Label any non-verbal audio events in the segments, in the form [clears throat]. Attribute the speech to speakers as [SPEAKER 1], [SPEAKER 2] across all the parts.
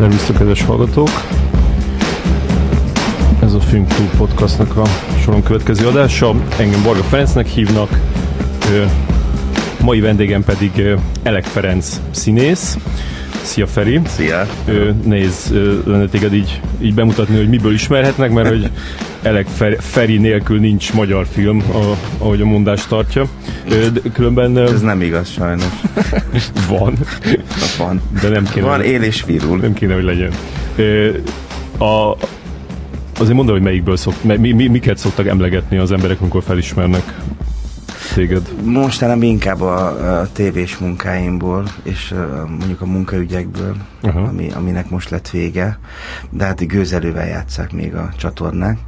[SPEAKER 1] Szervusztok, kedves hallgatók! Ez a Filmklub podcastnak a soron következő adása. Engem Varga Ferencnek hívnak, mai vendégem pedig Elek Ferenc színész. Szia Feri!
[SPEAKER 2] Szia!
[SPEAKER 1] Nehéz ö, lenne téged így, így bemutatni, hogy miből ismerhetnek, mert hogy Elek Feri nélkül nincs magyar film, a, ahogy a mondás tartja. De különben...
[SPEAKER 2] Ez nem igaz sajnos. [laughs]
[SPEAKER 1] van.
[SPEAKER 2] Van.
[SPEAKER 1] De nem kéne.
[SPEAKER 2] Van, él és virul.
[SPEAKER 1] Nem kéne, hogy legyen. A, azért mondom, hogy melyikből szok, mi, mi, miket szoktak emlegetni az emberek, amikor felismernek téged?
[SPEAKER 2] Mostanában inkább a, a tévés munkáimból, és a, mondjuk a munkaügyekből,
[SPEAKER 1] Aha.
[SPEAKER 2] ami, aminek most lett vége, de hát gőzelővel játszák még a csatornák.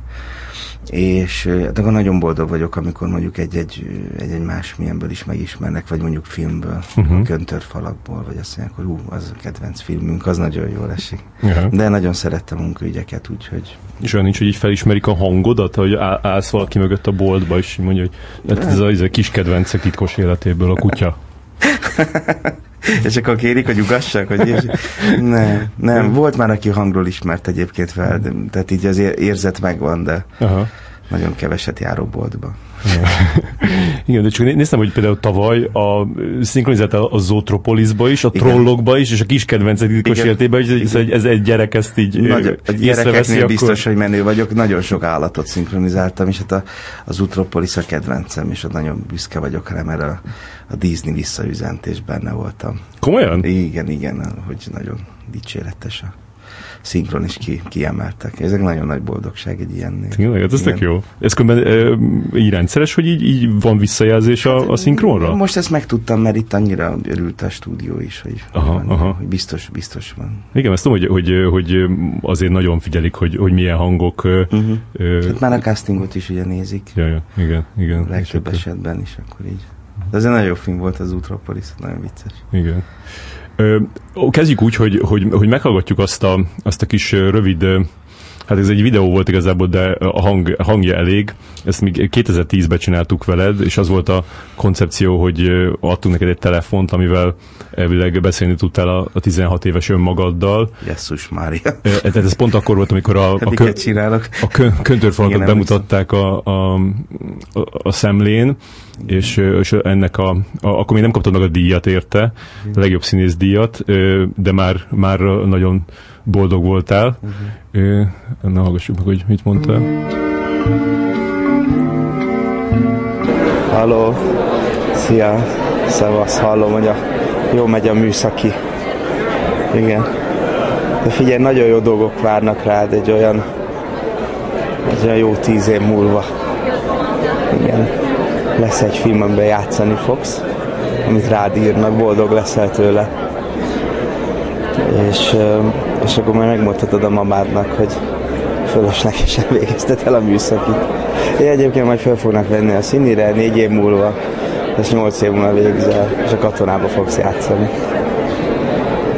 [SPEAKER 2] És hát akkor nagyon boldog vagyok, amikor mondjuk egy-egy, egy-egy más milyenből is megismernek, vagy mondjuk filmből, uh-huh. a köntörfalakból, vagy azt mondják, hogy hú, az a kedvenc filmünk, az nagyon jól esik.
[SPEAKER 1] Aha.
[SPEAKER 2] De nagyon szerettem munkaügyeket, úgyhogy
[SPEAKER 1] És olyan nincs, hogy így felismerik a hangodat, hogy állsz valaki mögött a boltba, és mondja, hogy hát ez a, ez a kis kedvence titkos életéből a kutya. [laughs] [laughs]
[SPEAKER 2] És akkor kérik, hogy ugassak, hogy és... nem, nem, volt már, aki hangról ismert egyébként fel, de, tehát így az ér- érzet megvan, de
[SPEAKER 1] Aha.
[SPEAKER 2] nagyon keveset járok boltba. [laughs]
[SPEAKER 1] Igen, de csak né- néztem, hogy például tavaly a szinkronizálta a Zootropolisba is, a
[SPEAKER 2] Igen.
[SPEAKER 1] trollokba is, és a kis kedvence titkos életében is, ez, egy- ez egy gyerek ezt így
[SPEAKER 2] Nagy, a gyerekeknél
[SPEAKER 1] akkor...
[SPEAKER 2] biztos, hogy menő vagyok, nagyon sok állatot szinkronizáltam, és hát a, az Utropolis a kedvencem, és ott nagyon büszke vagyok rá, mert a, a Disney visszaüzent, és benne voltam.
[SPEAKER 1] Komolyan?
[SPEAKER 2] Igen, igen, hogy nagyon dicséretes a szinkron is ki, kiemeltek. Ez egy nagyon nagy boldogság egy ilyennél.
[SPEAKER 1] Tényleg, hát ez tök jó. Ez különben ö, így rendszeres, hogy így, így van visszajelzés a, a szinkronra?
[SPEAKER 2] Most ezt megtudtam, mert itt annyira örült a stúdió is, hogy,
[SPEAKER 1] Aha,
[SPEAKER 2] van,
[SPEAKER 1] aha.
[SPEAKER 2] hogy biztos, biztos van.
[SPEAKER 1] Igen, ezt tudom, hogy, hogy, hogy azért nagyon figyelik, hogy, hogy milyen hangok... Uh-huh. Ö,
[SPEAKER 2] Hát már a castingot is ugye nézik,
[SPEAKER 1] ja, ja, igen, igen.
[SPEAKER 2] legtöbb esetben is, akkor így. De ez egy nagyon jó film volt az Utropolis, nagyon vicces.
[SPEAKER 1] Igen. Kezdjük úgy, hogy, hogy, hogy meghallgatjuk azt a, azt a kis rövid, hát ez egy videó volt igazából, de a hang, hangja elég. Ezt még 2010-ben csináltuk veled, és az volt a koncepció, hogy adtunk neked egy telefont, amivel elvileg beszélni tudtál a, a 16 éves önmagaddal.
[SPEAKER 2] Jesszus Mária.
[SPEAKER 1] Ö, Tehát ez pont akkor volt, amikor a, a,
[SPEAKER 2] Miket
[SPEAKER 1] kö, a kö, köntörfalakat bemutatták a, a, a, a szemlén, és, és ennek a, a, akkor még nem kaptad meg a díjat érte, a legjobb színész díjat, de már, már nagyon boldog voltál. Ö, Na, hallgassuk meg, hogy mit mondtál.
[SPEAKER 3] Halló, szia, szevasz, hallom, hogy a, jó megy a műszaki. Igen. De figyelj, nagyon jó dolgok várnak rád egy olyan, egy olyan jó tíz év múlva. Igen. Lesz egy film, amiben játszani fogsz, amit rád írnak, boldog leszel tőle. És, és akkor majd megmutatod a mamádnak, hogy fölöslegesen végezted el a műszakit. Én egyébként majd fel fognak venni a színire négy év múlva, és nyolc év múlva végzel, és a katonába fogsz játszani.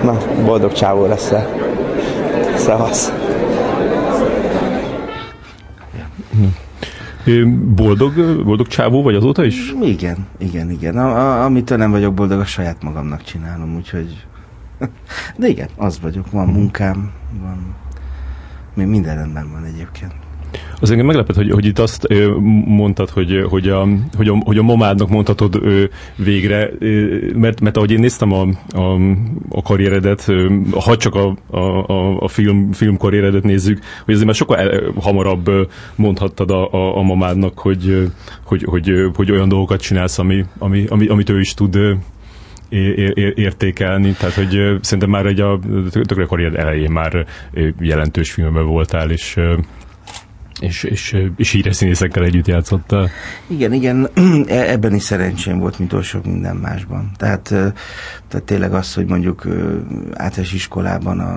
[SPEAKER 3] Na, boldog csávó leszel. Szevasz.
[SPEAKER 1] Boldog, boldog csávó vagy azóta is?
[SPEAKER 2] Igen, igen, igen. A, a, amitől nem vagyok boldog, a saját magamnak csinálom, úgyhogy... [laughs] De igen, az vagyok, van munkám, van... Még minden rendben van egyébként.
[SPEAKER 1] Az engem meglepett, hogy, hogy itt azt mondtad, hogy, hogy, a, hogy, a, hogy a mamádnak mondhatod végre, mert, mert ahogy én néztem a, a, a karrieredet, ha csak a, a, a, film, film karrieredet nézzük, hogy azért már sokkal el, hamarabb mondhattad a, a, a mamádnak, hogy, hogy, hogy, hogy olyan dolgokat csinálsz, ami, ami, ami, amit ő is tud értékelni, tehát hogy szerintem már egy a tökre a karriered elején már jelentős filmben voltál, és és, és, és híres színészekkel együtt játszottál.
[SPEAKER 2] Igen, igen, [clears throat] e- ebben is szerencsém volt, mint oly sok minden másban. Tehát, tehát tényleg az, hogy mondjuk általános iskolában a,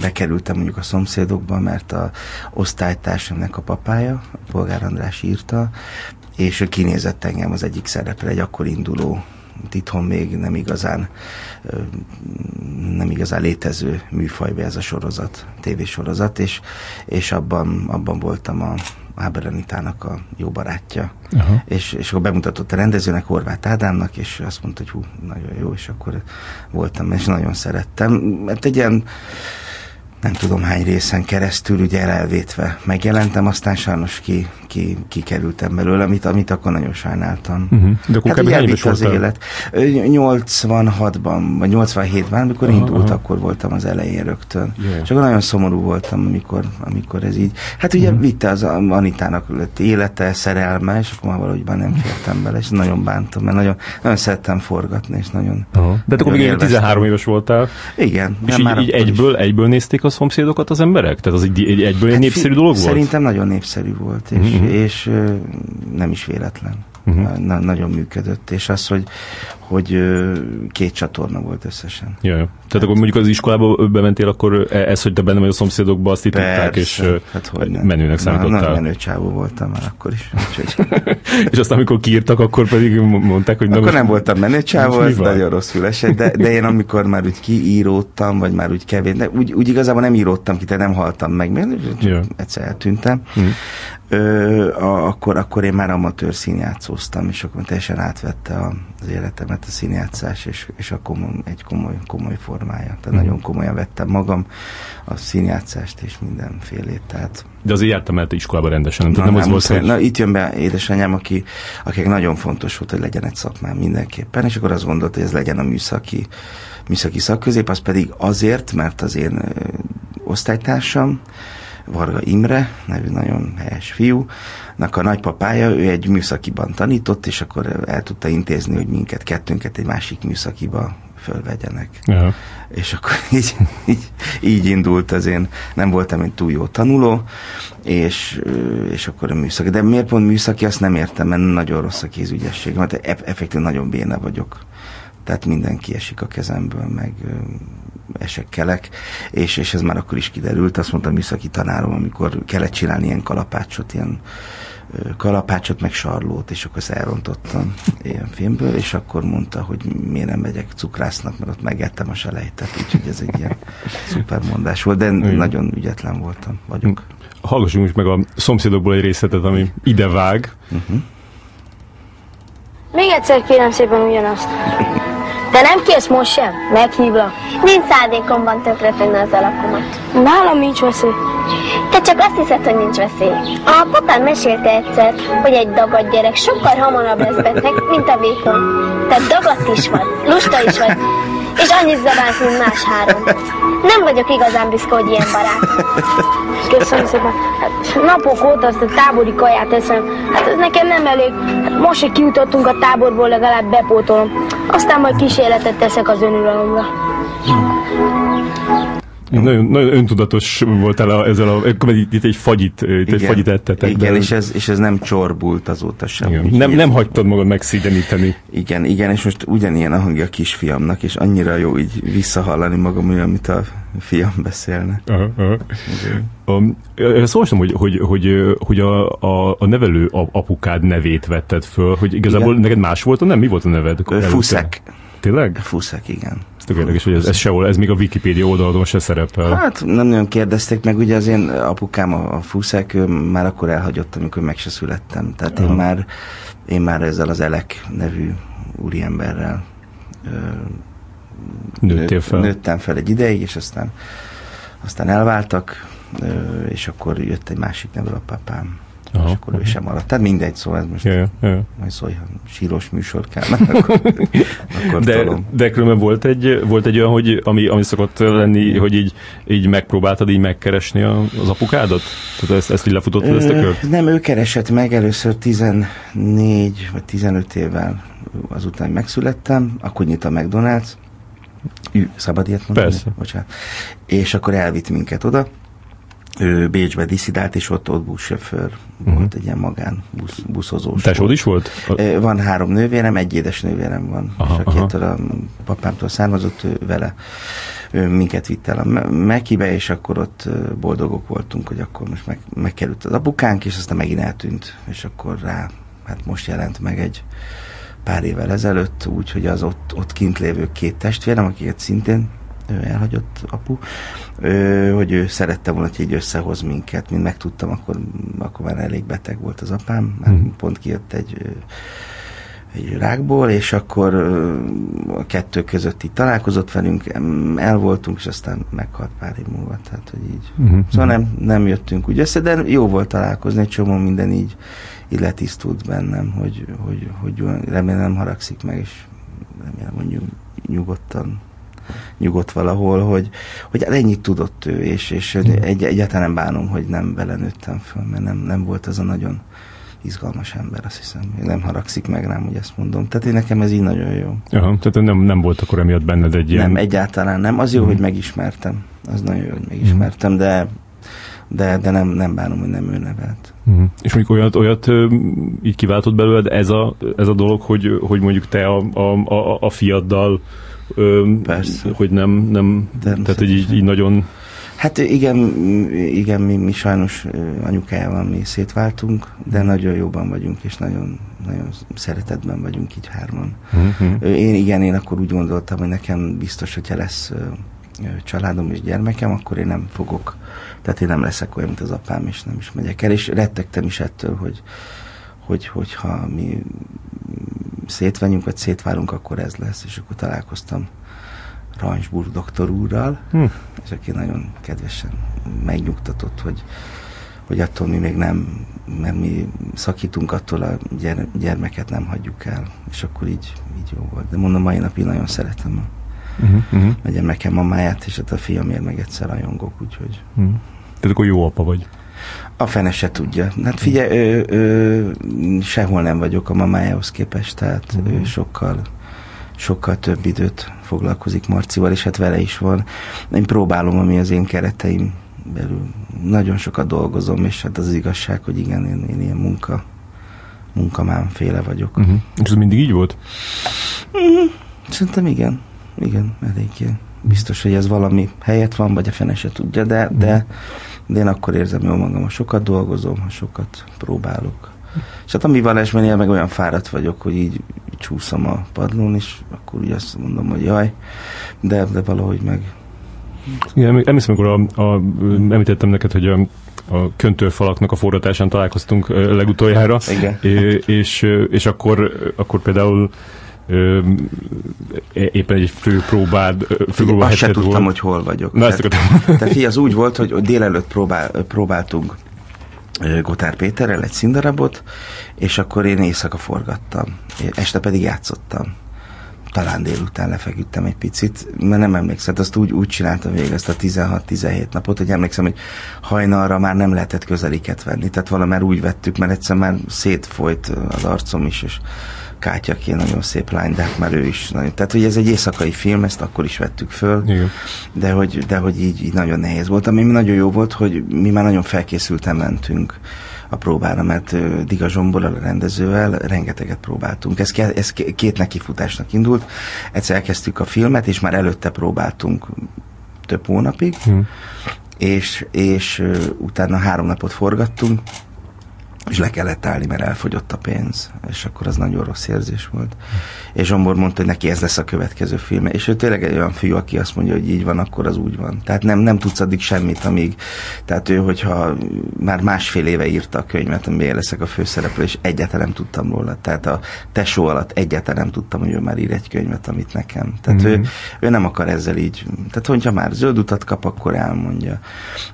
[SPEAKER 2] bekerültem mondjuk a szomszédokba, mert a osztálytársamnak a papája, a Polgár András írta, és ő kinézett engem az egyik szerepre, egy akkor induló itthon még nem igazán nem igazán létező műfajba ez a sorozat, tévésorozat, és, és abban, abban voltam a Áber Anitának a jó barátja.
[SPEAKER 1] Aha.
[SPEAKER 2] És, és akkor bemutatott a rendezőnek, Horváth Ádámnak, és azt mondta, hogy hú, nagyon jó, és akkor voltam, és nagyon szerettem. Mert egy ilyen nem tudom hány részen keresztül ugye elvétve megjelentem, aztán sajnos ki, ki, kikerültem belőle, amit, amit akkor nagyon sajnáltam. Uh-huh.
[SPEAKER 1] De akkor hát elvitt
[SPEAKER 2] az élet. 86-ban, vagy 87-ben, amikor uh-huh. indult, akkor voltam az elején rögtön. Yeah. És akkor nagyon szomorú voltam, amikor, amikor ez így. Hát ugye uh-huh. vitte az Anitának lett élete, szerelme, és akkor már valahogy már nem fértem bele, és nagyon bántam, mert nagyon, nagyon szerettem forgatni, és nagyon...
[SPEAKER 1] Uh-huh. De akkor még 13 éves voltál.
[SPEAKER 2] Igen.
[SPEAKER 1] És így, így egyből, egyből nézték a szomszédokat az emberek? Tehát az egy, egy egyből egy hát népszerű dolog volt?
[SPEAKER 2] Szerintem nagyon népszerű volt, és, uh-huh. és nem is véletlen. Uh-huh. Na, nagyon működött, és az, hogy, hogy két csatorna volt összesen.
[SPEAKER 1] Ja, ja. Tehát akkor mondjuk az iskolába bementél, akkor ez, hogy te benne vagy a szomszédokba, azt itt és hát, menőnek számítottál. Na,
[SPEAKER 2] menő csávó voltam már akkor is. [laughs]
[SPEAKER 1] és aztán, amikor kiírtak, akkor pedig mondták, hogy...
[SPEAKER 2] Akkor most, nem voltam menő csávó, ez nagyon rosszul esett, de, de én amikor már úgy kiíródtam, vagy már úgy kevés, de úgy, úgy igazából nem íródtam ki, tehát nem haltam meg, mert ja. egyszer eltűntem. Hmm ö, a, akkor, akkor én már amatőr színjátszóztam, és akkor teljesen átvette az életemet a színjátszás, és, és a komoly, egy komoly, komoly formája. Tehát mm. nagyon komolyan vettem magam a színjátszást és mindenfélét. Tehát
[SPEAKER 1] de azért jártam el iskolába rendesen, nem, na, nem,
[SPEAKER 2] az volt, hogy... Na itt jön be édesanyám, aki, akinek nagyon fontos volt, hogy legyen egy szakmám mindenképpen, és akkor azt gondolta, hogy ez legyen a műszaki, műszaki szakközép, az pedig azért, mert az én ö, osztálytársam, Varga Imre, nevű nagyon helyes fiúnak a nagypapája, ő egy műszakiban tanított, és akkor el tudta intézni, hogy minket, kettőnket egy másik műszakiba fölvegyenek. Ja. És akkor [laughs] így, így, így indult az én, nem voltam egy túl jó tanuló, és, és akkor a műszaki. De miért pont műszaki, azt nem értem, mert nagyon rossz a kézügyesség, mert effektív nagyon béna vagyok. Tehát mindenki esik a kezemből, meg esekkelek, és, és ez már akkor is kiderült, azt mondta a műszaki tanárom, amikor kellett csinálni ilyen kalapácsot, ilyen kalapácsot, meg sarlót, és akkor ezt elrontottam ilyen filmből, és akkor mondta, hogy miért nem megyek cukrásznak, mert ott megettem a selejtet, úgyhogy ez egy ilyen szuper mondás volt, de Igen. nagyon ügyetlen voltam, vagyok.
[SPEAKER 1] Hallgassunk most meg a szomszédokból egy részletet, ami ide vág. Uh-huh.
[SPEAKER 4] Még egyszer kérem szépen ugyanazt. De nem kérsz most sem? Meghívlak.
[SPEAKER 5] Nincs szándékomban tönkretenni az alakomat.
[SPEAKER 4] Nálam nincs veszély.
[SPEAKER 5] Te csak azt hiszed, hogy nincs veszély. A papám mesélte egyszer, hogy egy dagad gyerek sokkal hamarabb lesz beteg, mint a vékony. Te dagadt is vagy, lusta is vagy, és annyit zabálsz, mint más három. Nem vagyok igazán büszke, hogy ilyen barát.
[SPEAKER 4] Köszönöm szépen. Hát, napok óta azt a tábori kaját eszem. Hát ez nekem nem elég. Hát most, hogy kiutottunk a táborból, legalább bepótolom. Aztán majd kísérletet teszek az önuralomra.
[SPEAKER 1] Nagyon, nagyon öntudatos voltál a, ezzel a, itt egy fagyit, itt egy fagyit ettetek.
[SPEAKER 2] Igen, de... és, ez, és ez nem csorbult azóta sem.
[SPEAKER 1] Igen. Nem, nem hagytad magad megszígyeníteni.
[SPEAKER 2] Igen, igen, és most ugyanilyen a hangja a kisfiamnak, és annyira jó így visszahallani magam, olyan, amit a fiam beszélne. Aha, aha.
[SPEAKER 1] Um, szóval hogy, hogy, hogy, hogy a, a, a nevelő apukád nevét vetted föl, hogy igazából igen. neked más volt, nem? Mi volt a neved?
[SPEAKER 2] Fuszek.
[SPEAKER 1] Tényleg?
[SPEAKER 2] Fuszek, igen.
[SPEAKER 1] Ez tök érdekes, hogy ez, ez sehol, ez még a Wikipedia oldalon se szerepel.
[SPEAKER 2] Hát nem nagyon kérdezték meg, ugye az én apukám, a, a Fuszek, ő már akkor elhagyott, amikor meg se születtem. Tehát én már, én már ezzel az Elek nevű úriemberrel
[SPEAKER 1] Nőttél fel.
[SPEAKER 2] Nőttem fel egy ideig, és aztán, aztán elváltak, és akkor jött egy másik nevű a papám. Aha, és akkor ő sem maradt. Tehát mindegy, szóval ez most ja, ja. majd szólj, ha síros műsor kell, akkor, [laughs]
[SPEAKER 1] akkor de, de különben volt egy, volt egy olyan, hogy, ami, ami szokott lenni, hogy így, így megpróbáltad így megkeresni a, az apukádat? Tehát ezt, ezt így lefutottad, ezt a kört?
[SPEAKER 2] Nem, ő keresett meg először 14 vagy 15 évvel azután megszülettem, akkor nyit a McDonald's, Ü, szabad ilyet mondani?
[SPEAKER 1] Persze.
[SPEAKER 2] Bocsánat. És akkor elvitt minket oda, ő Bécsbe diszidált, és ott, ott buszsofőr uh-huh. volt, egy ilyen magán busz, buszozós.
[SPEAKER 1] Tesód is volt?
[SPEAKER 2] Van három nővérem, egy édes nővérem van, aha, és a kettől a papámtól származott, ő vele ő minket vitt el a Mekibe, és akkor ott boldogok voltunk, hogy akkor most meg, megkerült az apukánk, és aztán megint eltűnt, és akkor rá, hát most jelent meg egy pár évvel ezelőtt, úgyhogy az ott, ott kint lévő két testvérem, akiket szintén elhagyott apu, ő, hogy ő szerette volna, hogy így összehoz minket, mint megtudtam, akkor, akkor már elég beteg volt az apám, már mm. pont kijött egy egy rákból, és akkor a kettő között így találkozott velünk, el voltunk, és aztán meghalt pár év múlva, tehát hogy így. Uh-huh. Szóval nem, nem jöttünk úgy össze, de jó volt találkozni, egy csomó minden így, így letisztult bennem, hogy, hogy, hogy remélem haragszik meg, és remélem, hogy nyugodtan nyugodt valahol, hogy, hogy ennyit tudott ő, és, és egy, egyáltalán nem bánom, hogy nem vele nőttem föl, mert nem, nem volt az a nagyon izgalmas ember, azt hiszem. Nem haragszik meg rám, hogy ezt mondom. Tehát én nekem ez így nagyon jó.
[SPEAKER 1] Aha, tehát nem, nem volt akkor emiatt benned egy ilyen...
[SPEAKER 2] Nem, egyáltalán nem. Az jó, mm. hogy megismertem. Az nagyon jó, hogy megismertem, mm. de de, de nem, nem bánom, hogy nem ő nevelt.
[SPEAKER 1] Uh-huh. És mondjuk olyat, olyat így kiváltott belőled ez a, ez a dolog, hogy, hogy mondjuk te a, a, a, a fiaddal
[SPEAKER 2] Persze.
[SPEAKER 1] hogy nem, nem tehát hogy így, így nagyon
[SPEAKER 2] Hát igen, igen mi, mi sajnos anyukájával mi szétváltunk, de nagyon jóban vagyunk, és nagyon, nagyon szeretetben vagyunk így hárman. Uh-huh. Én igen, én akkor úgy gondoltam, hogy nekem biztos, hogyha lesz családom és gyermekem, akkor én nem fogok, tehát én nem leszek olyan, mint az apám, és nem is megyek el, és rettegtem is ettől, hogy, hogy, hogyha mi szétvenjünk, vagy szétválunk, akkor ez lesz, és akkor találkoztam Ransburg doktor úrral, hm. és aki nagyon kedvesen megnyugtatott, hogy, hogy attól mi még nem, mert mi szakítunk, attól a gyere, gyermeket nem hagyjuk el, és akkor így, így jó volt. De mondom, mai napig nagyon szeretem a, uh-huh. a gyermekem mamáját, és hát a fiamért meg egyszer rajongok, úgyhogy... Uh-huh.
[SPEAKER 1] Tehát akkor jó apa vagy.
[SPEAKER 2] A fene se tudja. Hát figyelj, ő, ő, sehol nem vagyok a mamájához képest, tehát uh-huh. ő sokkal sokkal több időt foglalkozik Marcival, és hát vele is van. Én próbálom, ami az én kereteim belül. Nagyon sokat dolgozom, és hát az, az igazság, hogy igen, én, én ilyen munka, munkamám féle vagyok.
[SPEAKER 1] Uh-huh. És ez mindig így volt?
[SPEAKER 2] Uh-huh. Szerintem igen. Igen, eléggé. Biztos, hogy ez valami helyet van, vagy a fene se tudja, de, uh-huh. de, de én akkor érzem jól magam, ha sokat dolgozom, ha sokat próbálok. És hát a mi vallásban meg olyan fáradt vagyok, hogy így csúszom a padlón, és akkor úgy azt mondom, hogy jaj, de, de valahogy meg...
[SPEAKER 1] Igen, emlékszem, amikor a, a, említettem neked, hogy a, a köntőfalaknak a forratásán találkoztunk legutoljára,
[SPEAKER 2] Igen.
[SPEAKER 1] és, és akkor, akkor például ö, éppen egy főpróbád, főpróbád
[SPEAKER 2] Azt se tudtam, volt. hogy hol vagyok.
[SPEAKER 1] Na,
[SPEAKER 2] tehát, [laughs] tehát az úgy volt, hogy délelőtt próbál, próbáltunk Gotár Péterrel egy színdarabot, és akkor én éjszaka forgattam. Este pedig játszottam. Talán délután lefeküdtem egy picit, mert nem emlékszem, azt úgy, úgy csináltam végig ezt a 16-17 napot, hogy emlékszem, hogy hajnalra már nem lehetett közeliket venni, tehát valamár úgy vettük, mert egyszer már szétfolyt az arcom is, és Kátya, aki nagyon szép lány, de hát már ő is nagyon. Tehát, hogy ez egy éjszakai film, ezt akkor is vettük föl, Igen. de hogy, de hogy így, így nagyon nehéz volt. Ami nagyon jó volt, hogy mi már nagyon felkészülten mentünk a próbára, mert Diga Zsomborral, a rendezővel rengeteget próbáltunk. Ez, ez két nekifutásnak indult. Egyszer elkezdtük a filmet, és már előtte próbáltunk több hónapig, hmm. és, és utána három napot forgattunk, és le kellett állni, mert elfogyott a pénz, és akkor az nagyon rossz érzés volt. És Zsombor mondta, hogy neki ez lesz a következő film. És ő tényleg egy olyan fiú, aki azt mondja, hogy így van, akkor az úgy van. Tehát nem, nem tudsz addig semmit, amíg, tehát ő, hogyha már másfél éve írta a könyvet, amiben leszek a főszereplő, és egyáltalán nem tudtam róla. Tehát a tesó alatt egyáltalán nem tudtam, hogy ő már ír egy könyvet, amit nekem. Tehát mm-hmm. ő, ő, nem akar ezzel így. Tehát, hogyha már zöld utat kap, akkor elmondja.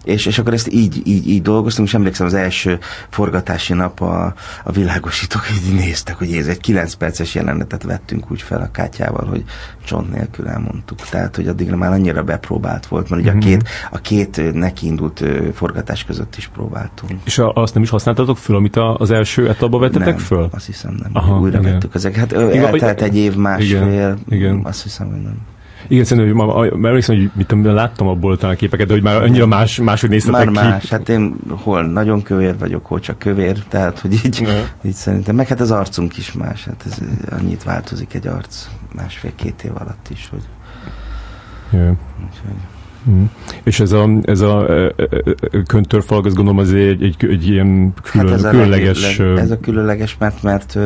[SPEAKER 2] És, és akkor ezt így, így, így dolgoztunk, és emlékszem az első forgatás forgatási nap a, a világosítók így néztek, hogy ez egy 9 perces jelenetet vettünk úgy fel a kátyával, hogy csont nélkül elmondtuk. Tehát, hogy addigra már annyira bepróbált volt, mert ugye mm-hmm. a két, a két nekiindult forgatás között is próbáltunk.
[SPEAKER 1] És a, azt nem is használtatok föl, amit a, az első etapba vettetek
[SPEAKER 2] nem,
[SPEAKER 1] föl?
[SPEAKER 2] azt hiszem nem. Aha, Újra igen. vettük ezeket. Hát eltelt egy év, másfél, igen, igen. azt hiszem, hogy nem.
[SPEAKER 1] Igen, szerintem, hogy ma, emlékszem, hogy mit tudom, láttam abból talán a képeket, de hogy már annyira más, máshogy néztetek
[SPEAKER 2] már ki. más, hát én hol nagyon kövér vagyok, hol csak kövér, tehát hogy így, így szerintem, meg hát az arcunk is más, hát ez annyit változik egy arc másfél-két év alatt is, hogy...
[SPEAKER 1] Yeah. Mm. És ez a, ez a e, e, e, köntörfalak, azt gondolom az egy, egy, egy ilyen külön, hát ez különleges...
[SPEAKER 2] A ez a különleges, mert, mert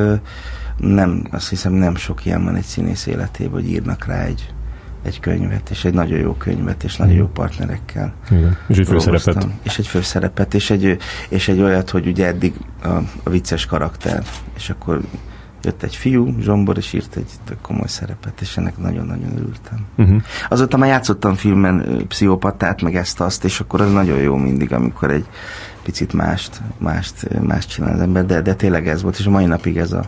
[SPEAKER 2] nem, azt hiszem nem sok ilyen van egy színész életében, hogy írnak rá egy egy könyvet, és egy nagyon jó könyvet, és nagyon jó partnerekkel.
[SPEAKER 1] Igen. És egy főszerepet.
[SPEAKER 2] És egy főszerepet, és egy, és egy olyat, hogy ugye eddig a, a vicces karakter, és akkor jött egy fiú, Zsombor, és írt egy tök komoly szerepet, és ennek nagyon-nagyon örültem. Uh-huh. Azóta már játszottam filmen pszichopatát, meg ezt-azt, és akkor az nagyon jó mindig, amikor egy picit mást, mást, mást csinál az ember, de, de tényleg ez volt, és a mai napig ez a,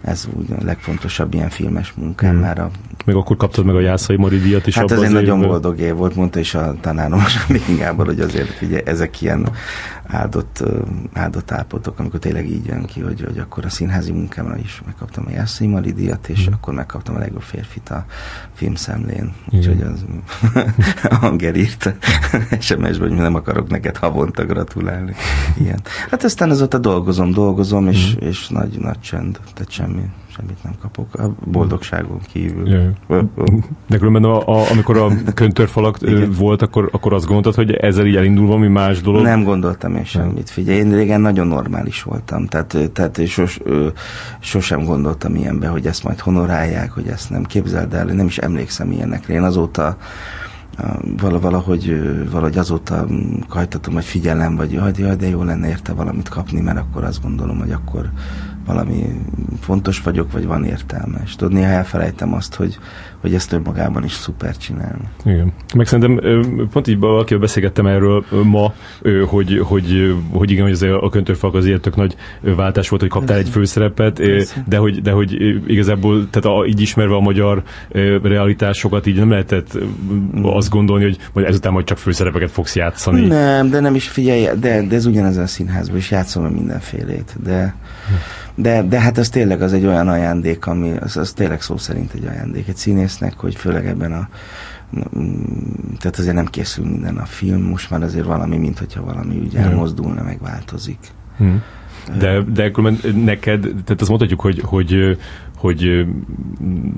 [SPEAKER 2] ez úgy a legfontosabb ilyen filmes munkám hmm. már a
[SPEAKER 1] meg akkor kaptad meg a Jászai Mari díjat is.
[SPEAKER 2] Hát egy nagyon boldog év volt, mondta is a tanárom a Gábor, hogy azért figyelj, ezek ilyen áldott, áldott állapotok, amikor tényleg így jön ki, hogy, hogy akkor a színházi munkámra is megkaptam a Jászai Mari díjat, és mm. akkor megkaptam a legjobb férfit a filmszemlén. Úgyhogy az [laughs] Anger írt [laughs] SMS-ben, hogy nem akarok neked havonta gratulálni. Ilyen. Hát aztán azóta dolgozom, dolgozom, és, mm. és nagy, nagy csend, tehát semmi, semmit nem kapok. A boldogságon kívül. Jaj.
[SPEAKER 1] De különben a, a, amikor a [laughs] köntörfalak volt, akkor, akkor azt gondoltad, hogy ezzel így elindul valami más dolog?
[SPEAKER 2] Nem gondoltam én semmit. Figyelj, én régen nagyon normális voltam, tehát, tehát sos, sosem gondoltam ilyenbe, hogy ezt majd honorálják, hogy ezt nem képzeld el, nem is emlékszem ilyenekre. Én azóta valahogy, valahogy azóta kajtatom, hogy figyelem, vagy jaj, jaj, de jó lenne érte valamit kapni, mert akkor azt gondolom, hogy akkor valami fontos vagyok, vagy van értelme. És tudod, néha elfelejtem azt, hogy, hogy ezt önmagában is szuper csinálni.
[SPEAKER 1] Igen. Meg szerintem pont így valakivel beszélgettem erről ma, hogy, hogy, hogy igen, hogy ez a köntörfalk az ilyen tök nagy váltás volt, hogy kaptál egy főszerepet, de hogy, de hogy igazából, tehát a, így ismerve a magyar realitásokat, így nem lehetett azt gondolni, hogy majd ezután majd csak főszerepeket fogsz játszani.
[SPEAKER 2] Nem, de nem is figyelj, de, de ez ugyanez a színházban, is játszom mindenfélét, de de, de hát az tényleg az egy olyan ajándék, ami az, az tényleg szó szerint egy ajándék egy színésznek, hogy főleg ebben a tehát azért nem készül minden a film, most már azért valami, mint hogyha valami úgy elmozdulna, megváltozik. Hmm.
[SPEAKER 1] De, de neked, tehát azt mondhatjuk, hogy, hogy hogy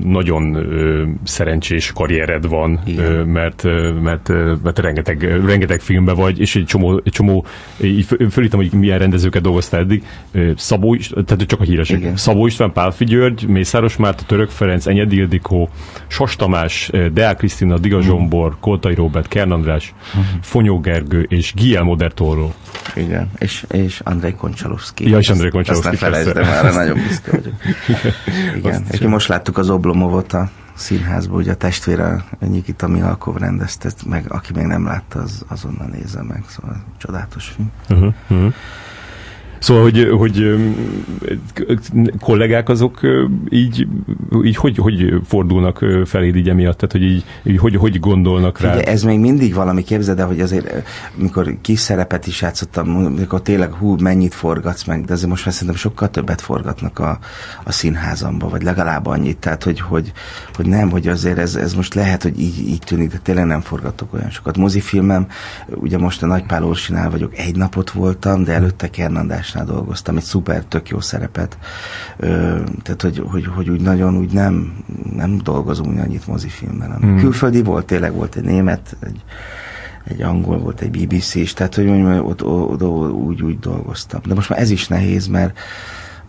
[SPEAKER 1] nagyon szerencsés karriered van, Igen. mert, mert, mert rengeteg, rengeteg filmben vagy, és egy csomó, egy csomó fölítem, hogy milyen rendezőket dolgoztál eddig. Szabó, tehát csak a híresek. Igen. Szabó István, Pálfi György, Mészáros Márta, Török Ferenc, Enyedi Ildikó, Sas Tamás, Deák Krisztina, Diga mm. Zsombor, Koltai Robert, Kern András, mm. Fonyó Gergő és Guillermo del Toro.
[SPEAKER 2] Igen, és, és Andrei Koncsalovszki.
[SPEAKER 1] Ja, és Andrei Koncsalovszki.
[SPEAKER 2] Azt ne felejtsd, de már nagyon büszke vagyok. [laughs] Igen, és most láttuk az Oblomovot a színházban, ugye a testvére Nyikita Mihalkov rendezte, meg aki még nem látta, az azonnal nézze meg, szóval csodálatos film. Uh-huh, uh-huh.
[SPEAKER 1] Szóval, hogy, hogy kollégák azok így, így hogy, hogy fordulnak feléd így emiatt? Tehát, hogy így, így hogy, hogy gondolnak rá?
[SPEAKER 2] Ugye, ez még mindig valami, képzeld el, hogy azért, mikor kis szerepet is játszottam, mikor tényleg hú, mennyit forgatsz meg, de azért most már szerintem sokkal többet forgatnak a, a színházamba, vagy legalább annyit, tehát, hogy, hogy, hogy nem, hogy azért ez, ez most lehet, hogy így, így tűnik, de tényleg nem forgatok olyan sokat. Mozifilmem, ugye most a Nagypál Orsinál vagyok, egy napot voltam, de előtte Kernandás Andrásnál dolgoztam, egy szuper, tök jó szerepet. Ö, tehát, hogy, hogy, hogy, úgy nagyon úgy nem, nem dolgozunk annyit mozifilmben. Mm. Külföldi volt, tényleg volt egy német, egy, egy angol volt, egy BBC is, tehát hogy mondjam, ott, ott, ott úgy, úgy dolgoztam. De most már ez is nehéz, mert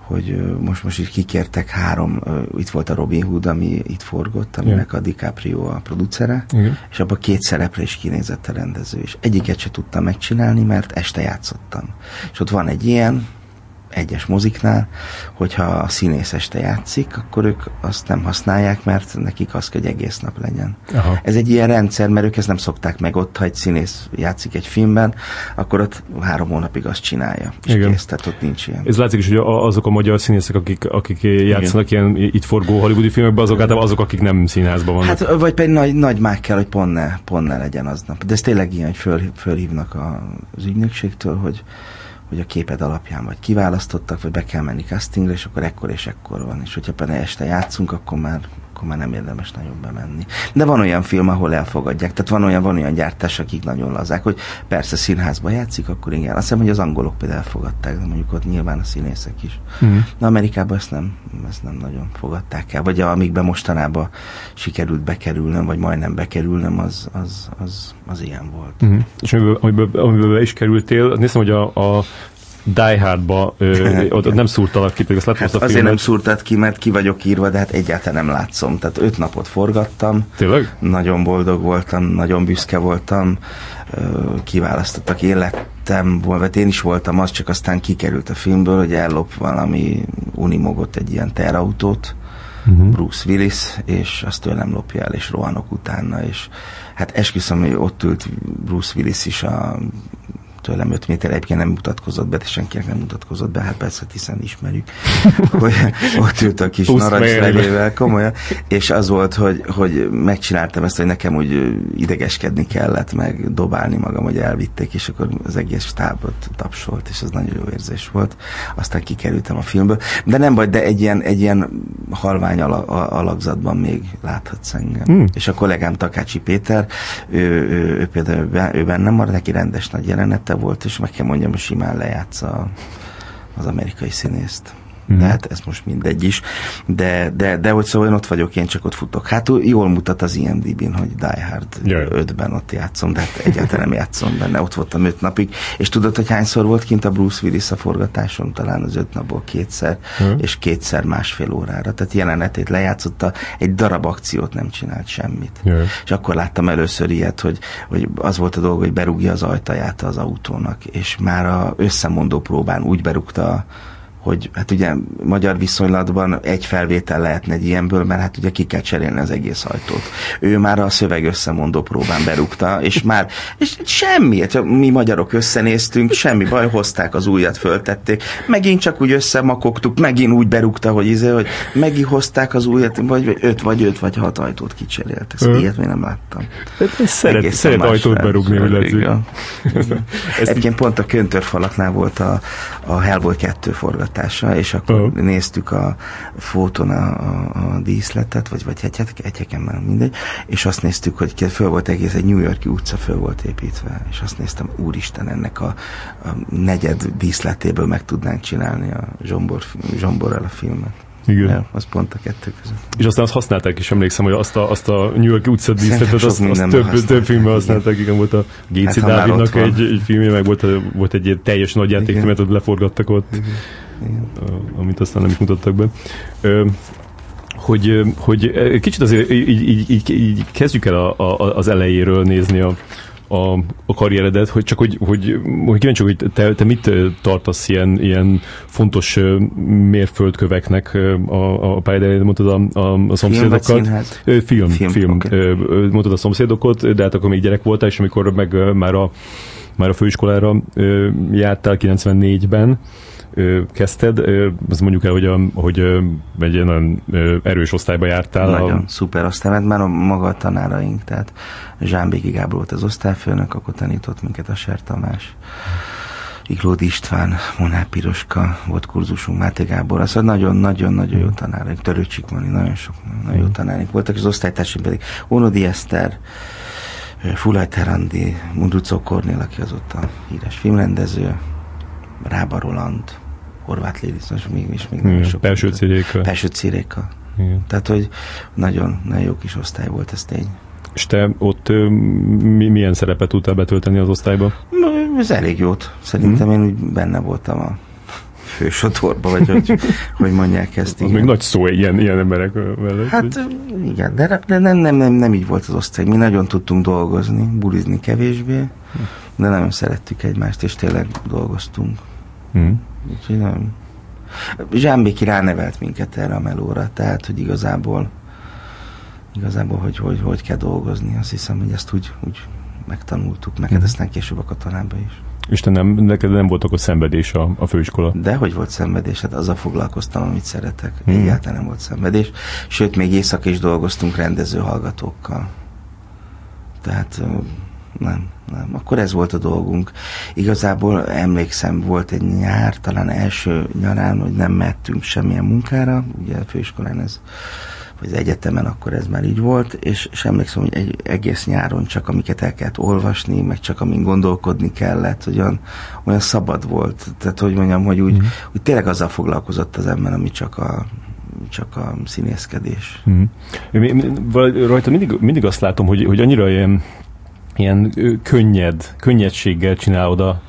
[SPEAKER 2] hogy most most is kikértek három, itt volt a Robin Hood, ami itt forgott, aminek yeah. a DiCaprio a producere, Igen. és abban két szerepre is kinézett a rendező, és egyiket se tudtam megcsinálni, mert este játszottam. És ott van egy ilyen, egyes moziknál, hogyha a színész este játszik, akkor ők azt nem használják, mert nekik az, hogy egész nap legyen. Aha. Ez egy ilyen rendszer, mert ők ezt nem szokták meg ott, ha egy színész játszik egy filmben, akkor ott három hónapig azt csinálja, és Igen. kész, tehát ott nincs ilyen.
[SPEAKER 1] Ez látszik is, hogy azok a magyar színészek, akik, akik játszanak Igen. ilyen itt forgó hollywoodi filmekben, azok általában azok, akik nem színházban vannak.
[SPEAKER 2] Hát, vagy pedig nagy, nagy mág kell, hogy pont ne, pont ne legyen aznap. De ez tényleg ilyen, hogy föl, fölhívnak az ügynökségtől, hogy hogy a képed alapján vagy kiválasztottak, vagy be kell menni castingre, és akkor ekkor és ekkor van. És hogyha például este játszunk, akkor már akkor már nem érdemes nagyon bemenni. De van olyan film, ahol elfogadják. Tehát van olyan, van olyan gyártás, akik nagyon lazák, hogy persze színházba játszik, akkor igen. Azt hiszem, hogy az angolok például elfogadták, de mondjuk ott nyilván a színészek is. Mm. Na Amerikában ezt nem, ezt nem nagyon fogadták el. Vagy amikben mostanában sikerült bekerülnöm, vagy majdnem bekerülnöm, az, az, az, az ilyen volt. Mm.
[SPEAKER 1] És amiből, amiből, amiből be is kerültél, néztem, hogy a, a Die Hardba ö, [laughs] ott nem szúrtalak ki, pedig azt
[SPEAKER 2] hát a Azért nem szúrtad ki, mert ki vagyok írva, de hát egyáltalán nem látszom. Tehát öt napot forgattam.
[SPEAKER 1] Tényleg?
[SPEAKER 2] Nagyon boldog voltam, nagyon büszke voltam. Kiválasztottak. Én lett, lettem volna, vagy én is voltam az, csak aztán kikerült a filmből, hogy ellop valami unimogot, egy ilyen terautót, uh-huh. Bruce Willis, és azt tőlem lopja el, és rohanok utána, és hát esküszöm, hogy ott ült Bruce Willis is a tőlem 5 méter egyébként nem mutatkozott be, de senkinek nem mutatkozott be, hát persze, hiszen ismerjük, [laughs] hogy ott ült a kis narancslevével, komolyan, és az volt, hogy, hogy megcsináltam ezt, hogy nekem úgy idegeskedni kellett, meg dobálni magam, hogy elvitték, és akkor az egész stábot tapsolt, és ez nagyon jó érzés volt. Aztán kikerültem a filmből, de nem baj, de egy ilyen, egy ilyen halvány alakzatban még láthatsz engem. Hmm. És a kollégám Takácsi Péter, ő, ő, ő például ő bennem marad, neki rendes nagy jelenete, volt, és meg kell mondjam, hogy simán lejátsza az amerikai színészt. Mm. De hát ez most mindegy is. De, de, de hogy szóval én ott vagyok, én csak ott futok. Hát jól mutat az IMDb-n, hogy Die Hard Jaj. 5-ben ott játszom, de hát egyáltalán nem játszom benne. Ott voltam 5 napig. És tudod, hogy hányszor volt kint a Bruce Willis a forgatáson? Talán az 5 napból kétszer, mm. és kétszer másfél órára. Tehát jelenetét lejátszotta, egy darab akciót nem csinált semmit. Jaj. És akkor láttam először ilyet, hogy, hogy az volt a dolog, hogy berúgja az ajtaját az autónak, és már a összemondó próbán úgy berúgta hogy hát ugye magyar viszonylatban egy felvétel lehetne egy ilyenből, mert hát ugye ki kell cserélni az egész ajtót. Ő már a szöveg összemondó próbán berúgta, és már és semmi, hát mi magyarok összenéztünk, semmi baj, hozták az újat, föltették, megint csak úgy összemakogtuk, megint úgy berúgta, hogy izé, hogy megint hozták az újat, vagy öt, vagy öt, vagy hat ajtót kicseréltek. Ezt ilyet még nem láttam.
[SPEAKER 1] Szeret, szeret ajtót berúgni, hogy [laughs] látszik.
[SPEAKER 2] Egyébként pont a köntörfalaknál volt a, a Hellboy 2 forgat forgatása, és akkor uh-huh. néztük a fotón a, a, a díszletet, vagy, vagy egy, egyeken már mindegy, és azt néztük, hogy föl volt egész, egy New Yorki utca föl volt építve, és azt néztem, úristen, ennek a, a negyed díszletéből meg tudnánk csinálni a zsombor, zsomborral a filmet. Igen. Ja, az pont a kettő között.
[SPEAKER 1] És aztán azt használták is, emlékszem, hogy azt a, azt a New York utca díszletet, azt, azt több, több filmben használták, igen, volt a Géci hát, Dávidnak egy, egy filmje, meg volt, volt egy teljes nagy játékfilmet, ott leforgattak ott. Igen igen. amit aztán nem is mutattak be. Hogy, hogy kicsit azért így, így, így, így kezdjük el a, a, az elejéről nézni a, a, a karrieredet, hogy csak hogy, hogy, hogy kíváncsi, hogy te, te mit tartasz ilyen, ilyen fontos mérföldköveknek a, a pályád mondtad a, a, a szomszédokat. Film, film, film, film. Okay. mondtad a szomszédokat, de hát akkor még gyerek voltál, és amikor meg már a, már a főiskolára jártál 94-ben, ö, kezdted, ö, azt mondjuk el, hogy, a, hogy ö, egy nagyon ö, erős osztályba jártál.
[SPEAKER 2] Nagyon a... szuper osztály, mert már a maga a tanáraink, tehát Zsámbéki Gábor volt az osztályfőnök, akkor tanított minket a Ser Tamás. Iglódi István, Monár Piroska volt kurzusunk, Máté Gábor, az nagyon-nagyon-nagyon jó tanáraink, Törőcsik Mani, nagyon sok nagyon jó tanáraink voltak, az osztálytársaim pedig Onodi Eszter, Fulaj Terandi, Munducó Kornél, aki az ott a híres filmrendező, Rába Roland, Horváth Lédic, most még, és még
[SPEAKER 1] nem sok. Pelső Ciréka.
[SPEAKER 2] Pelső Ciréka. Igen. Tehát, hogy nagyon, nagyon jó kis osztály volt, ez tény.
[SPEAKER 1] És te ott mi, milyen szerepet tudtál betölteni az osztályba?
[SPEAKER 2] Ez elég jót. Szerintem hmm. én úgy benne voltam a fősotorba, vagy hogy, hogy mondják ezt. [laughs]
[SPEAKER 1] Az még nagy szó ilyen, ilyen emberek mellett.
[SPEAKER 2] Hát igen, de, de nem, nem, nem, nem így volt az osztály. Mi nagyon tudtunk dolgozni, bulizni kevésbé, de nagyon szerettük egymást, és tényleg dolgoztunk. Hmm. Úgyhogy nem. Zsámbéki ránevelt minket erre a melóra, tehát, hogy igazából igazából, hogy, hogy hogy kell dolgozni, azt hiszem, hogy ezt úgy, úgy megtanultuk, meg hmm. aztán később a katonában is.
[SPEAKER 1] És te nem, neked nem volt akkor szenvedés a, a főiskola?
[SPEAKER 2] De hogy volt szenvedés, hát azzal foglalkoztam, amit szeretek. Hmm. Egyáltalán nem volt szenvedés. Sőt, még éjszaka is dolgoztunk rendező hallgatókkal. Tehát nem, nem. Akkor ez volt a dolgunk. Igazából emlékszem, volt egy nyár, talán első nyarán, hogy nem mehetünk semmilyen munkára, ugye a főiskolán ez vagy az egyetemen akkor ez már így volt, és, és emlékszem, hogy egy egész nyáron csak amiket el kellett olvasni, meg csak amin gondolkodni kellett, hogy olyan, olyan szabad volt. Tehát, hogy mondjam, hogy úgy, mm. úgy tényleg azzal foglalkozott az ember, ami csak a, csak a színészkedés. Mm.
[SPEAKER 1] Rajta mindig, mindig azt látom, hogy, hogy annyira ilyen ilyen könnyed, könnyedséggel csinálod a,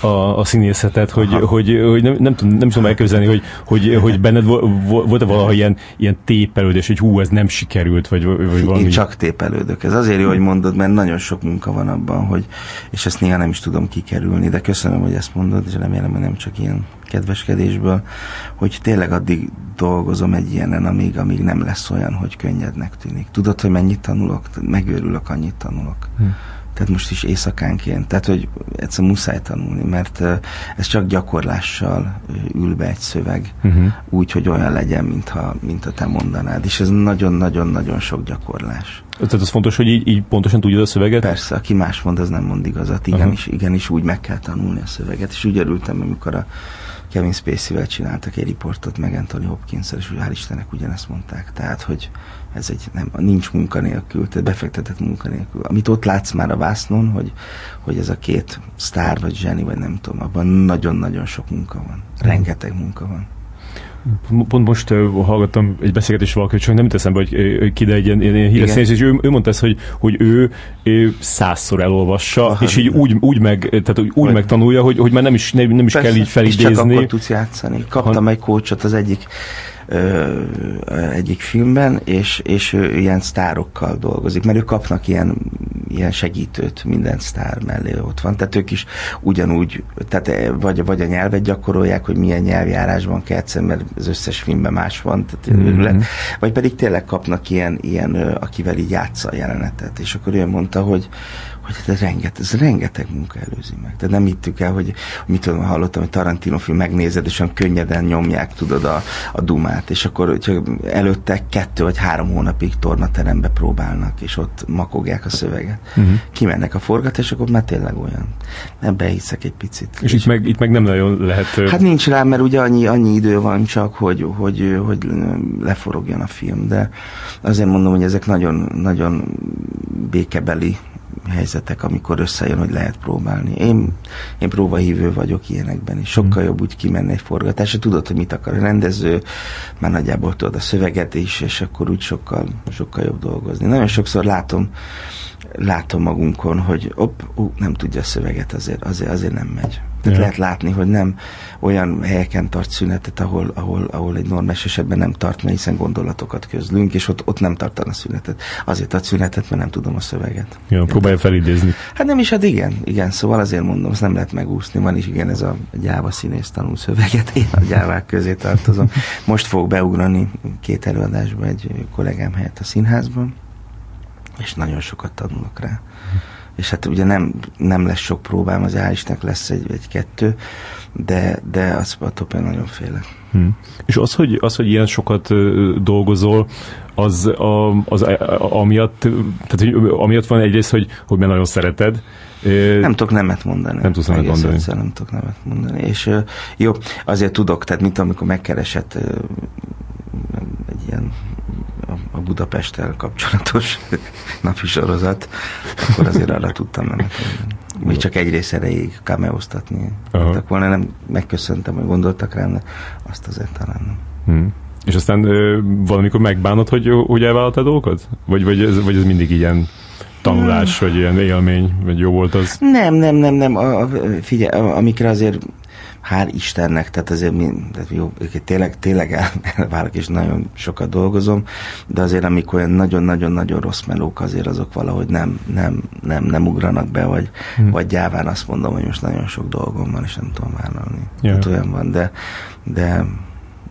[SPEAKER 1] a, a színészetet, hogy, hogy, hogy nem, nem, tudom, nem tudom elképzelni, hogy, hogy, hogy benned volt-e valaha ilyen, ilyen tépelődés, hogy hú, ez nem sikerült, vagy, vagy valami.
[SPEAKER 2] Én csak tépelődök. Ez azért jó, hogy mondod, mert nagyon sok munka van abban, hogy, és ezt néha nem is tudom kikerülni, de köszönöm, hogy ezt mondod, és remélem, hogy nem csak ilyen kedveskedésből, hogy tényleg addig dolgozom egy ilyenen, amíg, amíg nem lesz olyan, hogy könnyednek tűnik. Tudod, hogy mennyit tanulok? Megőrülök, annyit tanulok. Hm tehát most is éjszakánként, tehát hogy egyszer muszáj tanulni, mert ez csak gyakorlással ül be egy szöveg, uh-huh. úgy, hogy olyan legyen, mintha, mintha te mondanád, és ez nagyon-nagyon-nagyon sok gyakorlás.
[SPEAKER 1] Tehát az fontos, hogy így, így pontosan tudja a szöveget?
[SPEAKER 2] Persze, aki más mond, az nem mond igazat. Igenis, uh-huh. igenis úgy meg kell tanulni a szöveget, és úgy örültem, amikor a Kevin Spacey-vel csináltak egy riportot, meg Anthony hopkins és hál' Istennek ugyanezt mondták. Tehát, hogy ez egy, nem, nincs munkanélkül, tehát befektetett munkanélkül. Amit ott látsz már a vásznon, hogy, hogy ez a két sztár, vagy zseni, vagy nem tudom, abban nagyon-nagyon sok munka van. Rengeteg munka van.
[SPEAKER 1] Pont most uh, hallgattam egy beszélgetést valaki, csak nem teszem, hogy uh, ki, de egy ilyen, ilyen híres színész, és ő, ő mondta ezt, hogy, hogy ő, ő százszor elolvassa, Aha, és így úgy, úgy, meg, tehát úgy, úgy megtanulja, hogy, hogy már nem is, nem, nem is Persze, kell így felidézni. És csak
[SPEAKER 2] akkor tudsz játszani. Kaptam ha... egy kócsot az egyik ö, egyik filmben, és, és ő ilyen sztárokkal dolgozik, mert ők kapnak ilyen, ilyen segítőt, minden sztár mellé ott van, tehát ők is ugyanúgy, tehát vagy, vagy a nyelvet gyakorolják, hogy milyen nyelvjárásban kell egyszer, mert az összes filmben más van, tehát mm-hmm. vagy pedig tényleg kapnak ilyen, ilyen, akivel így játsza a jelenetet, és akkor ő mondta, hogy, hogy ez rengeteg, ez rengeteg munka előzi meg. Tehát nem hittük el, hogy mit tudom, hallottam, hogy Tarantino film megnézed, és olyan könnyeden nyomják, tudod, a, a dumát, és akkor hogyha előtte kettő vagy három hónapig tornaterembe próbálnak, és ott makogják a szöveget. Uh-huh. Kimennek a forgatás, akkor már tényleg olyan. Ebbe hiszek egy picit.
[SPEAKER 1] És, és itt, meg, itt meg nem nagyon lehet...
[SPEAKER 2] Hát nincs rá, mert ugye annyi, annyi idő van csak, hogy, hogy, hogy leforogjon a film, de azért mondom, hogy ezek nagyon, nagyon békebeli helyzetek, amikor összejön, hogy lehet próbálni. Én, én próbahívő vagyok ilyenekben, és sokkal mm. jobb úgy kimenni egy forgatásra. Tudod, hogy mit akar a rendező, már nagyjából tudod a szöveget is, és akkor úgy sokkal, sokkal jobb dolgozni. Nagyon sokszor látom, látom magunkon, hogy op, ú, nem tudja a szöveget, azért, azért, azért nem megy. Tehát ja. lehet látni, hogy nem olyan helyeken tart szünetet, ahol, ahol, ahol egy normális esetben nem tart, mert hiszen gondolatokat közlünk, és ott, ott nem tartana szünetet. Azért tart szünetet, mert nem tudom a szöveget.
[SPEAKER 1] Ja, próbálja felidézni.
[SPEAKER 2] Hát nem is, hát igen, igen, szóval azért mondom, ezt nem lehet megúszni. Van is igen ez a gyáva színész tanul szöveget, én a gyávák közé tartozom. Most fog beugrani két előadásba egy kollégám helyett a színházban, és nagyon sokat tanulok rá és hát ugye nem, nem lesz sok próbám, az Álisnek lesz egy, egy kettő, de, de az attól például nagyon félek. Hmm.
[SPEAKER 1] És az hogy, az, hogy ilyen sokat dolgozol, az, a, az a, amiatt, tehát, hogy amiatt van egyrészt, hogy, hogy mert nagyon szereted,
[SPEAKER 2] nem tudok nemet mondani.
[SPEAKER 1] Nem tudsz nemet mondani.
[SPEAKER 2] Egyszer nem tudok nemet mondani. És jó, azért tudok, tehát mint amikor megkeresett egy ilyen a Budapesttel kapcsolatos [laughs] napi sorozat, akkor azért arra tudtam menni. Még csak egy rész erejéig kameóztatni. volna, nem megköszöntem, hogy gondoltak rám, de azt azért talán nem.
[SPEAKER 1] Hmm. És aztán ö, valamikor megbánod, hogy, hogy elvállaltad dolgokat? Vagy, vagy, ez, vagy ez mindig ilyen tanulás, hmm. vagy ilyen élmény, vagy jó volt az?
[SPEAKER 2] Nem, nem, nem, nem. A, a, figyelj, amikre azért hál' Istennek, tehát azért mi, tehát jó, tényleg, tényleg elválok, és nagyon sokat dolgozom, de azért amik olyan nagyon-nagyon-nagyon rossz melók, azért azok valahogy nem, nem, nem, nem ugranak be, vagy, hmm. vagy gyáván azt mondom, hogy most nagyon sok dolgom van, és nem tudom vállalni. Hát olyan van, de, de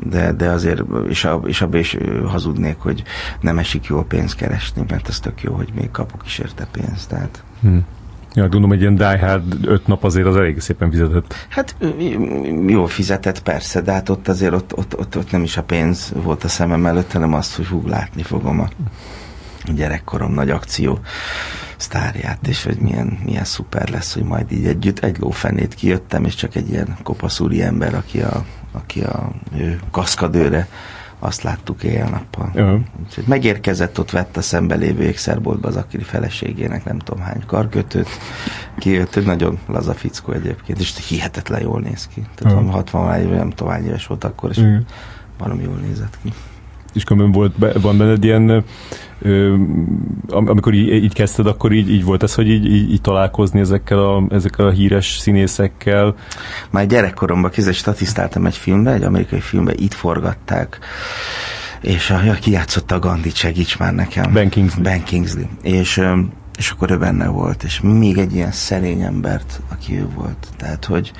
[SPEAKER 2] de, de azért, és, a, és abban is hazudnék, hogy nem esik jól pénzt keresni, mert ez tök jó, hogy még kapok is érte pénzt. Tehát. Hmm.
[SPEAKER 1] Ja, gondolom, egy ilyen Die öt nap azért az elég szépen fizetett.
[SPEAKER 2] Hát jó fizetett persze, de hát ott azért ott, ott, ott, ott nem is a pénz volt a szemem előtt, hanem azt, hogy hú, látni fogom a gyerekkorom nagy akció sztárját, és hogy milyen, milyen szuper lesz, hogy majd így együtt egy lófenét kijöttem, és csak egy ilyen kopaszúri ember, aki a, aki a ő kaszkadőre azt láttuk éjjel-nappal. Uh-huh. Úgyhogy megérkezett, ott vett a szembe lévő ékszerboltba az akiri feleségének nem tudom hány karkötőt, kijött, egy nagyon laza fickó egyébként, és hihetetlen jól néz ki. Tehát uh-huh. 60 éve, nem tudom hány éves volt akkor, és uh-huh. valami jól nézett ki.
[SPEAKER 1] És különben volt, van benned ilyen ö, amikor így, így kezdted, akkor így, így volt ez, hogy így, így, így találkozni ezekkel a, ezekkel a híres színészekkel?
[SPEAKER 2] Már gyerekkoromban kézzel statisztáltam egy filmbe, egy amerikai filmbe, itt forgatták és a, ja, ki játszotta a Gandhi, segíts már nekem.
[SPEAKER 1] Ben Kingsley.
[SPEAKER 2] Ben Kingsley. És, és akkor ő benne volt, és még egy ilyen szerény embert, aki ő volt. Tehát, hogy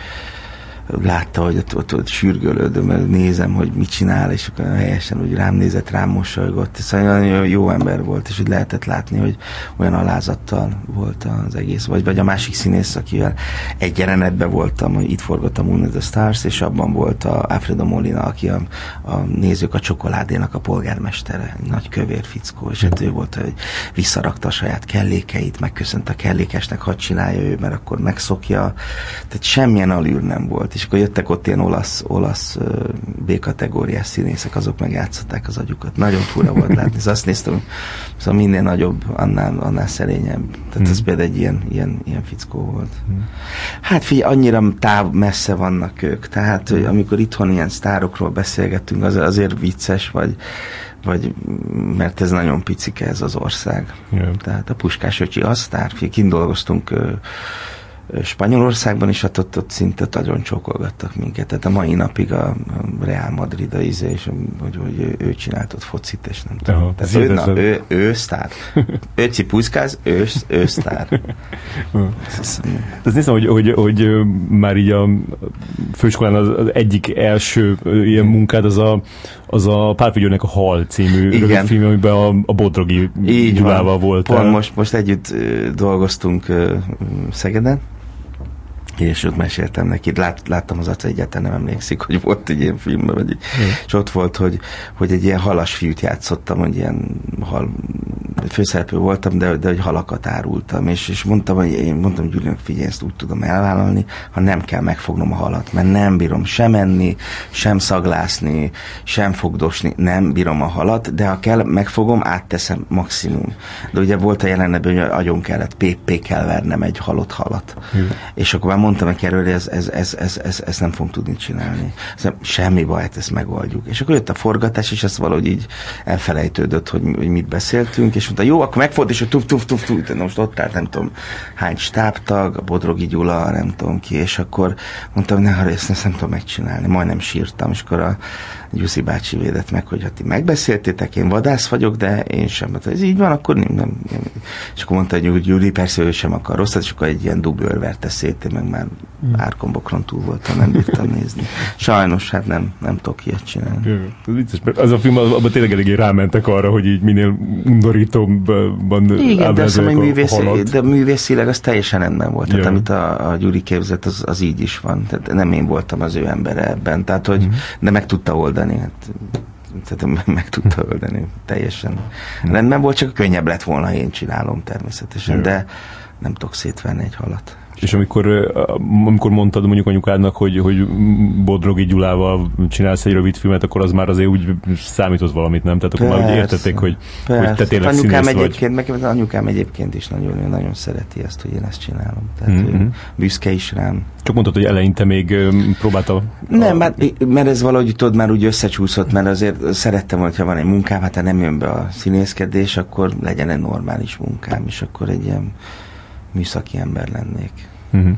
[SPEAKER 2] látta, hogy ott, ott, ott sürgölődöm, nézem, hogy mit csinál, és akkor helyesen úgy rám nézett, rám mosolygott. Szóval nagyon jó ember volt, és úgy lehetett látni, hogy olyan alázattal volt az egész. Vagy, vagy a másik színész, akivel egy jelenetben voltam, hogy itt forgottam Moon the Stars, és abban volt a Alfredo Molina, aki a, a nézők a csokoládénak a polgármestere, nagy kövér fickó, és hát ő volt, hogy visszarakta a saját kellékeit, megköszönt a kellékesnek, hadd csinálja ő, mert akkor megszokja. Tehát semmilyen alűr nem volt és akkor jöttek ott ilyen olasz, olasz B-kategóriás színészek, azok megjátszották az agyukat. Nagyon fura volt látni. Szóval azt néztem, szóval minél nagyobb, annál, annál szerényebb. Tehát mm. ez például egy ilyen, ilyen, ilyen fickó volt. Mm. Hát figyelj, annyira táv, messze vannak ők. Tehát, hogy amikor itthon ilyen sztárokról beszélgetünk, az azért vicces, vagy, vagy mert ez nagyon picike ez az ország. Yeah. Tehát a Puskás öcsi az sztár, kint dolgoztunk Spanyolországban is, hát ott, ott szinte nagyon csókolgattak minket. Tehát a mai napig a Real Madrid a izé, és hogy, hogy ő, ő csinált ott focit, és nem tudom. Aha, Tehát ő, na, ő, ő sztár. [laughs] ő cipuszkáz, ő, ő sztár.
[SPEAKER 1] Ez nézem, hogy, hogy, hogy, már így a főiskolán az, az egyik első ilyen munkád az a, az a Pálfigyőnek a Hal című film, amiben a, a Bodrogi Gyulával volt.
[SPEAKER 2] Pont most, most együtt dolgoztunk Szegeden, és ott meséltem neki, lát, láttam az arca, egyáltalán nem emlékszik, hogy volt egy ilyen filmben, vagy, mm. és ott volt, hogy, hogy egy ilyen halas fiút játszottam, hogy ilyen hal, főszereplő voltam, de, de hogy halakat árultam, és, és mondtam, hogy én mondtam Gyurinak, figyelj, ezt úgy tudom elvállalni, ha nem kell megfognom a halat, mert nem bírom sem enni, sem szaglászni, sem fogdosni, nem bírom a halat, de ha kell, megfogom, átteszem maximum. De ugye volt a jelenetben, hogy agyon kellett, PP kell vernem egy halott halat. Mm. És akkor már mondtam neki erről, hogy ez, ez, ez, ez, ez, ez nem fogunk tudni csinálni. Szóval semmi baj, hát ezt megoldjuk. És akkor jött a forgatás, és ez valahogy így elfelejtődött, hogy, hogy mit beszéltünk, és mondta, jó, akkor megfogod, és tuf, tuf, tuf, tuf, most ott állt, nem tudom, hány stábtag, a Bodrogi Gyula, nem tudom ki, és akkor mondtam, ne, ezt, ezt nem tudom megcsinálni, majdnem sírtam, és akkor a Gyuszi bácsi védett meg, hogy ha ti megbeszéltétek, én vadász vagyok, de én sem. Hát, ez így van, akkor nem, nem, nem. És akkor mondta, hogy Gyuri, persze ő sem akar rosszat, és akkor egy ilyen dubőr verte szét, én meg már mm. árkombokron túl voltam, nem bírtam [laughs] nézni. Sajnos, hát nem, nem tudok ilyet csinálni.
[SPEAKER 1] Ez vicces, mert az a film, abban tényleg eléggé rámentek arra, hogy így minél undorítóbban
[SPEAKER 2] Igen, de, azt mondom, művész, de művészileg az teljesen rendben volt. Tehát amit a, a Gyuri képzett, az, az így is van. Tehát nem én voltam az ő embere ebben. Tehát, hogy, mm. de meg tudta oldani. Hát, tehát [laughs] meg, meg tudta oldani teljesen. Mm. Rendben volt, csak könnyebb lett volna, én csinálom természetesen, Jö. de nem tudok szétvenni egy halat.
[SPEAKER 1] És amikor, amikor mondtad mondjuk anyukádnak, hogy, hogy Bodrogi Gyulával csinálsz egy rövid filmet, akkor az már azért úgy számított valamit, nem? Tehát akkor persze, már úgy értették, hogy, persze. hogy te tényleg anyukám
[SPEAKER 2] egyébként, vagy. Meg, anyukám egyébként is nagyon, nagyon szereti ezt, hogy én ezt csinálom. Tehát mm-hmm. büszke is rám.
[SPEAKER 1] Csak mondtad, hogy eleinte még próbálta...
[SPEAKER 2] Nem, a... mert, mert ez valahogy tudod már úgy összecsúszott, mert azért szerettem, hogyha van egy munkám, hát ha nem jön be a színészkedés, akkor legyen egy normális munkám, és akkor egy ilyen műszaki ember lennék. Uh-huh.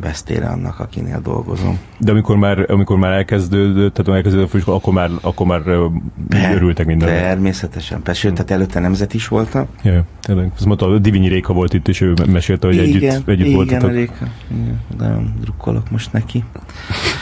[SPEAKER 2] Vesztére annak, akinél dolgozom.
[SPEAKER 1] De amikor már, amikor már elkezdődött, tehát elkezdődött a főiskola, akkor már, akkor már per, örültek minden.
[SPEAKER 2] Természetesen. Persze, sőt, tehát előtte nemzet is voltam.
[SPEAKER 1] Ja, tényleg. Azt mondta, a Divinyi Réka volt itt, és ő mesélte, hogy igen, együtt, együtt
[SPEAKER 2] igen,
[SPEAKER 1] voltatok.
[SPEAKER 2] Igen, Réka. Igen, nagyon drukkolok most neki.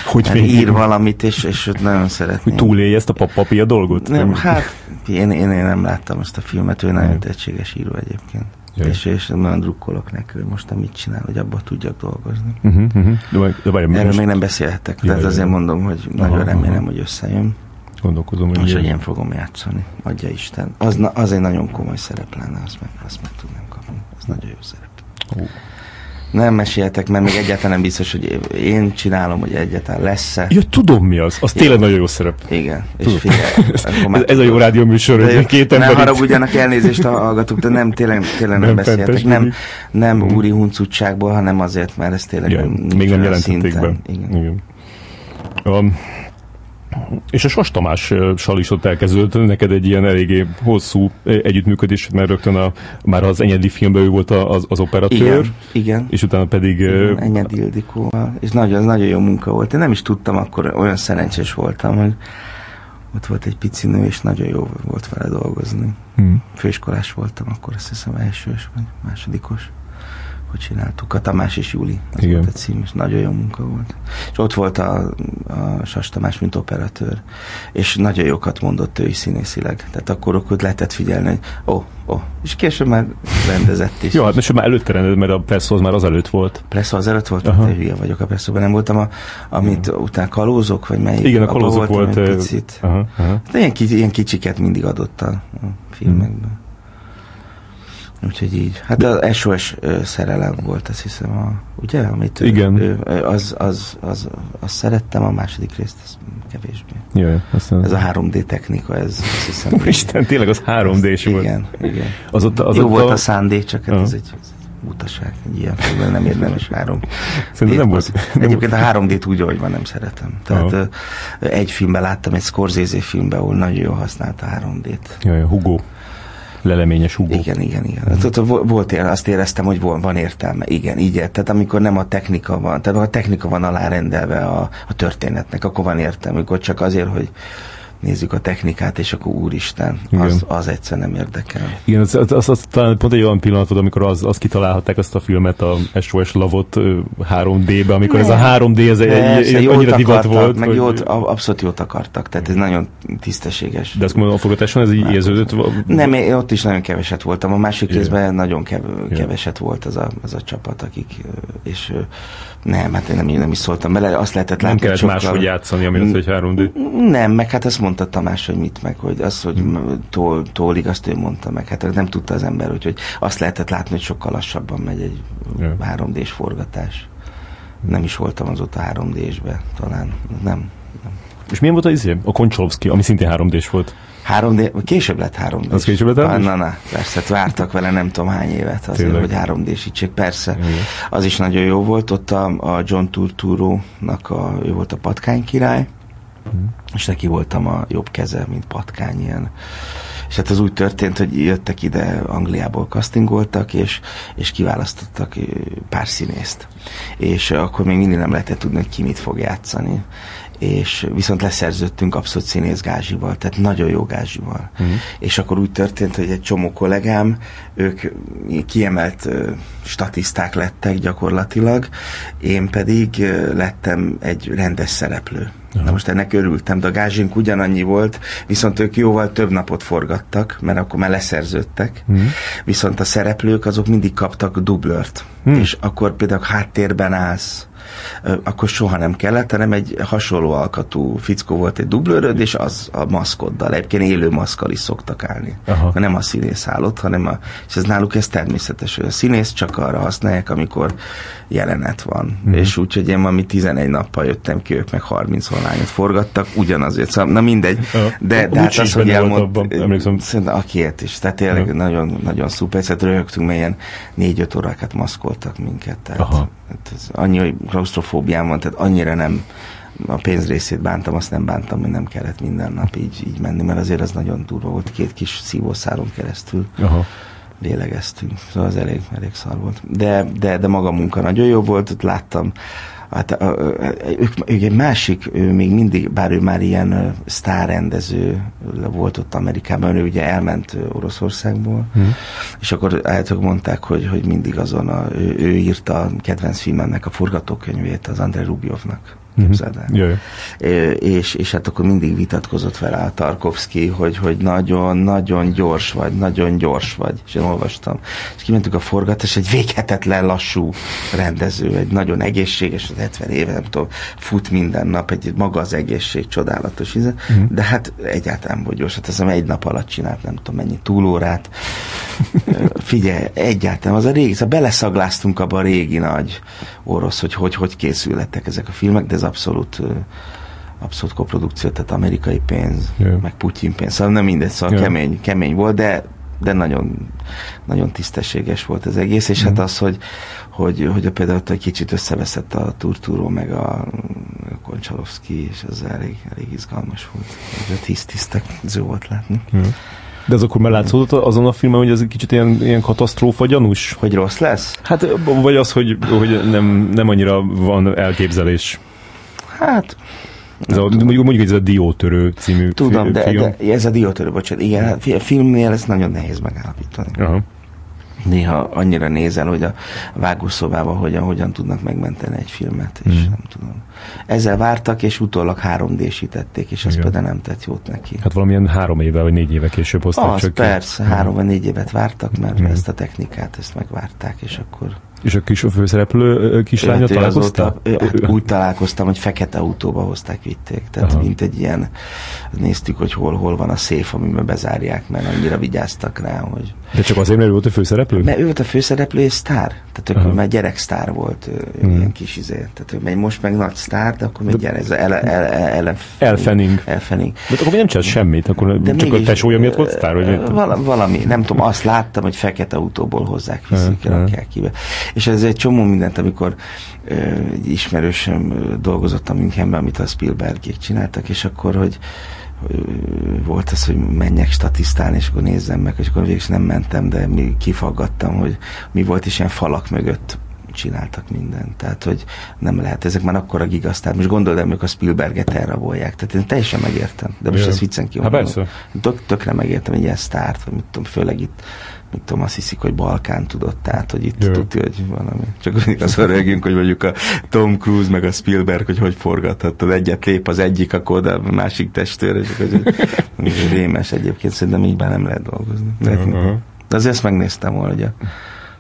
[SPEAKER 2] Hogy hát ír valamit, és, és nagyon szeretném.
[SPEAKER 1] Hogy túlélj ezt a papapia dolgot?
[SPEAKER 2] Nem, hát én, én, én, nem láttam ezt a filmet, ő nagyon tehetséges író egyébként. Jaj. És, és nagyon drukkolok neki, hogy most mit csinál, hogy abban tudjak dolgozni. Uh-huh, uh-huh. De, de várj, Erről most... még nem beszélhetek, de azért mondom, hogy nagyon aha, remélem, aha. hogy összejön.
[SPEAKER 1] Gondolkozom,
[SPEAKER 2] hogy... Most, hogy én fogom játszani, adja Isten. Az, az egy nagyon komoly szerep lenne, azt meg, azt meg tudnám kapni. Az nagyon jó szerep. Uh. Nem meséltek, mert még egyáltalán nem biztos, hogy én csinálom, hogy egyáltalán lesz-e.
[SPEAKER 1] Ja, tudom mi az. Az Igen. tényleg nagyon jó szerep.
[SPEAKER 2] Igen. És figyelj, [laughs]
[SPEAKER 1] ez, ez a jó rádió műsor, hogy két ember.
[SPEAKER 2] Ne haragudjanak, elnézést a hallgatók, de nem tényleg, tényleg nem, nem beszéltek. Nem, nem mm. úri huncutságból, hanem azért, mert ez tényleg
[SPEAKER 1] ja, nem, még nem jelentették be. Igen. Igen. Um, És a Sas Tamással is ott elkezdődött neked egy ilyen eléggé hosszú együttműködés, mert rögtön a, már az Enyedi filmben ő volt az, az operatőr.
[SPEAKER 2] Igen, igen.
[SPEAKER 1] És utána pedig...
[SPEAKER 2] Igen, Enyedi Ildikóval. És nagyon, az nagyon jó munka volt. Én nem is tudtam, akkor olyan szerencsés voltam, hogy ott volt egy pici nő, és nagyon jó volt vele dolgozni. Hmm. Főiskolás voltam, akkor azt hiszem elsős vagy másodikos hogy csináltuk, a Tamás és Júli, az Igen. volt a cím, és nagyon jó munka volt. És ott volt a, a Sas Tamás, mint operatőr, és nagyon jókat mondott ő is színészileg. Tehát akkor ott lehetett figyelni, hogy ó, oh, ó, oh. és később már rendezett is.
[SPEAKER 1] jó, hát most már előtte rendezett, mert a Presszó az már az előtt volt.
[SPEAKER 2] Presszó az előtt volt, Aha. hülye vagyok a Presszóban, nem voltam, a, amit uh-huh. utána kalózok, vagy melyik?
[SPEAKER 1] Igen, a kalózok volt.
[SPEAKER 2] Egy picit. Aha, aha. De ilyen, ilyen kicsiket mindig adott a, a filmekben. Hmm. Úgyhogy így. Hát az SOS szerelem volt, azt hiszem, a, ugye? Amit
[SPEAKER 1] Igen.
[SPEAKER 2] Ő, az, az, az, az, szerettem, a második részt, az kevésbé.
[SPEAKER 1] Jaj, aztán...
[SPEAKER 2] Ez a 3D technika, ez azt hiszem.
[SPEAKER 1] Isten, tényleg az 3D-s volt.
[SPEAKER 2] Igen, igen.
[SPEAKER 1] Az ott, az
[SPEAKER 2] Jó
[SPEAKER 1] ott
[SPEAKER 2] volt a, a szándék, csak hát ez egy utaság, egy ilyen filmben nem érdemes három.
[SPEAKER 1] Szerintem nem volt.
[SPEAKER 2] Nem Egyébként a 3D-t úgy, ahogy van, nem szeretem. Tehát Aha. egy filmben láttam, egy Scorsese filmben, ahol nagyon jól használta a 3D-t.
[SPEAKER 1] Jaj, Hugo leleményes Hugo.
[SPEAKER 2] Igen, igen, igen. Mm. Tehát, volt, azt éreztem, hogy van értelme. Igen, így Tehát amikor nem a technika van, tehát a technika van alárendelve a, a történetnek, akkor van értelme. Amikor csak azért, hogy nézzük a technikát, és akkor úristen, az, az egyszer nem érdekel.
[SPEAKER 1] Igen, az, az, az, az talán pont egy olyan pillanatod, amikor az, az kitalálhatták azt a filmet, a SOS Lavot 3D-be, amikor ne. ez a 3D, ez egy, egy annyira divat volt.
[SPEAKER 2] Meg hogy... jót, abszolút jót akartak, tehát ez nagyon tisztességes.
[SPEAKER 1] De azt mondom, a fogatáson ez így érződött?
[SPEAKER 2] Nem, én ott is nagyon keveset voltam. A másik részben nagyon keveset volt az a, az a csapat, akik, és nem, hát én nem, nem is szóltam bele, azt lehetett
[SPEAKER 1] látni. Nem kellett sokkal... máshogy játszani, ami az egy 3D.
[SPEAKER 2] Nem, meg hát azt mondta Tamás, hogy mit meg, hogy az, hogy hmm. tól, tólig, azt ő mondta meg. Hát nem tudta az ember, hogy, hogy azt lehetett látni, hogy sokkal lassabban megy egy yeah. 3D-s forgatás. Nem is voltam azóta 3D-sbe, talán. Nem.
[SPEAKER 1] És milyen volt az izé? A Koncsolowski, ami szintén 3D-s volt.
[SPEAKER 2] 3D, később lett 3D.
[SPEAKER 1] Az később lett?
[SPEAKER 2] Na, na, na, persze, hát vártak vele nem tudom hány évet azért, Tényleg. hogy 3 d persze. Igen. Az is nagyon jó volt, ott a, a John Turturro-nak a, ő volt a patkány király, hmm. és neki voltam a jobb keze, mint patkány ilyen. És hát az úgy történt, hogy jöttek ide Angliából castingoltak, és, és kiválasztottak pár színészt. És akkor még mindig nem lehetett tudni, hogy ki mit fog játszani és viszont leszerződtünk abszolút színész gázsival, tehát nagyon jó gázsival. Uh-huh. És akkor úgy történt, hogy egy csomó kollégám, ők kiemelt uh, statiszták lettek gyakorlatilag, én pedig uh, lettem egy rendes szereplő. Na most ennek örültem, de a gázsink ugyanannyi volt, viszont ők jóval több napot forgattak, mert akkor már leszerződtek, uh-huh. viszont a szereplők azok mindig kaptak dublört, uh-huh. és akkor például háttérben állsz, akkor soha nem kellett, hanem egy hasonló alkatú fickó volt egy dublőröd, és az a maszkoddal, egyébként élő maszkal is szoktak állni. Aha. Nem a színész állott, hanem a, és ez náluk ez természetes, hogy a színész csak arra használják, amikor jelenet van. Mm. És úgy, hogy én valami 11 nappal jöttem ki, ők meg 30 lányot forgattak, ugyanazért. Szóval, na mindegy. De, de hát az, hogy elmond, szerintem akiért is. Tehát tényleg nagyon, nagyon szuper. Szóval röhögtünk, melyen 4-5 órákat maszkoltak minket. Tehát Aha. Hát ez annyi klaustrofóbiám van, tehát annyira nem a pénz részét bántam, azt nem bántam, hogy nem kellett minden nap így, így menni, mert azért az nagyon durva volt, két kis szívószálon keresztül. Aha lélegeztünk, szóval az elég, elég szar volt. De, de, de maga a munka nagyon jó volt, ott láttam Hát ők, ők egy másik, ő még mindig, bár ő már ilyen sztárrendező volt ott Amerikában, ő ugye elment Oroszországból, hmm. és akkor állítólag mondták, hogy, hogy mindig azon a, ő, ő írta a kedvenc filmemnek a forgatókönyvét az Andrei Rubjovnak képzeld el. Jaj. És, és hát akkor mindig vitatkozott vele a Tarkovsky, hogy, hogy nagyon-nagyon gyors vagy, nagyon gyors vagy. És én olvastam. És kimentük a forgatás, egy véghetetlen lassú rendező, egy nagyon egészséges, 70 éve, nem tudom, fut minden nap, egy maga az egészség, csodálatos íze, uh-huh. de hát egyáltalán volt gyors. Hát azt egy nap alatt csinált, nem tudom mennyi túlórát. [laughs] Figyelj, egyáltalán az a régi, szóval beleszagláztunk abba a régi nagy orosz, hogy hogy, hogy készülhettek ezek a filmek, de ez abszolút abszolút koprodukció, tehát amerikai pénz, yeah. meg Putyin pénz, szóval nem mindegy, szóval yeah. kemény, kemény volt, de de nagyon, nagyon tisztességes volt az egész, és mm. hát az, hogy, hogy, hogy a például egy kicsit összeveszett a Turturó, meg a, a Koncsalovszki, és az elég, elég izgalmas volt. A tisztiztek, volt látni. Mm.
[SPEAKER 1] De az akkor már látszódott azon a filmen, hogy ez egy kicsit ilyen, ilyen katasztrófa gyanús?
[SPEAKER 2] Hogy rossz lesz?
[SPEAKER 1] Hát, vagy az, hogy, hogy nem, nem annyira van elképzelés.
[SPEAKER 2] Hát,
[SPEAKER 1] ez a, mondjuk, mondjuk ez a Diótörő című
[SPEAKER 2] Tudom, de, film. de ez a Diótörő, bocsánat. Igen, hát filmnél ez nagyon nehéz megállapítani. Aha néha annyira nézel, hogy a vágószobában hogyan, hogyan tudnak megmenteni egy filmet, és mm. nem tudom. Ezzel vártak, és utólag 3D-sítették, és az például nem tett jót neki.
[SPEAKER 1] Hát valamilyen három éve, vagy négy éve később hozták
[SPEAKER 2] az, csak persze, ki. három vagy négy évet vártak, mert mm. ezt a technikát, ezt megvárták, és akkor
[SPEAKER 1] és a kis a főszereplő kislánya találkoztál?
[SPEAKER 2] Hát úgy találkoztam, hogy fekete autóba hozták, vitték. Tehát Aha. mint egy ilyen, néztük, hogy hol, hol van a széf, amiben bezárják, mert annyira vigyáztak rá, hogy...
[SPEAKER 1] De csak azért, mert ő volt a főszereplő?
[SPEAKER 2] Mert ő volt a főszereplő és sztár. Tehát ő már gyerek sztár volt, hmm. ilyen kis izé. Tehát ő megy most meg nagy sztár, de akkor még gyerek, ez el, el, el,
[SPEAKER 1] Elfening.
[SPEAKER 2] Elfening.
[SPEAKER 1] De akkor nem csinál semmit, akkor de csak a tesója miatt volt sztár? Vagy
[SPEAKER 2] valami, nem tudom, azt láttam, hogy fekete autóból hozzák, viszik, rakják ki. És ez egy csomó mindent, amikor egy ismerősöm dolgozott a Münchenben, amit a Spielbergék csináltak, és akkor, hogy volt az, hogy menjek statisztálni, és akkor nézzem meg, és akkor végül nem mentem, de mi kifaggattam, hogy mi volt, is ilyen falak mögött csináltak mindent. Tehát, hogy nem lehet, ezek már akkor a gigasztár. Most gondold el, a Spielberget elrabolják. Tehát én teljesen megértem. De most ezt viccen ki.
[SPEAKER 1] Hát
[SPEAKER 2] Tök, tökre megértem egy ilyen sztárt, vagy mit tudom, főleg itt mit tudom, azt hiszik, hogy Balkán tudott, tehát, hogy itt tudja, hogy valami. Csak az rögünk, hogy mondjuk a Tom Cruise meg a Spielberg, hogy hogy forgathattad, egyet lép az egyik, akkor oda a másik testőre, és akkor rémes egyébként, szerintem így már nem lehet dolgozni. De, de azért ezt megnéztem volna, hogy a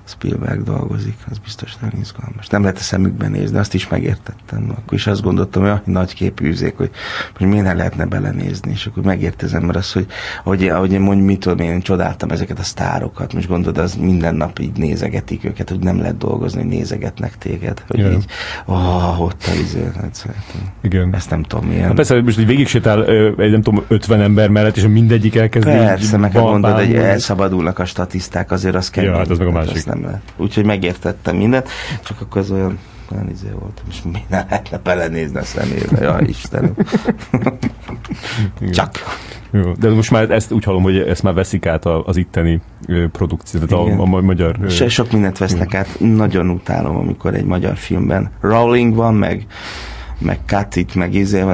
[SPEAKER 2] Spielberg dolgozik, az biztos nagyon izgalmas. Nem lehet a szemükben nézni, azt is megértettem. Akkor is azt gondoltam, hogy nagy képűzék, hogy, hogy miért ne lehetne belenézni, és akkor megértezem, mert az, hogy ahogy, ahogy én mondjuk, mit tudom, én csodáltam ezeket a sztárokat, most gondolod, az minden nap így nézegetik őket, hogy nem lehet dolgozni, hogy nézegetnek téged, hogy Igen. így, oh, ott a izé, hát, Igen. ezt nem tudom milyen. Hát
[SPEAKER 1] persze, most így végig sétál, egy nem tudom, 50 ember mellett, és mindegyik elkezdi.
[SPEAKER 2] Persze, meg mondod, hogy elszabadulnak a statiszták, azért az kell.
[SPEAKER 1] Ja, hát az meg a másik
[SPEAKER 2] lehet. Úgyhogy megértettem mindent, csak akkor az olyan olyan izé volt, és mi ne lehetne belenézni a szemébe, ja Istenem. csak.
[SPEAKER 1] Jó, de most már ezt úgy hallom, hogy ezt már veszik át az itteni produkció, tehát a, a, magyar...
[SPEAKER 2] Se, sok mindent vesznek át, nagyon utálom, amikor egy magyar filmben Rowling van, meg meg cut meg izé,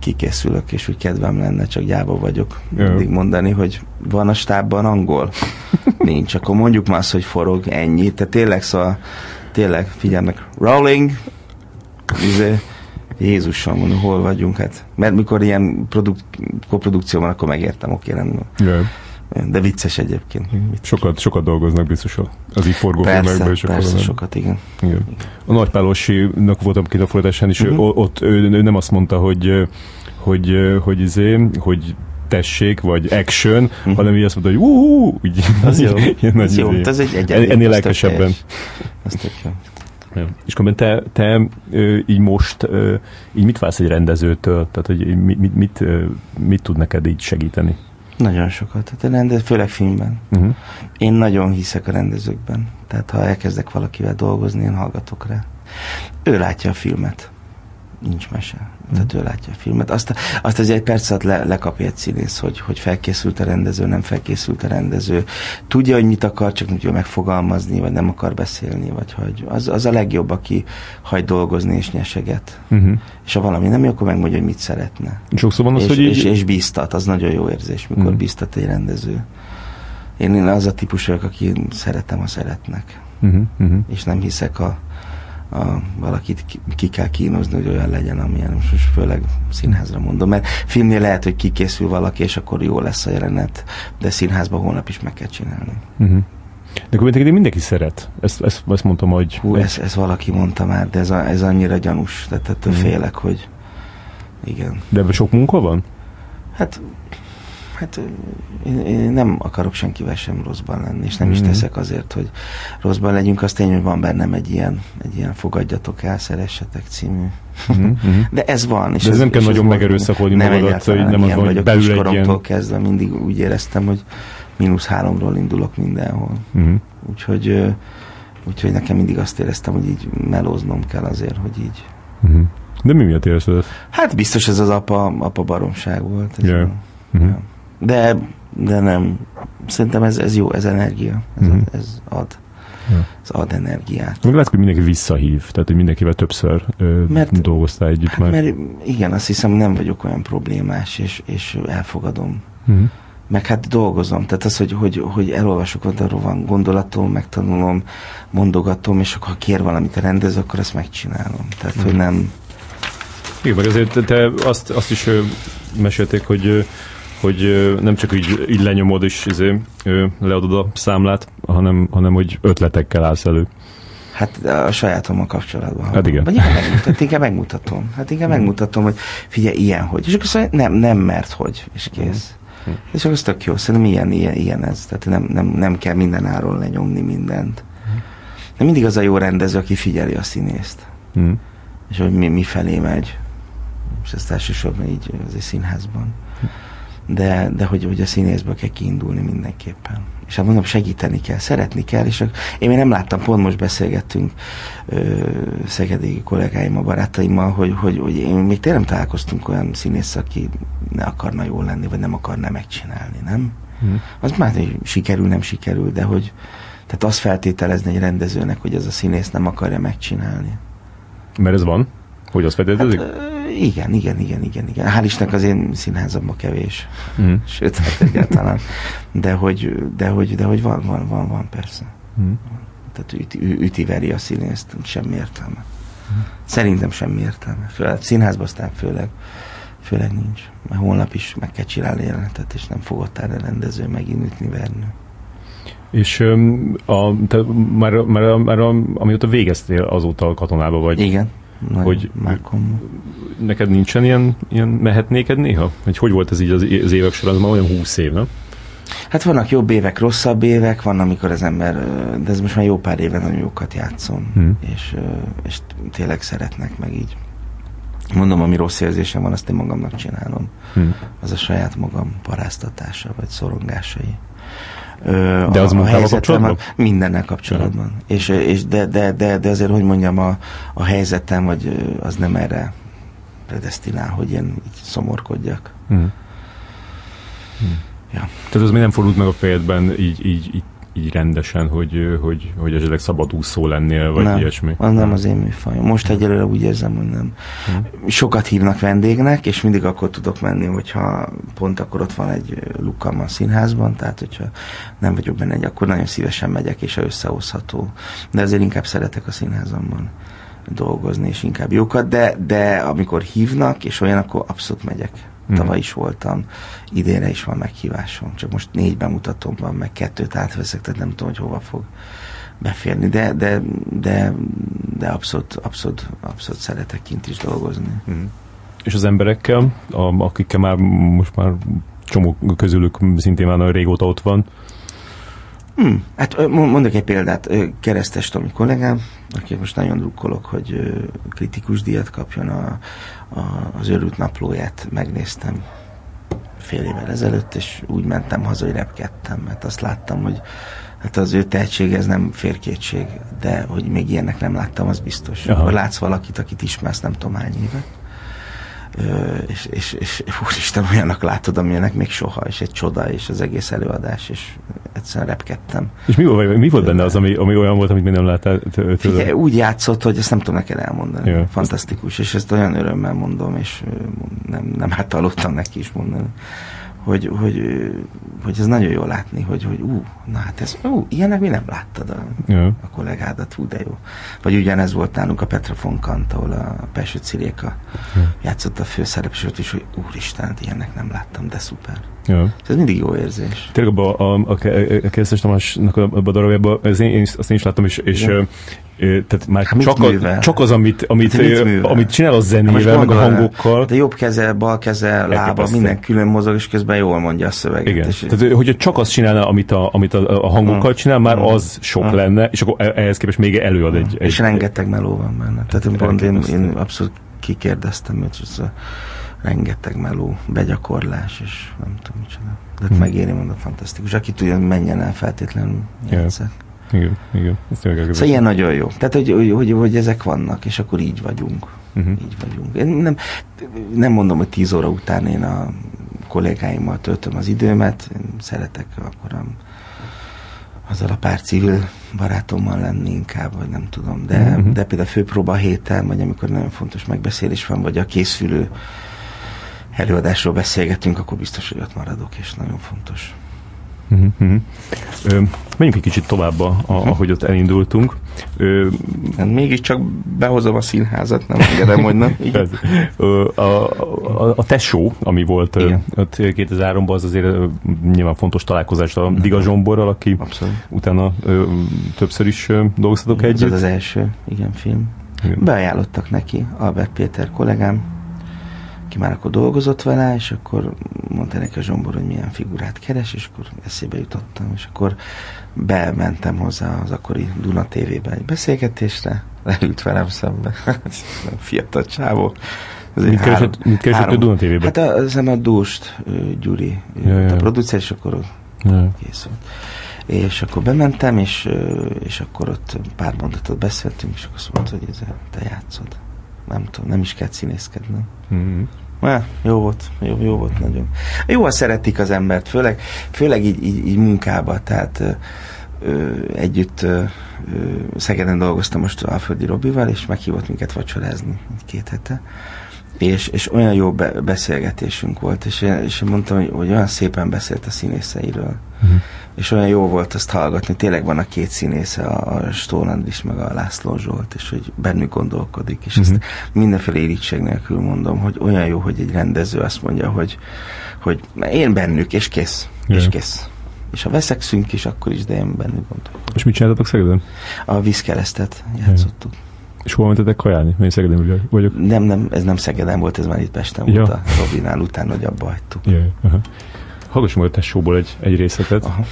[SPEAKER 2] kikészülök, és úgy kedvem lenne, csak gyába vagyok mindig mondani, hogy van a stábban angol? [laughs] Nincs, akkor mondjuk már azt, hogy forog ennyi, tehát tényleg szóval, tényleg figyelnek, rolling, izé, Jézusom, mondom, hol vagyunk, hát, mert mikor ilyen produk- koprodukció van, akkor megértem, oké, nem. Yeah. De vicces egyébként. Vicces.
[SPEAKER 1] Sokat, sokat dolgoznak biztos az így forgófilmekben.
[SPEAKER 2] Persze, persze sokat, igen.
[SPEAKER 1] igen. A Nagypálosinak voltam kint a fordításán, és uh-huh. ott ő, ő, nem azt mondta, hogy hogy, hogy, izé, hogy tessék, vagy action, uh-huh. hanem így azt mondta, hogy uhú, úgy.
[SPEAKER 2] Az jó. [laughs] Ilyen az jó. Ez egy egyenlő.
[SPEAKER 1] Ennél lelkesebben. Ez tök jó. Ja. És akkor te, te így most így mit válsz egy rendezőtől? Tehát, hogy mit, mit, mit, mit tud neked így segíteni?
[SPEAKER 2] Nagyon sokat. Tehát a rendez, főleg filmben. Uh-huh. Én nagyon hiszek a rendezőkben. Tehát ha elkezdek valakivel dolgozni, én hallgatok rá. Ő látja a filmet. Nincs mese tehát ő látja a filmet. Azt, azt az egy perc alatt le, lekapja egy színész, hogy, hogy felkészült a rendező, nem felkészült a rendező. Tudja, hogy mit akar, csak nem tudja megfogalmazni, vagy nem akar beszélni, vagy hogy az, az a legjobb, aki hagy dolgozni és nyeseget. Uh-huh. És ha valami nem jó, akkor megmondja, hogy mit szeretne.
[SPEAKER 1] Sokszor van az,
[SPEAKER 2] és,
[SPEAKER 1] hogy
[SPEAKER 2] így... és, és bíztat, az nagyon jó érzés, mikor uh-huh. bíztat egy rendező. Én, én az a típus vagyok, aki szeretem, ha szeretnek. Uh-huh. Uh-huh. És nem hiszek a a, valakit ki, ki kell kínozni, hogy olyan legyen, amilyen, most főleg színházra mondom, mert filmnél lehet, hogy kikészül valaki, és akkor jó lesz a jelenet, de színházban holnap is meg kell csinálni. Uh-huh.
[SPEAKER 1] De akkor mindenki szeret. Ezt, ezt, ezt mondtam, hogy...
[SPEAKER 2] Hú, ezt, ezt valaki mondta már, de ez, a, ez annyira gyanús. Tehát ettől uh-huh. félek, hogy igen.
[SPEAKER 1] De ebben sok munka van?
[SPEAKER 2] Hát Hát én, én nem akarok senkivel sem rosszban lenni, és nem mm. is mhm. teszek azért, hogy rosszban legyünk. Azt tény, hogy van bennem egy ilyen, egy ilyen fogadjatok el, szeressetek című. Mm-hmm. [laughs] De ez van.
[SPEAKER 1] És De ez, ez nem kell nagyon megerőszakolni
[SPEAKER 2] nem
[SPEAKER 1] magadat,
[SPEAKER 2] hogy
[SPEAKER 1] nem
[SPEAKER 2] az van,
[SPEAKER 1] hogy
[SPEAKER 2] belül egy ilyen... kezdve mindig úgy éreztem, hogy mínusz háromról indulok mindenhol.
[SPEAKER 1] Uh-huh.
[SPEAKER 2] Úgyhogy, úgyhogy nekem mindig azt éreztem, hogy így melóznom kell azért, hogy így.
[SPEAKER 1] Uh-huh. De mi miatt érezted ezt?
[SPEAKER 2] Hát biztos ez az apa, apa baromság volt. Ez
[SPEAKER 1] Yeah.
[SPEAKER 2] a, ja. De, de nem. Szerintem ez, ez jó, ez energia. Ez,
[SPEAKER 1] Mhm.
[SPEAKER 2] ez ad.
[SPEAKER 1] Ja.
[SPEAKER 2] Ez ad energiát.
[SPEAKER 1] Meg látszik, hogy mindenki visszahív, tehát hogy mindenkivel többször ö,
[SPEAKER 2] Mert-
[SPEAKER 1] dolgoztál együtt
[SPEAKER 2] Hát
[SPEAKER 1] már.
[SPEAKER 2] mert igen, azt hiszem nem vagyok olyan problémás, és, és elfogadom.
[SPEAKER 1] Uh-huh.
[SPEAKER 2] Meg hát dolgozom, tehát az, hogy, hogy, hogy elolvasok, hogy arról van gondolatom, megtanulom, mondogatom, és akkor ha kér valamit a rendező, akkor ezt megcsinálom. Tehát,
[SPEAKER 1] Mhm.
[SPEAKER 2] hogy nem,
[SPEAKER 1] Igen, meg azért te- azt, azt is mesélték, hogy hogy nem csak így, így lenyomod és izé, leadod a számlát, hanem, hanem hogy ötletekkel állsz elő.
[SPEAKER 2] Hát a sajátommal kapcsolatban.
[SPEAKER 1] Hát igen.
[SPEAKER 2] Vagy inkább, megmutat, inkább megmutatom. Hát inkább megmutatom, hogy figyelj, ilyen hogy. És akkor mondja, nem, nem, mert hogy. És kész.
[SPEAKER 1] Mhm.
[SPEAKER 2] És akkor az tök jó. Szerintem ilyen, ilyen, ilyen ez. Tehát nem, nem, nem kell minden áról lenyomni mindent.
[SPEAKER 1] Mhm.
[SPEAKER 2] De mindig az a jó rendező, aki figyeli a színészt.
[SPEAKER 1] Uh-huh.
[SPEAKER 2] És hogy mi, mi felé megy. És ez elsősorban így az egy színházban. De, de hogy, hogy a színészből kell kiindulni mindenképpen. És hát mondom, segíteni kell, szeretni kell, és én még nem láttam, pont most beszélgettünk ö, szegedi kollégáimmal, barátaimmal, hogy, hogy, hogy én még tényleg nem találkoztunk olyan színész, aki ne akarna jól lenni, vagy nem akarna megcsinálni, nem?
[SPEAKER 1] Mhm.
[SPEAKER 2] Az már hogy sikerül, nem sikerül, de hogy tehát azt feltételezni egy rendezőnek, hogy ez a színész nem akarja megcsinálni.
[SPEAKER 1] Mert ez van? Hogy azt feltételezik?
[SPEAKER 2] Hát, igen, igen, igen, igen, igen. Hál' Istennek az én színházamban kevés.
[SPEAKER 1] uh-huh.
[SPEAKER 2] Sőt, hát egyáltalán. De hogy, de hogy, de hogy van, van, van, van persze.
[SPEAKER 1] Uh-huh.
[SPEAKER 2] Tehát üti, ü- ütiveri a színészt, semmi értelme. Szerintem semmi értelme. Főleg, színházban aztán főleg, főleg nincs. Mert holnap is meg kell csinálni jelenetet, és nem fogott a rendező megint ütni, verni.
[SPEAKER 1] És a, te már, már, már amióta végeztél azóta katonába vagy,
[SPEAKER 2] Igen. Nagyon
[SPEAKER 1] Hogy-
[SPEAKER 2] már komoly.
[SPEAKER 1] neked nincsen ilyen, ilyen mehetnéked néha? Hogy hogy volt ez így az, az évek során? Már olyan húsz év, nem?
[SPEAKER 2] Hát vannak jobb évek, rosszabb évek, van, amikor az ember, de ez most már jó pár éve nagyon jókat játszom,
[SPEAKER 1] Hmm.
[SPEAKER 2] és, és tényleg szeretnek meg így. Mondom, ami rossz érzésem van, azt én magamnak csinálom.
[SPEAKER 1] Hm.
[SPEAKER 2] Az a saját magam paráztatása, vagy szorongásai.
[SPEAKER 1] De az munkával
[SPEAKER 2] helyzetem-
[SPEAKER 1] kapcsolatban?
[SPEAKER 2] Mindennel kapcsolatban. És, és de, de, de, de azért, hogy mondjam, a, a helyzetem, vagy az nem erre predestinál, hogy én így szomorkodjak.
[SPEAKER 1] Hm.
[SPEAKER 2] Ja.
[SPEAKER 1] Tehát az még nem fordult meg a fejedben így, így, így, így rendesen, hogy, hogy, hogy esetleg szabadúszó lennél, vagy
[SPEAKER 2] nem,
[SPEAKER 1] ilyesmi?
[SPEAKER 2] Az nem az én műfajom. Most egyelőre úgy érzem, hogy nem.
[SPEAKER 1] Hm.
[SPEAKER 2] Sokat hívnak vendégnek, és mindig akkor tudok menni, hogyha pont akkor ott van egy lukam a színházban, tehát hogyha nem vagyok benne egy, akkor nagyon szívesen megyek, és összehozható. De azért inkább szeretek a színházamban dolgozni, és inkább jókat, de, de amikor hívnak, és olyan, akkor abszolút megyek.
[SPEAKER 1] Mhm.
[SPEAKER 2] Tavaly is voltam, idénre is van meghívásom, csak most négy bemutatom van, meg kettőt átveszek, tehát nem tudom, hogy hova fog beférni, de, de, de, de abszolút, abszolút, abszolút szeretek kint is dolgozni.
[SPEAKER 1] Hm. És az emberekkel, a, akikkel már most már csomó közülük szintén már nagyon régóta ott van,
[SPEAKER 2] Hm, hát mondok egy példát, Keresztes Tomi kollégám, aki most nagyon drukkolok, hogy kritikus díjat kapjon a, a, az őrült naplóját, megnéztem fél évvel ezelőtt, és úgy mentem haza, hogy repkedtem, mert azt láttam, hogy hát az ő tehetség ez nem férkétség, de hogy még ilyennek nem láttam, az biztos.
[SPEAKER 1] Aha.
[SPEAKER 2] Látsz valakit, akit ismersz nem tudom hány éve, Ö, és, és, és úristen, olyanak látod, amilyenek még soha, és egy csoda, és az egész előadás, és egyszerűen repkedtem.
[SPEAKER 1] és mi, volt- mi volt benne az, ami, ami olyan volt, amit még nem láttál?
[SPEAKER 2] Figyelj, úgy játszott, hogy ezt nem tudom neked elmondani.
[SPEAKER 1] Jó.
[SPEAKER 2] Fantasztikus, és ezt olyan örömmel mondom, és nem, nem átaludtam neki is mondani, hogy, hogy, hogy ez nagyon jó látni, hogy, hogy ú, na hát ez, ú, ilyenek mi nem láttad a,
[SPEAKER 1] Ja.
[SPEAKER 2] a kollégádat, hú, de jó. Vagy ugyanez volt nálunk a Petra von Kant, ahol a Pelső Ciréka játszott a főszerep, és hogy úristen, hát ilyenek nem láttam, de szuper.
[SPEAKER 1] Ja.
[SPEAKER 2] Ez mindig jó érzés.
[SPEAKER 1] Tényleg abban a, a, a, a Keresztes Tamásnak a, a darabjában, ez én, én, azt én is láttam, és, és tehát már
[SPEAKER 2] Hát
[SPEAKER 1] csak, a, csak az, amit, amit,
[SPEAKER 2] Hát
[SPEAKER 1] amit csinál a
[SPEAKER 2] Hát
[SPEAKER 1] zenével, meg a hangokkal.
[SPEAKER 2] De jobb keze, bal keze, lába, minden külön mozog, és közben jól mondja a szöveget.
[SPEAKER 1] Igen.
[SPEAKER 2] És,
[SPEAKER 1] Tehát, hogyha csak azt csinálna, amit a, amit a, a hangokkal csinál, már az sok
[SPEAKER 2] Mm.
[SPEAKER 1] lenne, és akkor e- ehhez képest még előad egy... egy
[SPEAKER 2] és rengeteg meló van benne. Tehát pont én, én abszolút kikérdeztem a rengeteg meló, begyakorlás, és nem tudom micsoda. De hmm. megéri, mondom, fantasztikus. Aki tudja, menjen el feltétlenül játszani.
[SPEAKER 1] Igen, igen. Ezt
[SPEAKER 2] szóval ilyen nagyon jó. Tehát, hogy, hogy, hogy, hogy ezek vannak, és akkor így vagyunk. Uh-huh. Így vagyunk. Én nem, nem mondom, hogy tíz óra után én a kollégáimmal töltöm az időmet, én szeretek akkor a, azzal a pár civil barátommal lenni inkább, vagy nem tudom. De, uh-huh. de például főpróba héten, vagy amikor nagyon fontos megbeszélés van, vagy a készülő előadásról beszélgetünk, akkor biztos, hogy ott maradok, és nagyon fontos.
[SPEAKER 1] Uh-huh. Ö, menjünk egy kicsit tovább, a, a, ahogy ott elindultunk.
[SPEAKER 2] Ö, hát mégiscsak behozom a színházat, nem engedem, hogy nem. [laughs]
[SPEAKER 1] a, a, a tesó, ami volt Igen. ott 2003-ban, az azért nyilván fontos találkozás a Diga Zsomborral, aki Abszolút. utána ö, többször is dolgoztatok együtt.
[SPEAKER 2] Ez az első, igen, film. Igen. Beajánlottak neki, Albert Péter kollégám, aki már akkor dolgozott vele, és akkor mondta neki a Zsombor, hogy milyen figurát keres, és akkor eszébe jutottam, és akkor bementem hozzá az akkori Duna TV-be egy beszélgetésre, leült velem szembe, [laughs] fiatal csávó.
[SPEAKER 1] Mit keresett, mit keresett a Duna TV-be?
[SPEAKER 2] Hát az a Dúst, Gyuri, ja, ja. a producer, és akkor ja. készült. És akkor bementem, és, és akkor ott pár mondatot beszéltünk, és akkor azt mondta, hogy ez te játszod. Nem tudom, nem is kell színészkednem. Mm-hmm. Ja, jó volt, jó, jó volt nagyon. Jó, szeretik az embert, főleg, főleg így, így, így munkába, tehát ö, együtt ö, Szegeden dolgoztam most Alföldi Robival, és meghívott minket vacsorázni két hete, és, és olyan jó be, beszélgetésünk volt, és én, és én mondtam, hogy, hogy olyan szépen beszélt a színészeiről, uh-huh. és olyan jó volt azt hallgatni, tényleg van a két színésze, a, a Stóland is, meg a László Zsolt, és hogy bennük gondolkodik, és uh-huh. ezt mindenféle irítség nélkül mondom, hogy olyan jó, hogy egy rendező azt mondja, hogy, hogy én bennük, és kész, yeah. és kész. És ha veszekszünk is, akkor is, de én bennük gondolok.
[SPEAKER 1] És mit csináltatok Szegeden?
[SPEAKER 2] A vízkeresztet játszottuk. Yeah.
[SPEAKER 1] És hol mentetek kajálni? Mert Szegeden vagyok.
[SPEAKER 2] Nem, nem, ez nem Szegeden volt, ez már itt Pesten ja. volt a Robinál után, hogy abba hagytuk.
[SPEAKER 1] Ja, aha. Hallgassunk majd a tesóból egy, egy részletet. Aha.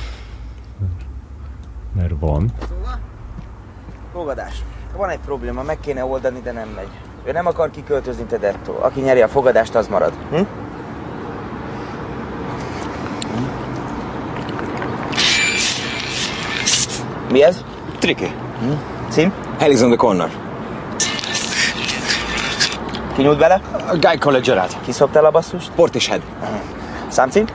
[SPEAKER 1] Mert van.
[SPEAKER 2] Fogadás. Van egy probléma, meg kéne oldani, de nem megy. Ő nem akar kiköltözni Tedettól. Aki nyeri a fogadást, az marad. Hm? Mi ez?
[SPEAKER 6] Triki.
[SPEAKER 2] Hm? Cím?
[SPEAKER 6] Helix on the corner.
[SPEAKER 2] Ki nyújt bele?
[SPEAKER 6] Guy College
[SPEAKER 2] Ki szoptál a basszust?
[SPEAKER 6] Portishead.
[SPEAKER 2] Számcím?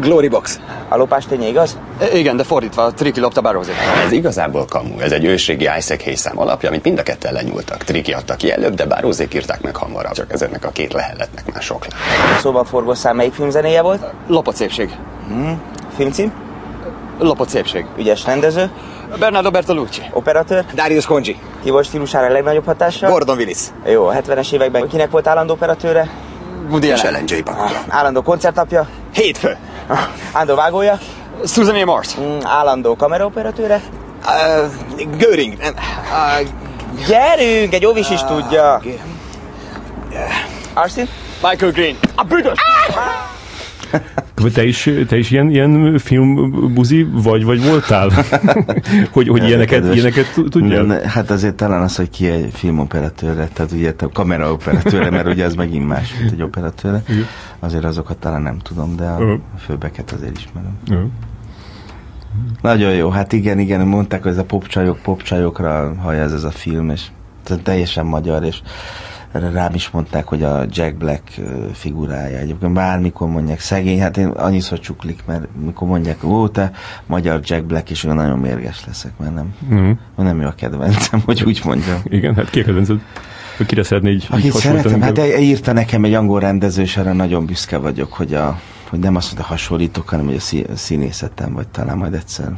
[SPEAKER 6] Glory Box.
[SPEAKER 2] A lopás ténye igaz?
[SPEAKER 6] Igen, de fordítva, Triki lopta Barrozi.
[SPEAKER 7] Ez igazából kamu. Ez egy ősrégi Isaac Hayes alapja, amit mind a ketten lenyúltak. Triki adta ki előbb, de Barrozék írták meg hamarabb. Csak ezeknek a két lehelletnek már sok lett.
[SPEAKER 2] Szóval forgószál melyik filmzenéje volt?
[SPEAKER 6] Lopott szépség.
[SPEAKER 2] Hmm. Filmcím?
[SPEAKER 6] Lopott szépség.
[SPEAKER 2] Ügyes rendező?
[SPEAKER 6] Bernardo Bertolucci.
[SPEAKER 2] Operatőr?
[SPEAKER 6] Darius Congi.
[SPEAKER 2] Ki volt stílusára a legnagyobb hatással?
[SPEAKER 6] Gordon Willis.
[SPEAKER 2] Jó, a 70-es években kinek volt állandó operatőre?
[SPEAKER 6] Woody
[SPEAKER 7] És Ellen J.
[SPEAKER 2] Állandó koncertapja?
[SPEAKER 6] Hétfő.
[SPEAKER 2] Ah, állandó vágója?
[SPEAKER 6] Susan A. Mart.
[SPEAKER 2] Mm, állandó kameraoperatőre?
[SPEAKER 6] Uh, Göring. Uh,
[SPEAKER 2] Gyerünk, egy óvis is tudja. Arsin?
[SPEAKER 6] Michael Green. A büdös! Ah! [laughs]
[SPEAKER 1] Te is, te is ilyen, ilyen filmbuzi vagy, vagy voltál? [laughs] hogy hogy ilyeneket, ilyeneket tudjál?
[SPEAKER 2] Hát azért talán az, hogy ki egy filmoperatőre, tehát ugye a kameraoperatőre, mert ugye ez megint más, mint egy operatőre. Azért azokat talán nem tudom, de a főbeket azért ismerem. Nagyon jó, hát igen, igen, mondták, hogy ez a popcsajok, popcsajokra hajaz ez a film, és teljesen magyar, és rám is mondták, hogy a Jack Black figurája. Egyébként bármikor mondják szegény, hát én annyiszor csuklik, mert mikor mondják, ó, te magyar Jack Black, és olyan nagyon mérges leszek, mert nem, mm. nem jó a kedvencem, hogy úgy mondjam.
[SPEAKER 1] Igen, hát ki a kedvenced? Kire szeretné így,
[SPEAKER 2] Akit így szeretem, hát írta nekem egy angol rendező, és erre nagyon büszke vagyok, hogy, a, hogy nem azt mondta hasonlítok, hanem hogy a színészetem, vagy talán majd egyszer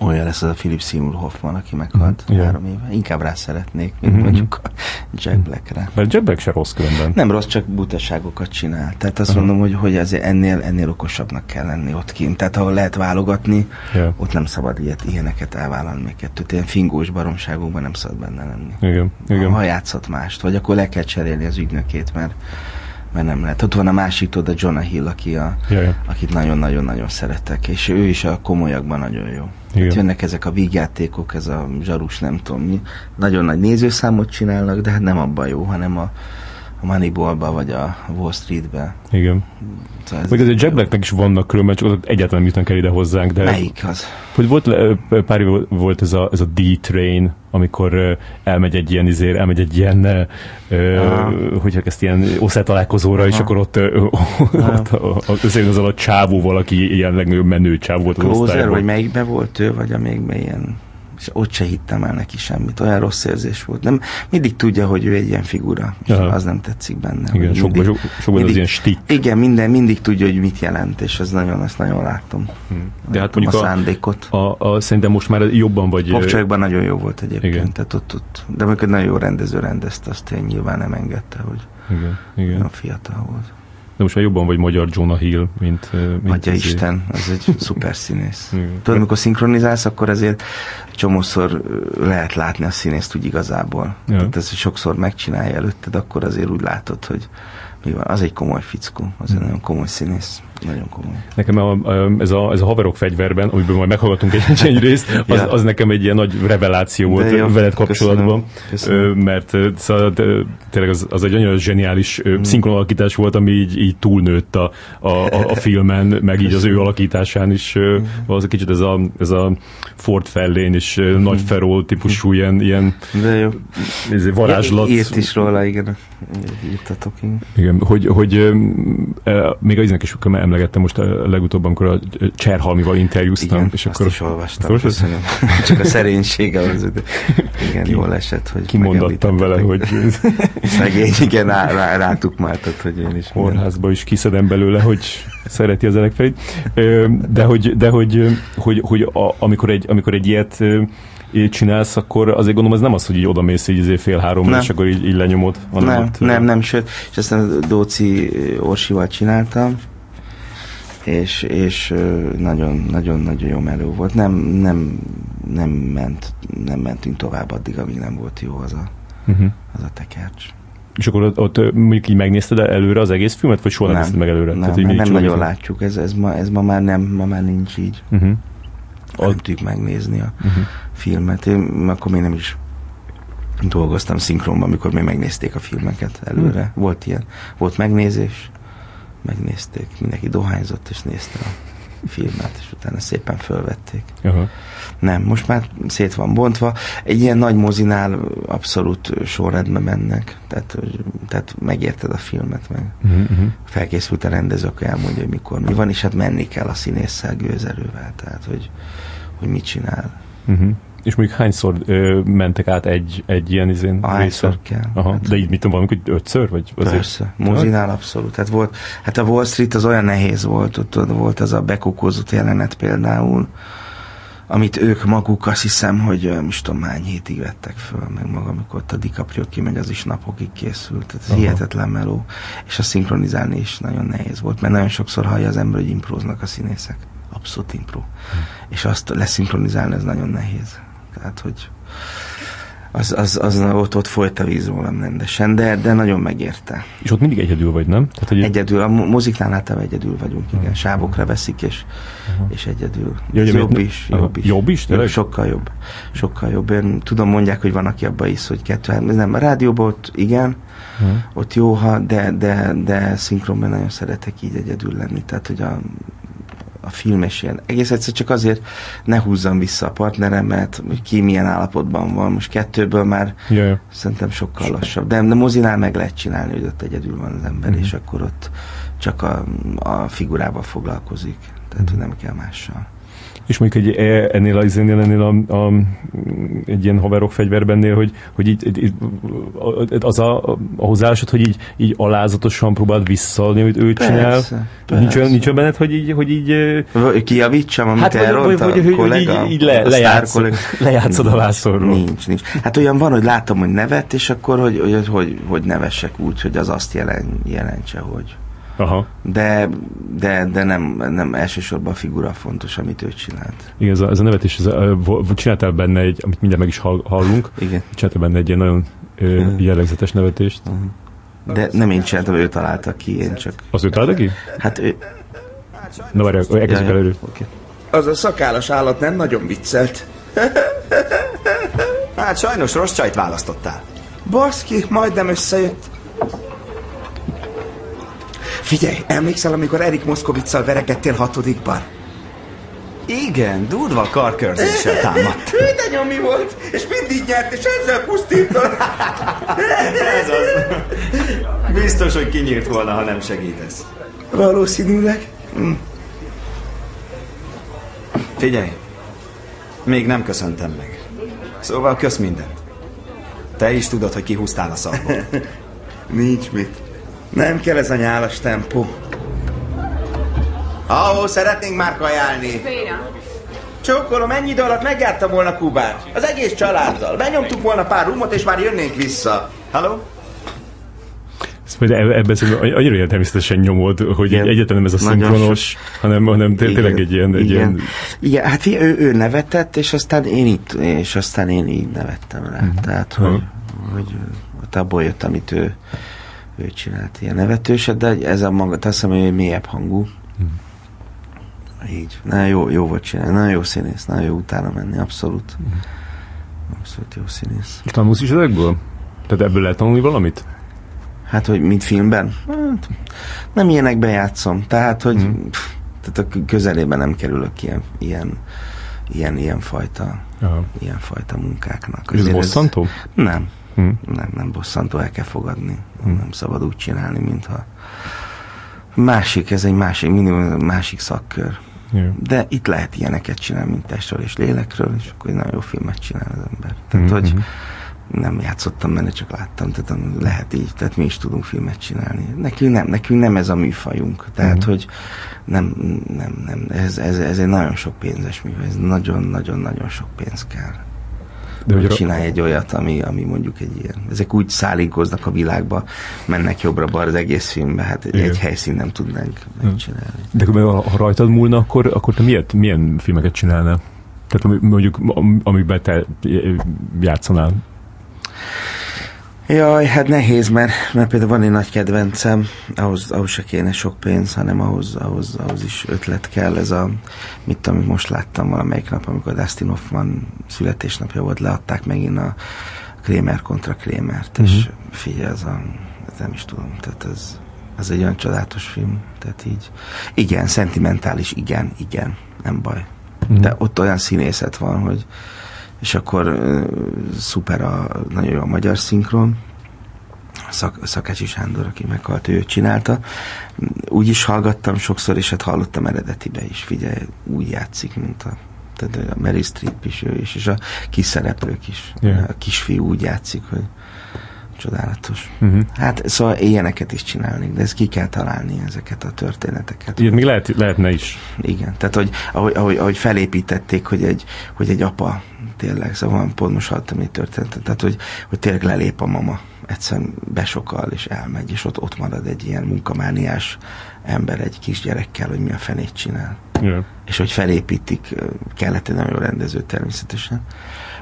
[SPEAKER 2] olyan lesz az a Philip Seymour Hoffman, aki meghalt mm, három éve. Inkább rá szeretnék, mint mm-hmm. mondjuk a Jack Blackre.
[SPEAKER 1] Mert Jack Black se rossz különben.
[SPEAKER 2] Nem rossz, csak butaságokat csinál. Tehát azt uh-huh. mondom, hogy, hogy ezért ennél, ennél okosabbnak kell lenni ott kint. Tehát ha lehet válogatni, yeah. ott nem szabad ilyet, ilyeneket elvállalni még kettőt. Ilyen fingós baromságokban nem szabad benne lenni.
[SPEAKER 1] Igen, igen.
[SPEAKER 2] Ha játszott mást, vagy akkor le kell cserélni az ügynökét, mert mert nem lehet. Ott van a másik, a Jonah Hill, aki a, Jaj. akit nagyon-nagyon-nagyon szeretek, és ő is a komolyakban nagyon jó. Igen. jönnek ezek a vígjátékok, ez a zsarus, nem tudom mi. Nagyon nagy nézőszámot csinálnak, de hát nem abban jó, hanem a Moneyball-ba, vagy a Wall Street-be.
[SPEAKER 1] Igen.
[SPEAKER 2] Szóval
[SPEAKER 1] Meg azért Jack Blacknek is vannak különben, csak egyáltalán nem jutnak el ide hozzánk, de...
[SPEAKER 2] Melyik az?
[SPEAKER 1] Hogy volt, pár év volt ez a, ez a D-Train, amikor elmegy egy ilyen izér, elmegy egy ilyen, ö, ö,
[SPEAKER 2] Aha.
[SPEAKER 1] hogy ezt ilyen osztálytalálkozóra, és akkor ott, ö, ott összejön azzal a csávóval, aki ilyen legnagyobb menő csávó volt az
[SPEAKER 2] Closer, vagy melyikbe volt ő, vagy a még ilyen és ott se hittem el neki semmit, olyan rossz érzés volt. Nem, mindig tudja, hogy ő egy ilyen figura, és
[SPEAKER 1] Aha.
[SPEAKER 2] az nem tetszik benne.
[SPEAKER 1] Igen,
[SPEAKER 2] hogy
[SPEAKER 1] sokban, sok, sokban az ilyen stik.
[SPEAKER 2] Igen, minden, mindig tudja, hogy mit jelent, és ez nagyon, ezt nagyon látom.
[SPEAKER 1] De hát
[SPEAKER 2] a
[SPEAKER 1] mondjuk a,
[SPEAKER 2] szándékot.
[SPEAKER 1] a, a, szerintem most már jobban vagy...
[SPEAKER 2] Popcsajokban nagyon jó volt egyébként,
[SPEAKER 1] Igen.
[SPEAKER 2] tehát ott, ott, de amikor nagyon jó rendező rendezte, azt én nyilván nem engedte, hogy
[SPEAKER 1] Igen, igen.
[SPEAKER 2] fiatal volt.
[SPEAKER 1] De most már jobban vagy magyar Jonah Hill, mint... mint
[SPEAKER 2] Adja
[SPEAKER 1] izé.
[SPEAKER 2] Isten, az egy [laughs] szuper színész. Tudod, amikor szinkronizálsz, akkor azért csomószor lehet látni a színészt úgy igazából.
[SPEAKER 1] Ja.
[SPEAKER 2] Tehát ezt sokszor megcsinálja előtted, akkor azért úgy látod, hogy mi van. Az egy komoly fickó, az egy nagyon komoly színész. Nagyon komoly.
[SPEAKER 1] Nekem a, a, ez, a, ez a haverok fegyverben, amiből majd meghallgatunk egy, egy részt, az,
[SPEAKER 2] Ja.
[SPEAKER 1] az nekem egy ilyen nagy reveláció volt
[SPEAKER 2] jó,
[SPEAKER 1] veled kapcsolatban.
[SPEAKER 2] köszönöm, köszönöm.
[SPEAKER 1] Mert szóval, tényleg az, az egy annyira zseniális
[SPEAKER 2] Hmm.
[SPEAKER 1] mm. szinkronalakítás volt, ami így, így túlnőtt a, a, a, a filmen, meg így az ő alakításán is.
[SPEAKER 2] Hmm.
[SPEAKER 1] Az kicsit ez a, ez a Ford Fellén és
[SPEAKER 2] Hmm.
[SPEAKER 1] nagy Ferrol típusú ilyen, ilyen
[SPEAKER 2] De jó.
[SPEAKER 1] ez varázslat.
[SPEAKER 2] Írt is róla, igen. Írtatok, igen.
[SPEAKER 1] Igen, hogy, hogy ö, még az is akkor emlegettem most a legutóbb, amikor a Cserhalmival interjúztam.
[SPEAKER 2] Igen,
[SPEAKER 1] és
[SPEAKER 2] azt
[SPEAKER 1] akkor
[SPEAKER 2] is olvastam.
[SPEAKER 1] Azt?
[SPEAKER 2] Köszönöm. Csak a szerénysége az, igen, jól esett, hogy
[SPEAKER 1] kimondattam vele, hogy.
[SPEAKER 2] Szegény, igen, rá, rá, rátukmáltad, hogy én is.
[SPEAKER 1] kórházba is kiszedem belőle, hogy szereti az. Ö, De hogy, de hogy, hogy, hogy a, amikor, egy, amikor egy ilyet csinálsz, akkor azért gondolom ez nem az, hogy így odamész így izé fél három,
[SPEAKER 2] Nem.
[SPEAKER 1] és akkor így, így lenyomod. hanem
[SPEAKER 2] Nem,
[SPEAKER 1] ott,
[SPEAKER 2] nem, nem, sőt, és aztán a Dóci Orsival csináltam, és, és ö, nagyon, nagyon, nagyon jó meló volt. Nem, nem, nem ment, nem mentünk tovább addig, amíg nem volt jó az a,
[SPEAKER 1] Uh-huh.
[SPEAKER 2] az a tekercs.
[SPEAKER 1] És akkor ott, ott mondjuk így megnézted előre az egész filmet, vagy soha nem, nézted meg előre?
[SPEAKER 2] Nem,
[SPEAKER 1] így
[SPEAKER 2] nem, nem nagyon látjuk, ez, ez, ma, ez ma, már nem, ma már nincs így.
[SPEAKER 1] Uh-huh.
[SPEAKER 2] Nem tudjuk megnézni a
[SPEAKER 1] Uh-huh.
[SPEAKER 2] filmet. Én akkor még nem is dolgoztam szinkronban, amikor még megnézték a filmeket előre.
[SPEAKER 1] Hm.
[SPEAKER 2] Volt ilyen, volt megnézés, megnézték, mindenki dohányzott és nézte a filmet, és utána szépen fölvették.
[SPEAKER 1] Aha.
[SPEAKER 2] Nem, most már szét van bontva. Egy ilyen nagy mozinál abszolút sorrendben mennek, tehát, tehát megérted a filmet, meg
[SPEAKER 1] Uh-huh.
[SPEAKER 2] felkészült a rendező, akkor elmondja, hogy mikor mi van, és hát menni kell a színésszel gőzerővel, tehát hogy, hogy mit csinál.
[SPEAKER 1] Uh-huh. És mondjuk hányszor ö, mentek át egy, egy ilyen izén
[SPEAKER 2] Ahányszor
[SPEAKER 1] részre?
[SPEAKER 2] kell.
[SPEAKER 1] Aha.
[SPEAKER 2] Hát-
[SPEAKER 1] De így mit tudom, hogy ötször? Vagy azért?
[SPEAKER 2] Persze, mozinál abszolút. Hát, volt, hát a Wall Street az olyan nehéz volt, ott, ott volt az a bekokózott jelenet például, amit ők maguk azt hiszem, hogy most tudom hány hétig vettek föl, meg maga, amikor ott a DiCaprio kimegy, az is napokig készült. Tehát ez
[SPEAKER 1] Aha.
[SPEAKER 2] hihetetlen meló. És a szinkronizálni is nagyon nehéz volt, mert nagyon sokszor hallja az ember, hogy impróznak a színészek. Abszolút impro. És azt leszinkronizálni, ez nagyon nehéz. Tehát, hogy az, az, az ott, ott folyt a víz rólam rendesen, de, de nagyon megérte.
[SPEAKER 1] És ott mindig egyedül vagy, nem? Tehát, hogy
[SPEAKER 2] Egyedül, a moziknál általában egyedül vagyunk, igen. Sávokra veszik, és,
[SPEAKER 1] Aha.
[SPEAKER 2] és egyedül.
[SPEAKER 1] Ja,
[SPEAKER 2] Ez jobb is, jobb is.
[SPEAKER 1] Jobb is?
[SPEAKER 2] Sokkal jobb. Sokkal jobb. Én tudom, mondják, hogy van, aki abba is, hogy kettő, hát nem, a rádióban ott igen,
[SPEAKER 1] Aha.
[SPEAKER 2] ott jó, ha, de, de, de szinkronban nagyon szeretek így egyedül lenni. Tehát, hogy a, a film és ilyen. Egész egyszer csak azért ne húzzam vissza a partneremet, hogy ki milyen állapotban van. Most kettőből már
[SPEAKER 1] Ja, ja.
[SPEAKER 2] Szerintem sokkal lassabb. De, de mozinál meg lehet csinálni, hogy ott egyedül van az ember,
[SPEAKER 1] Mhm.
[SPEAKER 2] és akkor ott csak a, a figurával foglalkozik. Tehát, hogy nem kell mással.
[SPEAKER 1] És mondjuk egy, e- ennél, az, ennél, ennél a, a, egy ilyen haverok fegyverbennél, hogy, hogy így, így, az a, a hozzáállásod, hogy így, így alázatosan próbáld visszaadni, amit ő csinál.
[SPEAKER 2] Persze,
[SPEAKER 1] Nincs olyan, nincs olyan benned, hogy így, hogy így
[SPEAKER 2] Vagy Kijavítsam, amit
[SPEAKER 1] Hát, vagy-
[SPEAKER 2] elront
[SPEAKER 1] vagy- vagy-
[SPEAKER 2] a
[SPEAKER 1] hogy- hogy
[SPEAKER 2] kollega,
[SPEAKER 1] így- így le- lejátsz-
[SPEAKER 2] kollega.
[SPEAKER 1] lejátszod a vászorról.
[SPEAKER 2] Nincs, nincs. Hát olyan van, hogy látom, hogy nevet, és akkor, hogy, hogy, hogy, hogy nevessek úgy, hogy az azt jelen, jelentse, hogy.
[SPEAKER 1] Aha,
[SPEAKER 2] De, de, de nem, nem elsősorban a figura fontos, amit ő csinált.
[SPEAKER 1] igen, ez a, ez a nevetés, ez a, csináltál benne egy, amit mindjárt meg is hall, hallunk,
[SPEAKER 2] Igen.
[SPEAKER 1] csináltál benne egy ilyen nagyon ö, jellegzetes nevetést.
[SPEAKER 2] De nem én csináltam, ő találta ki, én csak...
[SPEAKER 1] Az ő találta ki?
[SPEAKER 2] Hát ő,
[SPEAKER 1] Na várj, elkezdjük előről.
[SPEAKER 2] Oké. Az a szakállas állat nem nagyon viccelt. [laughs]
[SPEAKER 6] Hát sajnos rossz csajt választottál.
[SPEAKER 2] Baszki, majdnem összejött. Figyelj, emlékszel, amikor Erik Moszkovicsal verekedtél hatodikban?
[SPEAKER 8] Igen, durva karkörzéssel támadt.
[SPEAKER 2] Ő de nyomi volt, és mindig nyert, és ezzel pusztított.
[SPEAKER 8] Ez az. Biztos, hogy kinyírt volna, ha nem segítesz.
[SPEAKER 2] Valószínűleg. Hm.
[SPEAKER 8] Figyelj, még nem köszöntem meg. Szóval kösz mindent. Te is tudod, hogy kihúztál a szarból.
[SPEAKER 2] Nincs mit. Nem kell ez a nyálas tempó. Ahó, szeretnénk már kajálni. Csókolom, ennyi idő alatt megjártam volna Kubát. Az egész családdal. Benyomtuk volna pár rumot, és már jönnénk vissza.
[SPEAKER 8] Halló?
[SPEAKER 1] Ezt majd eb- ebben szerintem annyira ilyen természetesen nyomod, hogy
[SPEAKER 2] Igen.
[SPEAKER 1] egyáltalán nem ez a szinkronos, hanem, hanem té- tényleg egy ilyen, egy
[SPEAKER 2] igen.
[SPEAKER 1] ilyen
[SPEAKER 2] Igen, hát ő, ő nevetett, és aztán én itt, és aztán én így nevettem rá.
[SPEAKER 1] Mhm.
[SPEAKER 2] Tehát, hogy, hogy ott abból jött, amit ő, ő csinált, ilyen nevetőset, de ez a maga, azt hiszem, hogy mélyebb hangú.
[SPEAKER 1] Mhm.
[SPEAKER 2] Így. Nagyon jó, jó volt csinálni, nagyon jó színész, nagyon jó utána menni, abszolút.
[SPEAKER 1] Mhm.
[SPEAKER 2] Abszolút jó színész.
[SPEAKER 1] És tanulsz is ezekből? Tehát ebből lehet tanulni valamit?
[SPEAKER 2] Hát, hogy mint filmben? Hát, nem ilyenekben játszom. Tehát, hogy
[SPEAKER 1] Mhm.
[SPEAKER 2] mm. pff, tehát a közelében nem kerülök ilyen, ilyen, ilyen, ilyen fajta,
[SPEAKER 1] Aha.
[SPEAKER 2] ilyen fajta munkáknak.
[SPEAKER 1] És ez
[SPEAKER 2] Azért
[SPEAKER 1] bosszantó?
[SPEAKER 2] Nem,
[SPEAKER 1] Hm.
[SPEAKER 2] nem, nem bosszantó, el kell fogadni. Nem szabad úgy csinálni, mintha másik, ez egy másik, minimum másik szakkör.
[SPEAKER 1] Jó.
[SPEAKER 2] De itt lehet ilyeneket csinálni, mint testről és lélekről, és akkor egy nagyon jó filmet csinál az ember. Tehát,
[SPEAKER 1] Mhm,
[SPEAKER 2] hogy
[SPEAKER 1] mhm.
[SPEAKER 2] nem játszottam benne, csak láttam, tehát lehet így, tehát mi is tudunk filmet csinálni. Nekünk nem, nekünk nem ez a műfajunk, tehát,
[SPEAKER 1] Mhm.
[SPEAKER 2] hogy nem, nem, nem, ez, ez, ez egy nagyon sok pénzes mű, ez nagyon-nagyon-nagyon sok pénz kell.
[SPEAKER 1] De
[SPEAKER 2] hogy csinálj egy olyat, ami, ami mondjuk egy ilyen. Ezek úgy szállinkoznak a világba, mennek jobbra-balra az egész filmbe, hát egy,
[SPEAKER 1] Igen.
[SPEAKER 2] egy helyszín nem tudnánk megcsinálni.
[SPEAKER 1] De ha rajtad múlna, akkor, akkor te miért, milyen filmeket csinálnál? Tehát mondjuk, am- amiben te játszanál.
[SPEAKER 2] Jaj, hát nehéz, mert, mert például van egy nagy kedvencem, ahhoz, ahhoz se kéne sok pénz, hanem ahhoz, ahhoz, ahhoz is ötlet kell. Ez a, mit tudom, most láttam valamelyik nap, amikor Dustin Hoffman születésnapja volt, leadták megint a Kramer kontra Kramert, és
[SPEAKER 1] Mhm.
[SPEAKER 2] figyelj, ez a, ez nem is tudom, tehát ez, ez egy olyan csodálatos film, tehát így, igen, szentimentális, igen, igen, nem baj.
[SPEAKER 1] Mhm.
[SPEAKER 2] De ott olyan színészet van, hogy és akkor szuper a, nagyon jó a magyar szinkron, Szak, Szakácsi Sándor, aki meghalt, ő csinálta. Úgy is hallgattam sokszor, és hát hallottam eredetibe is. Figyelj, úgy játszik, mint a tehát a Mary Streep is ő is, és a kis szereplők is.
[SPEAKER 1] Ja.
[SPEAKER 2] A kisfiú úgy játszik, hogy csodálatos.
[SPEAKER 1] Uh-huh.
[SPEAKER 2] Hát szóval ilyeneket is csinálnék, de ezt ki kell találni, ezeket a történeteket.
[SPEAKER 1] Ilyet még lehet, lehetne is.
[SPEAKER 2] Igen, tehát hogy ahogy, ahogy, ahogy felépítették, hogy egy, hogy egy apa tényleg, szóval pont most hallottam egy történetet, tehát hogy, hogy tényleg lelép a mama, egyszerűen besokal és elmegy, és ott, ott marad egy ilyen munkamániás ember egy kisgyerekkel, hogy mi a fenét csinál.
[SPEAKER 1] Yeah.
[SPEAKER 2] És hogy felépítik, kellett egy nagyon rendező természetesen,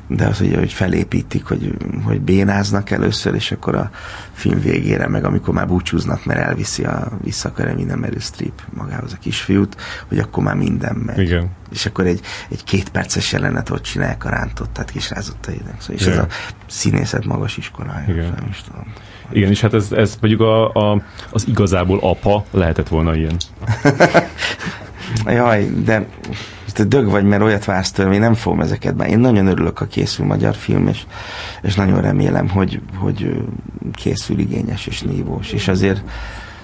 [SPEAKER 2] de az, hogy, hogy felépítik, hogy, hogy bénáznak először, és akkor a film végére, meg amikor már búcsúznak, mert elviszi a, vissza akarja minden Meryl Streep magához a kisfiút, hogy akkor már minden megy.
[SPEAKER 1] Igen.
[SPEAKER 2] És akkor egy, egy két perces jelenet ott csinálják a rántottát, kisrázott a ideg. Szóval, és ez
[SPEAKER 1] Igen.
[SPEAKER 2] a színészet magas iskolája.
[SPEAKER 1] Igen.
[SPEAKER 2] Nem is tudom.
[SPEAKER 1] Igen, és hát ez, ez mondjuk a, a, az igazából apa lehetett volna ilyen. [laughs]
[SPEAKER 2] Jaj, de te dög vagy, mert olyat vársz tőlem, én nem fogom ezeket be. Én nagyon örülök, ha készül magyar film, és, és nagyon remélem, hogy, hogy készül igényes és nívós. És azért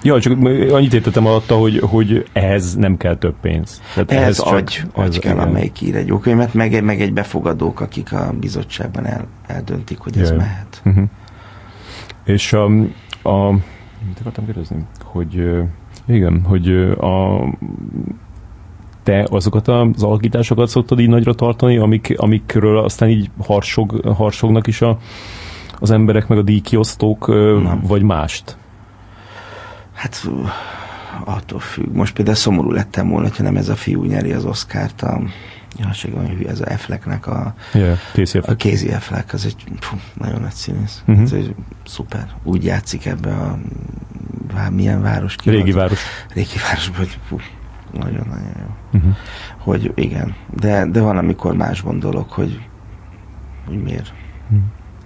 [SPEAKER 1] Ja, csak annyit értettem alatta, hogy, hogy ehhez nem kell több pénz. Tehát
[SPEAKER 2] ehhez
[SPEAKER 1] csak-
[SPEAKER 2] agy, agy kell,
[SPEAKER 1] igen.
[SPEAKER 2] amelyik ír egy jó könyvet, meg, meg egy befogadók, akik a bizottságban el, eldöntik, hogy ez
[SPEAKER 1] Jaj.
[SPEAKER 2] mehet.
[SPEAKER 1] Uh-huh. És a, a mit akartam kérdezni? Hogy igen, hogy a te azokat az alakításokat szoktad így nagyra tartani, amik, amikről aztán így harsog, harsognak is a, az emberek, meg a díjkiosztók,
[SPEAKER 2] Nem.
[SPEAKER 1] vagy mást?
[SPEAKER 2] Hát attól függ. Most például szomorú lettem volna, hogyha nem ez a fiú nyeri az Oscárt, a, ja, se van, hogy ez a Afflecknek a,
[SPEAKER 1] Yeah,
[SPEAKER 2] a Casey Affleck, az egy fú, nagyon nagy színész. Uh-huh. Ez egy szuper. Úgy játszik ebbe a vá, milyen város ki
[SPEAKER 1] Régi
[SPEAKER 2] az?
[SPEAKER 1] város.
[SPEAKER 2] Régi városban, hogy nagyon-nagyon jó.
[SPEAKER 1] Uh-huh.
[SPEAKER 2] Hogy igen, de, de van, amikor más gondolok, hogy, hogy miért.
[SPEAKER 1] Mhm.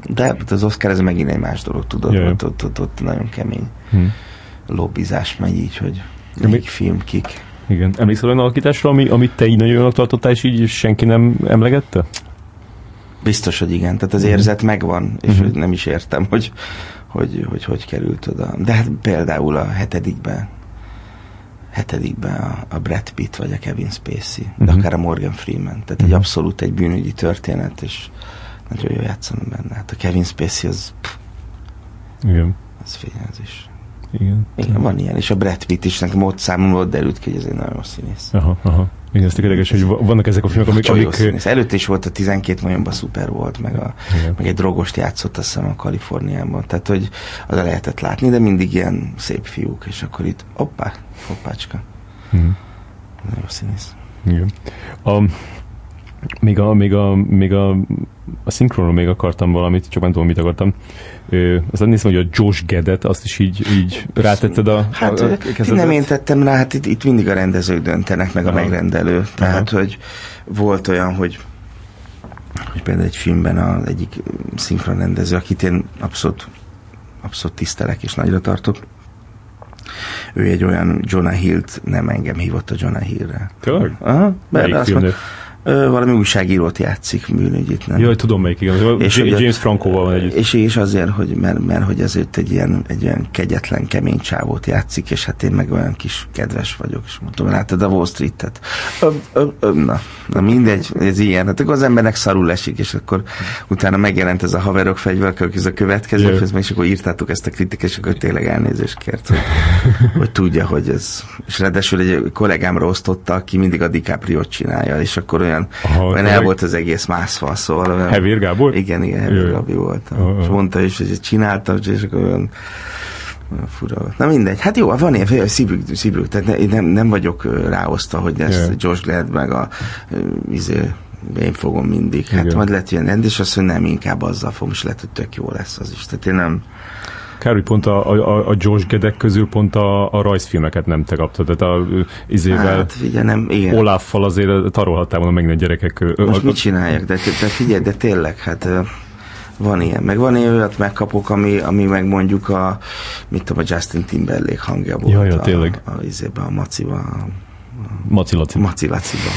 [SPEAKER 2] De az Oscar ez megint egy más dolog, tudod,
[SPEAKER 1] Jaj.
[SPEAKER 2] ott, ott, ott, ott nagyon kemény.
[SPEAKER 1] Hmm.
[SPEAKER 2] lobbizás megy így, hogy melyik film kik.
[SPEAKER 1] Igen. Emlékszel olyan alakításra, ami, amit te így nagyon jónak tartottál, és így senki nem emlegette?
[SPEAKER 2] Biztos, hogy igen. Tehát az érzet megvan, és hogy nem is értem, hogy hogy, hogy hogy került oda. De hát például a hetedikben hetedikben a, a Brad Pitt vagy a Kevin Spacey, de
[SPEAKER 1] Mhm.
[SPEAKER 2] akár a Morgan Freeman. Tehát egy abszolút egy bűnügyi történet, és nagyon jó játszanom benne. Hát a Kevin Spacey az,
[SPEAKER 1] Igen.
[SPEAKER 2] az fényezés.
[SPEAKER 1] Igen.
[SPEAKER 2] Igen, van ilyen, és a Brad Pitt is, nekem ott számomra ott derült ki, hogy ez egy nagyon színész.
[SPEAKER 1] Aha, aha. Igen, ez érdekes, hogy va- vannak ezek a filmek, amik...
[SPEAKER 2] Csak jó
[SPEAKER 1] amik
[SPEAKER 2] színész. Előtt is volt a 12 majomban szuper volt, meg, a,
[SPEAKER 1] Igen.
[SPEAKER 2] meg egy drogost játszott azt hiszem a Kaliforniában. Tehát, hogy az lehetett látni, de mindig ilyen szép fiúk, és akkor itt, hoppá, hoppácska.
[SPEAKER 1] Mhm.
[SPEAKER 2] Nagyon színész.
[SPEAKER 1] Igen. A, még a, még a, még a, a szinkronról még akartam valamit, csak nem tudom, mit akartam. Ö, aztán néztem, hogy a Josh Gedet, azt is így, így rátetted a,
[SPEAKER 2] Hát
[SPEAKER 1] a, a
[SPEAKER 2] a, nem én tettem rá, hát itt, itt mindig a rendezők döntenek, meg a
[SPEAKER 1] Aha.
[SPEAKER 2] megrendelő. Tehát, hogy volt olyan, hogy hogy például egy filmben az egyik szinkronrendező, akit én abszolút, abszolút tisztelek és nagyra tartok, ő egy olyan Jonah Hill-t nem engem hívott a Jonah Hill-re.
[SPEAKER 1] Tényleg?
[SPEAKER 2] Aha, mert azt mondta, ö, valami újságírót játszik bűnügyit, nem?
[SPEAKER 1] Jaj, tudom melyik, igen.
[SPEAKER 2] És
[SPEAKER 1] És
[SPEAKER 2] ugye-
[SPEAKER 1] James Francoval van együtt.
[SPEAKER 2] És, és azért, hogy mert, mert hogy azért egy ilyen, egy ilyen kegyetlen, kemény csávót játszik, és hát én meg olyan kis kedves vagyok, és mondtam, látod a Wall Street-et. Ö, ö, ö, na, na mindegy, ez ilyen. Hát akkor az embernek szarul esik, és akkor utána megjelent ez a haverok fegyverkök, ez a következő,
[SPEAKER 1] Jö.
[SPEAKER 2] yeah. és akkor írtátok ezt a kritikát, és akkor tényleg elnézést kért, hogy, [laughs] hogy tudja, hogy ez. És ráadásul egy kollégámra osztotta, aki mindig a DiCaprio-t csinálja, és akkor olyan,
[SPEAKER 1] Aha,
[SPEAKER 2] olyan el volt az egész mászva, szóval olyan,
[SPEAKER 1] Hevér Gábor?
[SPEAKER 2] igen, igen. Hevér Gabi volt.
[SPEAKER 1] Aha.
[SPEAKER 2] És mondta is, hogy csináltam, és akkor olyan, olyan fura. Na mindegy, hát jó, van ilyen szívük, szívük tehát ne, én nem, nem vagyok ráosztva, hogy ezt
[SPEAKER 1] Jö.
[SPEAKER 2] Josh Glad meg a izé, én fogom mindig. Hát
[SPEAKER 1] Igen.
[SPEAKER 2] majd lehet ilyen rend, és azt, hogy nem, inkább azzal fogom, és lehet, hogy tök jó lesz az is. Tehát én nem,
[SPEAKER 1] Kár, hogy pont a, a, a Josh Gedek közül pont a, a rajzfilmeket nem te kaptad. Tehát a izével,
[SPEAKER 2] hát figyelj, nem, igen.
[SPEAKER 1] Olaffal azért tarolhattál volna megint a gyerekek.
[SPEAKER 2] Most
[SPEAKER 1] a-
[SPEAKER 2] mit csináljak? De, de figyelj, de tényleg, hát van ilyen. Meg van ilyen olyat megkapok, ami, ami meg mondjuk a, mit tudom, a Justin Timberlake hangja volt.
[SPEAKER 1] Ja, ja,
[SPEAKER 2] a,
[SPEAKER 1] tényleg.
[SPEAKER 2] A, a, izébe, a maciba, a
[SPEAKER 1] Maci Laci.
[SPEAKER 2] Maci Laciba.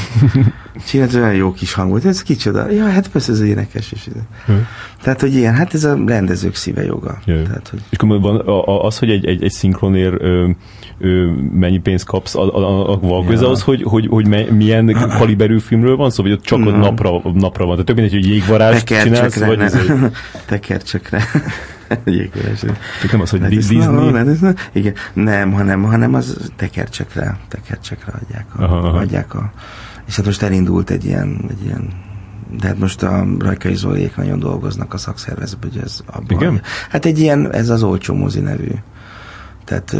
[SPEAKER 2] [laughs] Csinált olyan jó kis hang volt, ez kicsoda. Ja, hát persze ez énekes is.
[SPEAKER 1] Hm.
[SPEAKER 2] Tehát, hogy ilyen, hát ez a rendezők szíve joga.
[SPEAKER 1] Jaj.
[SPEAKER 2] Tehát, hogy
[SPEAKER 1] És akkor van az, hogy egy, egy, egy szinkronér ö, ö, mennyi pénzt kapsz, a, a, a, van köze
[SPEAKER 2] Ja.
[SPEAKER 1] az, hogy, hogy, hogy me, milyen kaliberű filmről van szó, vagy ott csak ott
[SPEAKER 2] Nem.
[SPEAKER 1] napra, napra van. Tehát tök mindegy, hogy jégvarást csinálsz, vagy [laughs]
[SPEAKER 2] tekercsekre. [laughs] Jégveres.
[SPEAKER 1] Tehát nem az, hogy Disney.
[SPEAKER 2] na- Igen, nem, hanem, hanem az tekercsekre, tekercsekre adják a,
[SPEAKER 1] Aha, aha.
[SPEAKER 2] adják a, és hát most elindult egy ilyen, egy ilyen de hát most a Rajkai Zoliék nagyon dolgoznak a szakszervezetben, hogy ez abban.
[SPEAKER 1] Igen?
[SPEAKER 2] Hát egy ilyen, ez az olcsó mozi nevű. Tehát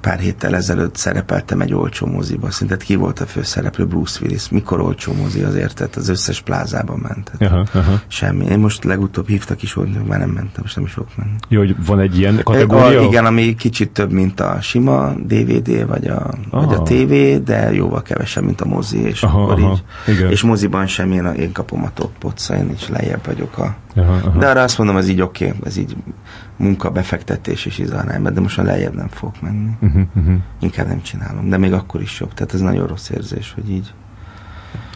[SPEAKER 2] pár héttel ezelőtt szerepeltem egy olcsó moziba. Szerinted ki volt a főszereplő? Bruce Willis. Mikor olcsó mozi azért? Tehát az összes plázában ment.
[SPEAKER 1] Aha, aha.
[SPEAKER 2] Semmi. Én most legutóbb hívtak is volt, már nem mentem, most nem is fogok menni.
[SPEAKER 1] Jó, hogy van egy ilyen kategória?
[SPEAKER 2] A, igen, ami kicsit több, mint a sima DVD, vagy a, vagy a
[SPEAKER 1] Ah.
[SPEAKER 2] TV, de jóval kevesebb, mint a mozi, és
[SPEAKER 1] Aha,
[SPEAKER 2] akkor
[SPEAKER 1] aha,
[SPEAKER 2] így.
[SPEAKER 1] igen.
[SPEAKER 2] És moziban sem én, én kapom a toppot, szóval én is lejjebb vagyok a...
[SPEAKER 1] Aha, aha.
[SPEAKER 2] De arra azt mondom, ez így oké, okay, ez így munka, befektetés és izgalám, de most a lejjebb nem fogok menni.
[SPEAKER 1] Uh-huh, uh-huh.
[SPEAKER 2] Inkább nem csinálom, de még akkor is jobb. Tehát ez nagyon rossz érzés, hogy így.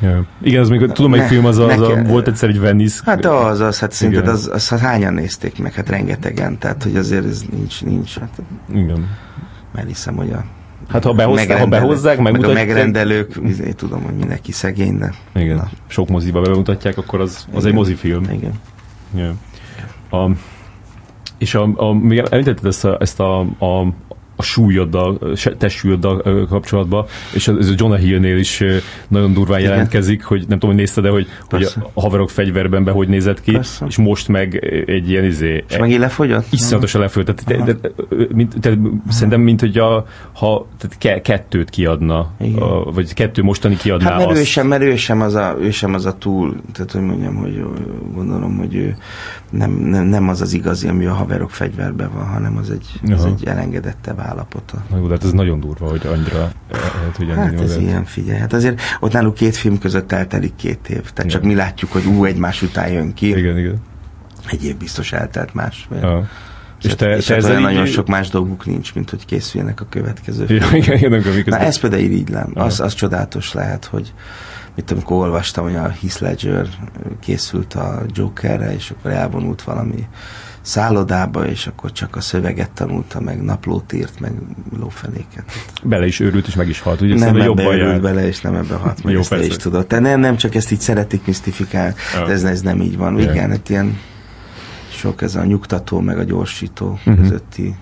[SPEAKER 1] Ja. Igen, az még tudom,
[SPEAKER 2] Ne-
[SPEAKER 1] film az, a, az a,
[SPEAKER 2] nekem-
[SPEAKER 1] volt egyszer egy Venice.
[SPEAKER 2] Hát az, az, hát szerinted
[SPEAKER 1] Igen.
[SPEAKER 2] az, az, hát hányan nézték meg? Hát rengetegen, tehát hogy azért ez nincs, nincs. Hát
[SPEAKER 1] Igen.
[SPEAKER 2] mert hiszem, hogy a
[SPEAKER 1] Hát ha, behozták, ha behozzák,
[SPEAKER 2] meg a megrendelők, izé, tudom, hogy mindenki szegény, de
[SPEAKER 1] Igen,
[SPEAKER 2] Na.
[SPEAKER 1] sok moziba bemutatják, akkor az, az egy
[SPEAKER 2] Igen.
[SPEAKER 1] mozifilm.
[SPEAKER 2] igen.
[SPEAKER 1] Yeah. A, és a, a, még említetted ezt a, ezt a, a súlyoddal, testsúlyoddal ö, kapcsolatban, és ez a Jonah Hill-nél is nagyon durván
[SPEAKER 2] Igen.
[SPEAKER 1] jelentkezik, hogy nem tudom, hogy nézted de hogy, hogy a haverok fegyverben be hogy nézett ki,
[SPEAKER 2] Persze.
[SPEAKER 1] és most meg egy ilyen izé,
[SPEAKER 2] És megint lefogyott?
[SPEAKER 1] iszonyatosan lefolyt. Tehát, de, de, mint, tehát szerintem, mint hogy a, ha tehát ke, kettőt kiadna,
[SPEAKER 2] Igen.
[SPEAKER 1] a, vagy kettő mostani kiadná
[SPEAKER 2] Hát mert ő
[SPEAKER 1] azt.
[SPEAKER 2] sem, mert ő sem, az a, ő sem az a túl, tehát hogy mondjam, hogy gondolom, hogy ő nem, nem, nem az az igazi, ami a haverok fegyverben van, hanem az egy, az
[SPEAKER 1] Aha.
[SPEAKER 2] egy elengedettebb állapota.
[SPEAKER 1] Na jó, de hát ez nagyon durva, hogy annyira lehet, hogy
[SPEAKER 2] Hát ez ilyen, figyelj. Hát azért ott náluk két film között eltelik két év. Tehát csak
[SPEAKER 1] Igen.
[SPEAKER 2] mi látjuk, hogy ú, egymás után jön ki.
[SPEAKER 1] Igen, igen.
[SPEAKER 2] Egy év biztos eltelt másfél.
[SPEAKER 1] Ja. És te,
[SPEAKER 2] és
[SPEAKER 1] te
[SPEAKER 2] hát
[SPEAKER 1] ezzel
[SPEAKER 2] olyan
[SPEAKER 1] így...
[SPEAKER 2] nagyon sok más dolguk nincs, mint hogy készüljenek a következő
[SPEAKER 1] Ja, igen, igen, amikor
[SPEAKER 2] Na
[SPEAKER 1] miközben...
[SPEAKER 2] ez például irigylem. Az, az csodálatos lehet, hogy mit tudom, amikor olvastam, hogy a Heath Ledger készült a Jokerre, és akkor elvonult valami szállodába, és akkor csak a szöveget tanulta, meg naplót írt, meg lófenéket.
[SPEAKER 1] Bele is őrült, és meg is halt. Ugye
[SPEAKER 2] nem ebbe
[SPEAKER 1] jobban
[SPEAKER 2] örült
[SPEAKER 1] jár.
[SPEAKER 2] bele, és nem ebbe hat, meg
[SPEAKER 1] Jó,
[SPEAKER 2] ezt
[SPEAKER 1] persze.
[SPEAKER 2] is tudod. Te nem, nem csak ezt így szeretik misztifikálni, de ez, ez nem így van. Igen, hát ilyen sok ez a nyugtató, meg a gyorsító
[SPEAKER 1] Mhm.
[SPEAKER 2] közötti,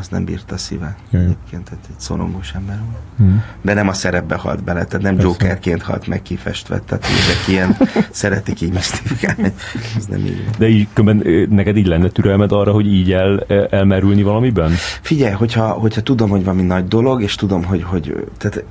[SPEAKER 2] azt nem bírta a szíve.
[SPEAKER 1] Ja, ja.
[SPEAKER 2] Egyébként tehát egy szorongós ember volt.
[SPEAKER 1] Mhm.
[SPEAKER 2] De nem a szerepbe halt bele, tehát nem
[SPEAKER 1] Persze.
[SPEAKER 2] Jokerként halt meg kifestve, tehát ezek ilyen [laughs] szeretik így misztifikálni. Ez nem így van.
[SPEAKER 1] De így különben ö, neked így lenne türelmed arra, hogy így el, elmerülni valamiben?
[SPEAKER 2] Figyelj, hogyha, hogyha tudom, hogy valami nagy dolog, és tudom, hogy, hogy tehát,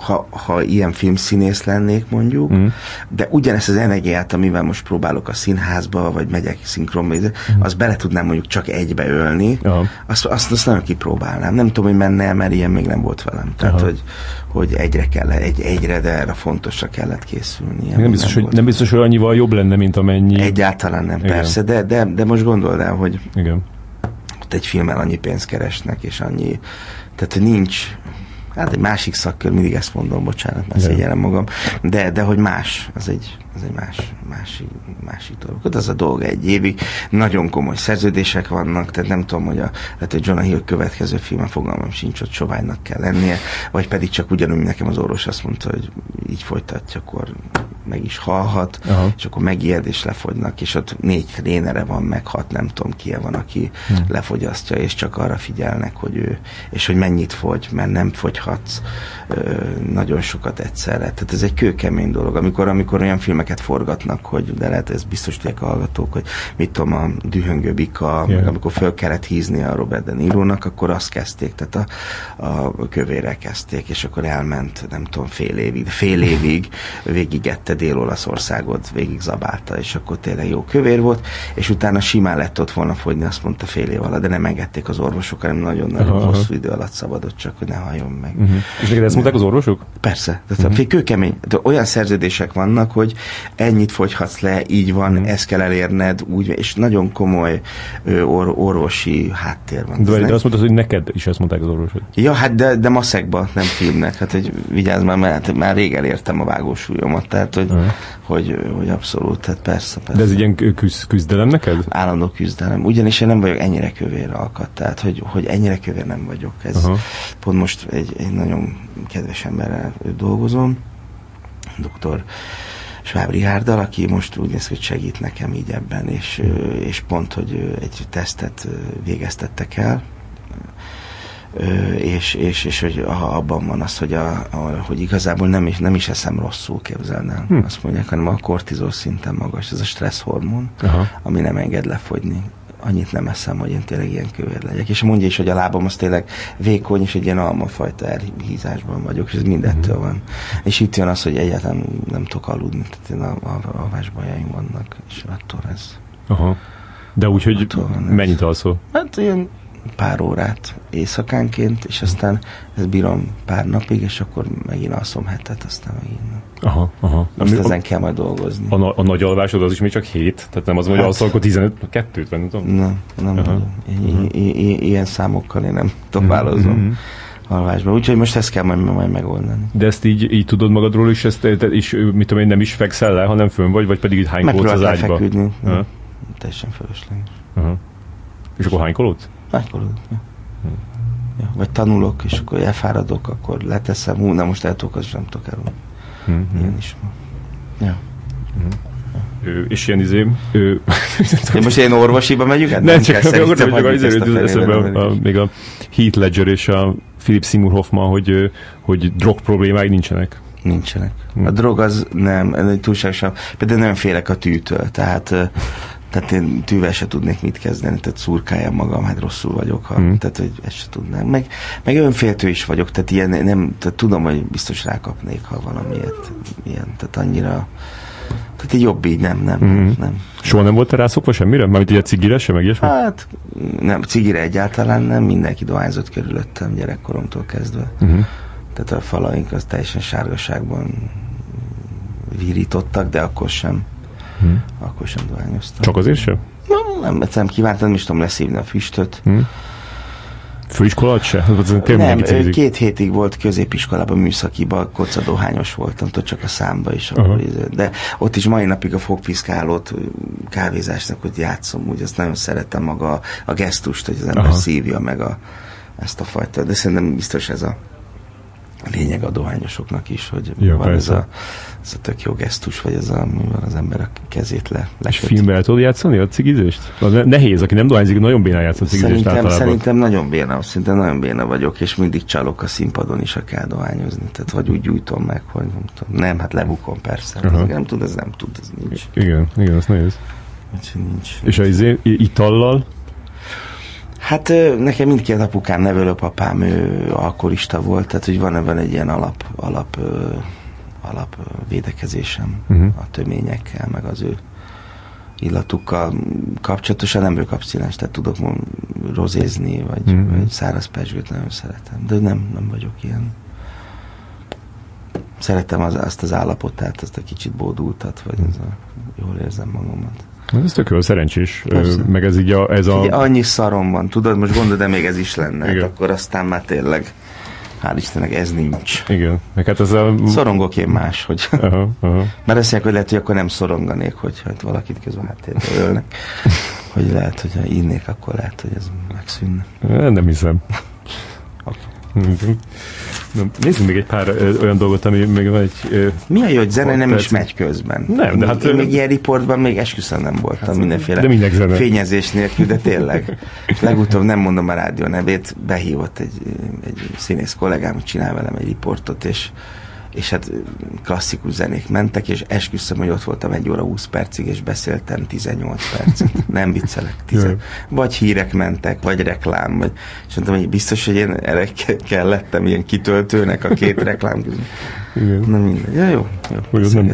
[SPEAKER 2] ha, ha ilyen filmszínész lennék mondjuk,
[SPEAKER 1] Mhm.
[SPEAKER 2] mm. de ugyanezt az energiát, amivel most próbálok a színházba, vagy megyek szinkronba, mm. azt bele tudnám mondjuk csak egybe ölni,
[SPEAKER 1] Aha.
[SPEAKER 2] azt, azt, azt nagyon kipróbálnám. Nem tudom, hogy menne, mert ilyen még nem volt velem. Tehát,
[SPEAKER 1] Aha.
[SPEAKER 2] hogy, hogy egyre kell, egy, egyre, de erre fontosra kellett készülni.
[SPEAKER 1] Nem
[SPEAKER 2] még
[SPEAKER 1] biztos, hogy, nem biztos, hogy annyival jobb lenne, mint amennyi...
[SPEAKER 2] Egyáltalán nem,
[SPEAKER 1] Igen.
[SPEAKER 2] persze, de, de, de most gondold el, hogy
[SPEAKER 1] Igen.
[SPEAKER 2] ott egy filmmel annyi pénzt keresnek, és annyi, tehát hogy nincs, hát egy másik szakkör, mindig ezt mondom, bocsánat, mert szégyellem magam, de, de hogy más, az egy, az egy más, másik, másik dolog. Ott az a dolga egy évig, nagyon komoly szerződések vannak, tehát nem tudom, hogy a, lehet, hogy Jonah Hill következő filmen fogalmam sincs, hogy soványnak kell lennie, vagy pedig csak ugyanúgy nekem az orvos azt mondta, hogy így folytatja, akkor meg is halhat,
[SPEAKER 1] Aha.
[SPEAKER 2] és akkor megijed és lefogynak, és ott négy trénere van, meg hat, nem tudom ki van, aki
[SPEAKER 1] Hmm.
[SPEAKER 2] lefogyasztja, és csak arra figyelnek, hogy ő, és hogy mennyit fogy, mert nem fogyhatsz ö, nagyon sokat egyszerre. Tehát ez egy kőkemény dolog, amikor, amikor olyan filmeket forgatnak, hogy de lehet ez biztos tudják a hallgatók, hogy mit tudom, a dühöngő bika, meg amikor föl kellett hízni a Robert De Niro-nak, akkor azt kezdték, tehát a, a kövére kezdték, és akkor elment, nem tudom, fél évig, fél évig végigette Dél-Olaszországot, végig zabálta, és akkor tényleg jó kövér volt, és utána simán lett ott volna fogyni, azt mondta fél év alatt, de nem engedték az orvosok, hanem nagyon-nagyon hosszú idő alatt szabadott, csak hogy ne halljon meg.
[SPEAKER 1] Uh-huh. És neked ezt mondták az orvosok?
[SPEAKER 2] Persze, tehát uh-huh. kőkemény. De olyan szerződések vannak, hogy ennyit fogyhatsz le, így van, uh-huh. ezt kell elérned, úgy, és nagyon komoly ö, or, orvosi háttér van.
[SPEAKER 1] De, de
[SPEAKER 2] nem-
[SPEAKER 1] azt mondtad, hogy neked is ezt mondták az orvosok.
[SPEAKER 2] Ja, hát de, de maszekba, nem filmnek. Hát, hogy vigyázz már, mert már rég elértem a vágósúlyomat, tehát, hogy,
[SPEAKER 1] Aha.
[SPEAKER 2] hogy, hogy abszolút, tehát persze, persze.
[SPEAKER 1] De ez egy ilyen küzd, küzdelem neked?
[SPEAKER 2] állandó küzdelem. Ugyanis én nem vagyok ennyire kövér alkat, tehát hogy, hogy ennyire kövér nem vagyok. Ez
[SPEAKER 1] Aha.
[SPEAKER 2] pont most egy, egy nagyon kedves emberrel dolgozom, dr. Schwab Richarddal, aki most úgy néz hogy segít nekem így ebben, és, és pont, hogy egy tesztet végeztettek el, és, és, és hogy abban van az, hogy, a, a, hogy igazából nem is, nem is eszem rosszul, képzeld el.
[SPEAKER 1] Hm.
[SPEAKER 2] Azt mondják, hanem a kortizol szinten magas, ez a stressz hormon,
[SPEAKER 1] Aha.
[SPEAKER 2] ami nem enged lefogyni. Annyit nem eszem, hogy én tényleg ilyen kövér legyek. És mondja is, hogy a lábam az tényleg vékony, és egy ilyen almafajta elhízásban vagyok, és ez mindettől
[SPEAKER 1] Mhm.
[SPEAKER 2] van. És itt jön az, hogy egyáltalán nem tudok aludni, tehát én a, a, alvásbajaim vannak, és attól ez.
[SPEAKER 1] Aha. De úgy, hogy
[SPEAKER 2] Attól
[SPEAKER 1] mennyit alszol?
[SPEAKER 2] Hát ilyen pár órát éjszakánként, és aztán ezt bírom pár napig, és akkor megint alszom hetet, aztán megint.
[SPEAKER 1] Aha, aha.
[SPEAKER 2] Most
[SPEAKER 1] Ami-
[SPEAKER 2] ezen kell majd dolgozni.
[SPEAKER 1] a, a, a nagy alvásod az is még csak 7? Tehát nem az, hogy
[SPEAKER 2] Hát-
[SPEAKER 1] alszol akkor 15, kettőt, vagy nem tudom.
[SPEAKER 2] Nem, nem
[SPEAKER 1] Aha.
[SPEAKER 2] tudom. I-
[SPEAKER 1] Mhm.
[SPEAKER 2] i- i- ilyen számokkal én nem dobálozom
[SPEAKER 1] Mhm.
[SPEAKER 2] alvásba. Úgyhogy most ezt kell majd, majd megoldani.
[SPEAKER 1] De ezt így, így tudod magadról is, ezt, is, mit tudom én, nem is fekszel le, hanem fönn vagy, vagy pedig így hánykolódsz az
[SPEAKER 2] Megpróbálok
[SPEAKER 1] ágyba?
[SPEAKER 2] lefeküdni.
[SPEAKER 1] Aha.
[SPEAKER 2] Teljesen fölösleges.
[SPEAKER 1] Aha. És akkor hánykolódsz?
[SPEAKER 2] Megkolódok. Ja.
[SPEAKER 1] Mhm.
[SPEAKER 2] Ja. Vagy tanulok, és akkor elfáradok, akkor leteszem. Hú, na most el tudok, az nem tudok elulni.
[SPEAKER 1] Mhm.
[SPEAKER 2] Ilyen is van. Ja.
[SPEAKER 1] Ö, és ilyen izé... Ö,
[SPEAKER 2] De most ilyen orvosiba megyünk? Hát
[SPEAKER 1] nem, csak
[SPEAKER 2] kell, szerintem
[SPEAKER 1] csak az
[SPEAKER 2] felébe,
[SPEAKER 1] eszembe,
[SPEAKER 2] nem
[SPEAKER 1] a, a,
[SPEAKER 2] megyünk.
[SPEAKER 1] még a Heath Ledger és a Philip Seymour Hoffman, hogy, hogy drog problémái nincsenek.
[SPEAKER 2] Nincsenek. A drog az nem, túlságosan, például nem félek a tűtől, tehát tehát én tűvel se tudnék mit kezdeni, tehát szurkáljam magam, hát rosszul vagyok, ha,
[SPEAKER 1] Hm.
[SPEAKER 2] tehát hogy ezt se tudnám. Meg, meg önféltő is vagyok, tehát ilyen nem, tehát tudom, hogy biztos rákapnék, ha valamiért, ilyen, tehát annyira, tehát így jobb így, nem, nem,
[SPEAKER 1] Mhm.
[SPEAKER 2] nem.
[SPEAKER 1] Soha nem volt rászokva semmire? Mármint egy cigire sem, meg ilyesmi?
[SPEAKER 2] Hát nem, cigire egyáltalán nem, mindenki dohányzott körülöttem gyerekkoromtól kezdve.
[SPEAKER 1] Uh-huh.
[SPEAKER 2] Tehát a falaink az teljesen sárgaságban virítottak, de akkor sem,
[SPEAKER 1] Hm.
[SPEAKER 2] akkor sem dohányoztam.
[SPEAKER 1] Csak azért sem?
[SPEAKER 2] Nem, nem, nem kívántam, nem is tudom leszívni a füstöt.
[SPEAKER 1] Hm? Főiskola alatt se? [laughs]
[SPEAKER 2] Nem, két hétig volt középiskolában, műszakiban, kocadohányos voltam, tudod, csak a számba is. Akkor, íze- de ott is mai napig a fogpiszkálót kávézásnak, hogy játszom, úgy azt nagyon szeretem maga a, a gesztust, hogy az ember
[SPEAKER 1] Aha.
[SPEAKER 2] szívja meg a, ezt a fajta, de szerintem biztos ez a lényeg a dohányosoknak is, hogy
[SPEAKER 1] Ja,
[SPEAKER 2] van ez a, ez a tök jó gesztus, vagy ez a, amivel az ember a kezét le,
[SPEAKER 1] És
[SPEAKER 2] leköti.
[SPEAKER 1] filmbe el tudod játszani a cigizést? Az ne- Nehéz, aki nem dohányzik, nagyon bénán játsz a cigizést
[SPEAKER 2] Szerintem,
[SPEAKER 1] általában.
[SPEAKER 2] szerintem nagyon béna, szerintem nagyon béna vagyok, és mindig csalok a színpadon is, kell dohányozni. Tehát vagy úgy gyújtom meg, hogy nem tudom. Nem, hát lebukom persze.
[SPEAKER 1] Aha.
[SPEAKER 2] Ez nem tud, ez nem tud, ez nincs.
[SPEAKER 1] Igen, igen, az nehéz.
[SPEAKER 2] Úgyhogy nincs.
[SPEAKER 1] És a izé, i- itallal?
[SPEAKER 2] Hát nekem mindkét apukám, nevelőpapám ő alkoholista volt, tehát hogy van ebben egy ilyen alap, alap, alap védekezésem
[SPEAKER 1] Mhm.
[SPEAKER 2] a töményekkel, meg az ő illatukkal kapcsolatosan nem vagyok abszinens, tehát tudok rozézni, vagy,
[SPEAKER 1] Mhm.
[SPEAKER 2] vagy száraz pesgőt nagyon szeretem, de nem, nem vagyok ilyen. Szeretem az, azt az állapotát, azt a kicsit bódultat, vagy ez a, jól érzem magamat.
[SPEAKER 1] Ez tök jó, szerencsés.
[SPEAKER 2] Persze.
[SPEAKER 1] Meg ez így a, ez a...
[SPEAKER 2] Ugye annyi szarom van, tudod, most gondolod, de még ez is lenne, hát akkor aztán már tényleg, hál' Istennek ez nincs.
[SPEAKER 1] Igen, meg hát ez a...
[SPEAKER 2] Szorongok én más, hogy...
[SPEAKER 1] Aha, aha.
[SPEAKER 2] Mert azt mondják, hogy lehet, hogy akkor nem szoronganék, hogy hát valakit közben háttérbe ölnek. Hogy lehet, hogy ha innék, akkor lehet, hogy ez megszűnne.
[SPEAKER 1] Nem hiszem. [laughs] Na, Nézzünk még egy pár ö, olyan dolgot, ami még van egy... ö,
[SPEAKER 2] Mi a jó, hogy zene nem is megy közben.
[SPEAKER 1] Nem, de
[SPEAKER 2] Én-
[SPEAKER 1] hát,
[SPEAKER 2] Én
[SPEAKER 1] ö-
[SPEAKER 2] még ilyen riportban még esküszöm nem voltam mindenféle
[SPEAKER 1] de minek zene?
[SPEAKER 2] fényezés nélkül, de tényleg. Legutóbb nem mondom a rádió nevét, behívott egy, egy színész kollégám, hogy csinál velem egy riportot, és és hát klasszikus zenék mentek, és esküszöm, hogy ott voltam egy óra 20 percig, és beszéltem 18 percet. [laughs] Nem viccelek. 10.
[SPEAKER 1] Jaj.
[SPEAKER 2] Vagy hírek mentek, vagy reklám, vagy, és mondtam, hogy biztos, hogy én erre ke- kellettem ilyen kitöltőnek a két [laughs] reklám között.
[SPEAKER 1] Igen.
[SPEAKER 2] Na mindegy. Ja, jó, jó.
[SPEAKER 1] Hogy az nem-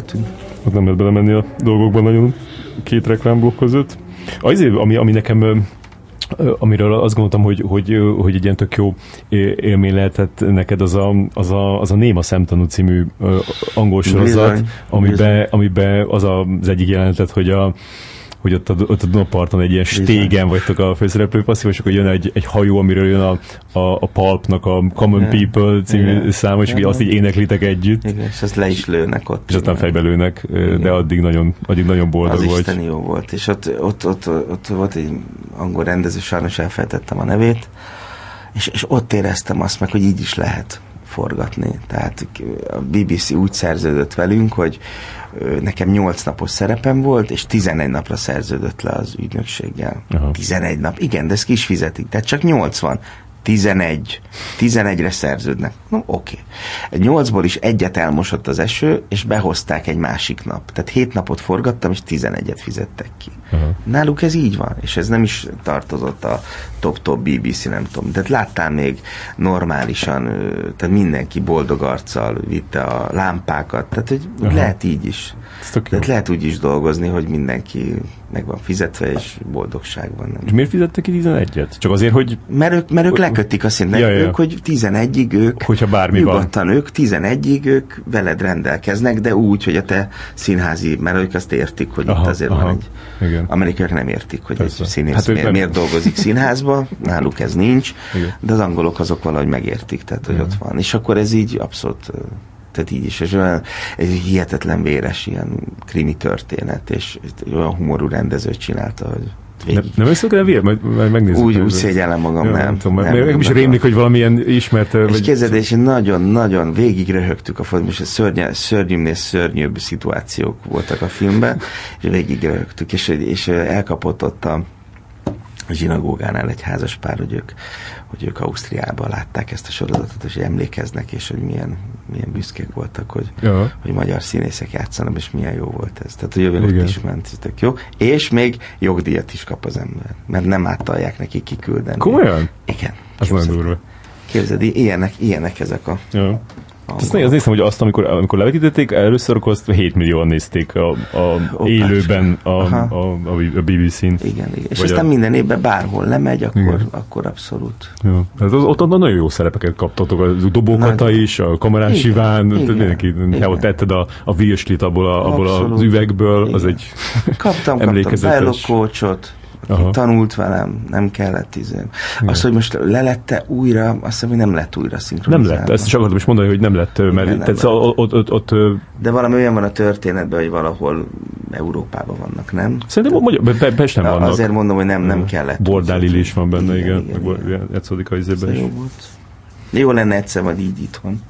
[SPEAKER 1] ott nem lehet belemenni a dolgokban nagyon két reklámblokk között. Azért, ami, ami nekem amiről azt gondoltam, hogy, hogy, hogy egy ilyen tök jó élmény lehetett neked az a, az a, az a Néma szemtanú című angol sorozat,
[SPEAKER 2] Bizony,
[SPEAKER 1] amiben,
[SPEAKER 2] bizony.
[SPEAKER 1] amiben az az egyik jelenetet, hogy a hogy ott a, ott a Dunaparton egy ilyen stégen vagytok a főszereplő passzív, és akkor jön egy, egy hajó, amiről jön a, a, a Pulpnak a Common
[SPEAKER 2] Igen.
[SPEAKER 1] People című
[SPEAKER 2] Igen.
[SPEAKER 1] száma, és azt így éneklitek együtt,
[SPEAKER 2] Igen, és azt le is lőnek ott.
[SPEAKER 1] és aztán
[SPEAKER 2] Igen.
[SPEAKER 1] fejbe lőnek, ö, de
[SPEAKER 2] Igen.
[SPEAKER 1] addig nagyon, addig nagyon boldog
[SPEAKER 2] Az
[SPEAKER 1] vagy.
[SPEAKER 2] isteni jó volt. És ott, ott, ott, ott volt egy angol rendező, sajnos elfelejtettem a nevét, és, és ott éreztem azt meg, hogy így is lehet forgatni. Tehát a BBC úgy szerződött velünk, hogy nekem 8 napos szerepem volt, és 11 napra szerződött le az ügynökséggel.
[SPEAKER 1] Aha.
[SPEAKER 2] 11 nap, igen, de ezt ki is fizetik, tehát csak 80. 11. 11-re szerződnek. No, oké. Okay. 8-ból is egyet elmosott az eső, és behozták egy másik nap. Tehát 7 napot forgattam, és 11-et fizettek ki.
[SPEAKER 1] Aha.
[SPEAKER 2] Náluk ez így van, és ez nem is tartozott a top-top BBC, nem tudom. Tehát láttál még normálisan, tehát mindenki boldog arccal vitte a lámpákat, tehát hogy
[SPEAKER 1] Aha.
[SPEAKER 2] lehet így is. Tehát lehet úgy is dolgozni, hogy mindenki meg van fizetve, és boldogság van. Nem?
[SPEAKER 1] És miért fizettek ki 11-et? Csak azért, hogy
[SPEAKER 2] Mert ők, mert ők lekötik a szintet.
[SPEAKER 1] Ja, ja, ja.
[SPEAKER 2] Ők, hogy 11-ig ők,
[SPEAKER 1] Hogyha bármi van.
[SPEAKER 2] nyugodtan ők 11-ig ők veled rendelkeznek, de úgy, hogy a te színházi, mert ők azt értik, hogy
[SPEAKER 1] Aha,
[SPEAKER 2] itt azért
[SPEAKER 1] aha.
[SPEAKER 2] van egy...
[SPEAKER 1] Igen.
[SPEAKER 2] Amerikaiak nem értik, hogy
[SPEAKER 1] Persze.
[SPEAKER 2] egy színész
[SPEAKER 1] Hát
[SPEAKER 2] miért,
[SPEAKER 1] nem-
[SPEAKER 2] miért dolgozik színházba, náluk ez nincs,
[SPEAKER 1] Igen.
[SPEAKER 2] de az angolok azok valahogy megértik, tehát hogy
[SPEAKER 1] Igen.
[SPEAKER 2] ott van. És akkor ez így abszolút tehát így is, és olyan, egy hihetetlen véres ilyen krimi történet, és olyan humorú rendező csinálta, hogy
[SPEAKER 1] nem,
[SPEAKER 2] végig
[SPEAKER 1] nem összök el vér? Majd, majd megnézzük.
[SPEAKER 2] úgy, úgy szégyellem magam,
[SPEAKER 1] Ja,
[SPEAKER 2] nem.
[SPEAKER 1] nem, tudom, mert
[SPEAKER 2] nem,
[SPEAKER 1] nekem is rémlik, hogy valamilyen ismert...
[SPEAKER 2] És
[SPEAKER 1] Vagy...
[SPEAKER 2] képzeld, és nagyon-nagyon végig röhögtük a film, és szörny, szörnyűbbnél szörnyűbb szituációk voltak a filmben, és végig röhögtük, és, és elkapott ott a a zsinagógánál egy házas pár, hogy ők, hogy ők Ausztriában látták ezt a sorozatot, és hogy emlékeznek, és hogy milyen, milyen büszkék voltak, hogy,
[SPEAKER 1] Ja.
[SPEAKER 2] hogy magyar színészek játszanak, és milyen jó volt ez. Tehát, hogy jövő ott is ment, tök jó. És még jogdíjat is kap az ember, mert nem áttalják neki kiküldeni.
[SPEAKER 1] Komolyan?
[SPEAKER 2] Igen.
[SPEAKER 1] Ez nagyon durva.
[SPEAKER 2] Képzeld, ilyenek, ilyenek ezek a...
[SPEAKER 1] Ja. Azt, azt néztem, hogy azt, amikor, amikor levetítették, először akkor azt 7 millióan nézték a, a élőben a, a, a, a BBC-n.
[SPEAKER 2] Igen, igen. És aztán
[SPEAKER 1] a-
[SPEAKER 2] minden évben bárhol lemegy, akkor,
[SPEAKER 1] Igen.
[SPEAKER 2] akkor abszolút.
[SPEAKER 1] Ja. Hát az, ott, nagyon jó szerepeket kaptatok, a dobókata is, a kamerás
[SPEAKER 2] Igen,
[SPEAKER 1] Iván, tehát
[SPEAKER 2] igen,
[SPEAKER 1] mindenki,
[SPEAKER 2] igen.
[SPEAKER 1] ha ott tetted a, a virslit abból, a, abból az üvegből, az
[SPEAKER 2] Igen.
[SPEAKER 1] egy
[SPEAKER 2] Kaptam, kaptam [laughs]
[SPEAKER 1] emlékezetes. Aha.
[SPEAKER 2] tanult velem, nem kellett izé. Az, hogy most lelette újra, azt hiszem, hogy nem lett újra
[SPEAKER 1] Nem
[SPEAKER 2] szinkronizálva.
[SPEAKER 1] lett, ezt is akartam is mondani, hogy nem lett, mert
[SPEAKER 2] nem
[SPEAKER 1] tehát
[SPEAKER 2] lett.
[SPEAKER 1] ott, ott, ott, ott
[SPEAKER 2] De valami olyan van a történetben, hogy valahol Európában vannak, nem?
[SPEAKER 1] szerintem magyar, Pe- Pesten vannak.
[SPEAKER 2] Azért mondom, hogy nem, nem kellett.
[SPEAKER 1] Bordálili is van benne, igen.
[SPEAKER 2] igen, igen.
[SPEAKER 1] igen. játszódik a izében is.
[SPEAKER 2] jó volt. Jó lenne egyszer majd így itthon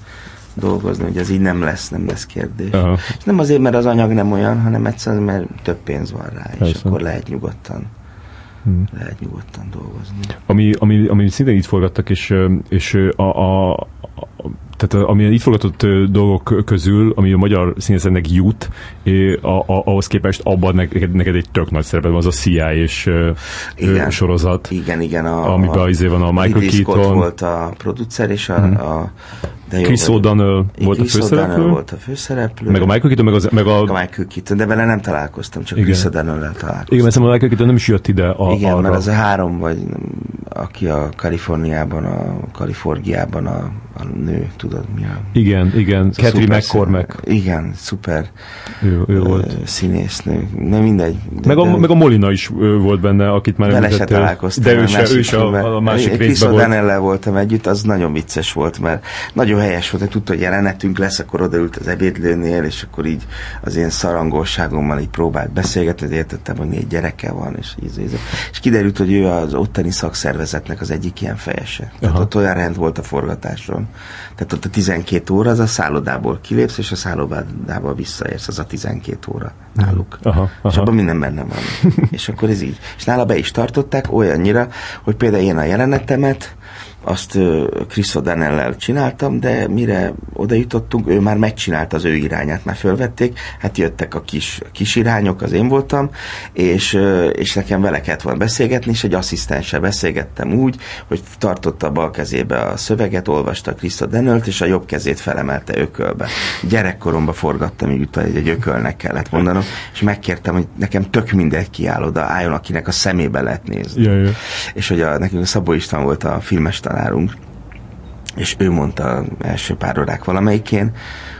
[SPEAKER 2] dolgozni, hogy ez így nem lesz, nem lesz kérdés.
[SPEAKER 1] Aha.
[SPEAKER 2] És nem azért, mert az anyag nem olyan, hanem egyszerűen, mert több pénz van rá, és
[SPEAKER 1] Persze.
[SPEAKER 2] akkor lehet nyugodtan
[SPEAKER 1] Hmm.
[SPEAKER 2] lehet nyugodtan dolgozni.
[SPEAKER 1] Ami, ami, ami szintén itt forgattak, és, és a, a, a tehát a- ami itt forgatott dolgok közül, ami a magyar színészeknek jut, a, a, ahhoz képest abban neked, neked egy tök nagy szereped van, az a CIA és
[SPEAKER 2] Igen.
[SPEAKER 1] sorozat.
[SPEAKER 2] Igen, igen. A,
[SPEAKER 1] Amiben izé van a Michael
[SPEAKER 2] Scott
[SPEAKER 1] Keaton.
[SPEAKER 2] Volt a producer, és a, a de
[SPEAKER 1] Chris O'Donnell volt a
[SPEAKER 2] Chris
[SPEAKER 1] főszereplő.
[SPEAKER 2] O'Donnell volt a főszereplő.
[SPEAKER 1] Meg a Michael Keaton, meg, az, meg a...
[SPEAKER 2] Meg a Michael Keaton, de vele nem találkoztam, csak
[SPEAKER 1] Igen.
[SPEAKER 2] Chris O'Donnell-lel találkoztam.
[SPEAKER 1] Igen, mert a Michael Keaton nem is jött ide a,
[SPEAKER 2] Igen,
[SPEAKER 1] arra.
[SPEAKER 2] mert az a három, vagy aki a Kaliforniában, a Kaliforniában a, a nő, tudod mi a...
[SPEAKER 1] Igen, igen.
[SPEAKER 2] a
[SPEAKER 1] Catherine McCormack.
[SPEAKER 2] Igen, szuper
[SPEAKER 1] Ő, ő volt.
[SPEAKER 2] színésznő. Nem mindegy. De,
[SPEAKER 1] Meg a,
[SPEAKER 2] de
[SPEAKER 1] meg a Molina is volt benne, akit már
[SPEAKER 2] vele se találkoztam.
[SPEAKER 1] De ő
[SPEAKER 2] a
[SPEAKER 1] se,
[SPEAKER 2] másik
[SPEAKER 1] ő se a, a másik
[SPEAKER 2] Chris
[SPEAKER 1] részben volt.
[SPEAKER 2] O'Donnell-lel voltam együtt, az nagyon vicces volt, mert nagyon helyes volt, hogy tudta, hogy jelenetünk lesz, akkor odaült az ebédlőnél, és akkor így az én szarangolságommal így próbált beszélgetni, értettem, hogy négy gyereke van, és így, így, és kiderült, hogy ő az ottani szakszervezetnek az egyik ilyen fejese. Tehát
[SPEAKER 1] Aha.
[SPEAKER 2] ott olyan rend volt a forgatáson. Tehát ott a 12 óra az a szállodából kilépsz, és a szállodából visszaérsz, az a 12 óra náluk.
[SPEAKER 1] Aha,
[SPEAKER 2] És
[SPEAKER 1] aha.
[SPEAKER 2] abban minden benne van. [laughs] és akkor ez így. És nála be is tartották olyannyira, hogy például én a jelenetemet, azt Chris O'Donnell-lel csináltam, de mire oda jutottunk, ő már megcsinálta az ő irányát, már fölvették, hát jöttek a kis, kis irányok, az én voltam, és, és nekem vele kellett volna beszélgetni, és egy asszisztenssel beszélgettem úgy, hogy tartotta a bal kezébe a szöveget, olvasta Chris O'Donnell-t, és a jobb kezét felemelte ökölbe. Gyerekkoromban forgattam, így utána egy, egy ökölnek kellett mondanom, és megkértem, hogy nekem tök mindegy kiáll oda, álljon, akinek a szemébe lehet nézni.
[SPEAKER 1] Ja, ja.
[SPEAKER 2] És hogy a, nekünk a Szabó István volt a filmes tanárunk, és ő mondta első pár órák valamelyikén,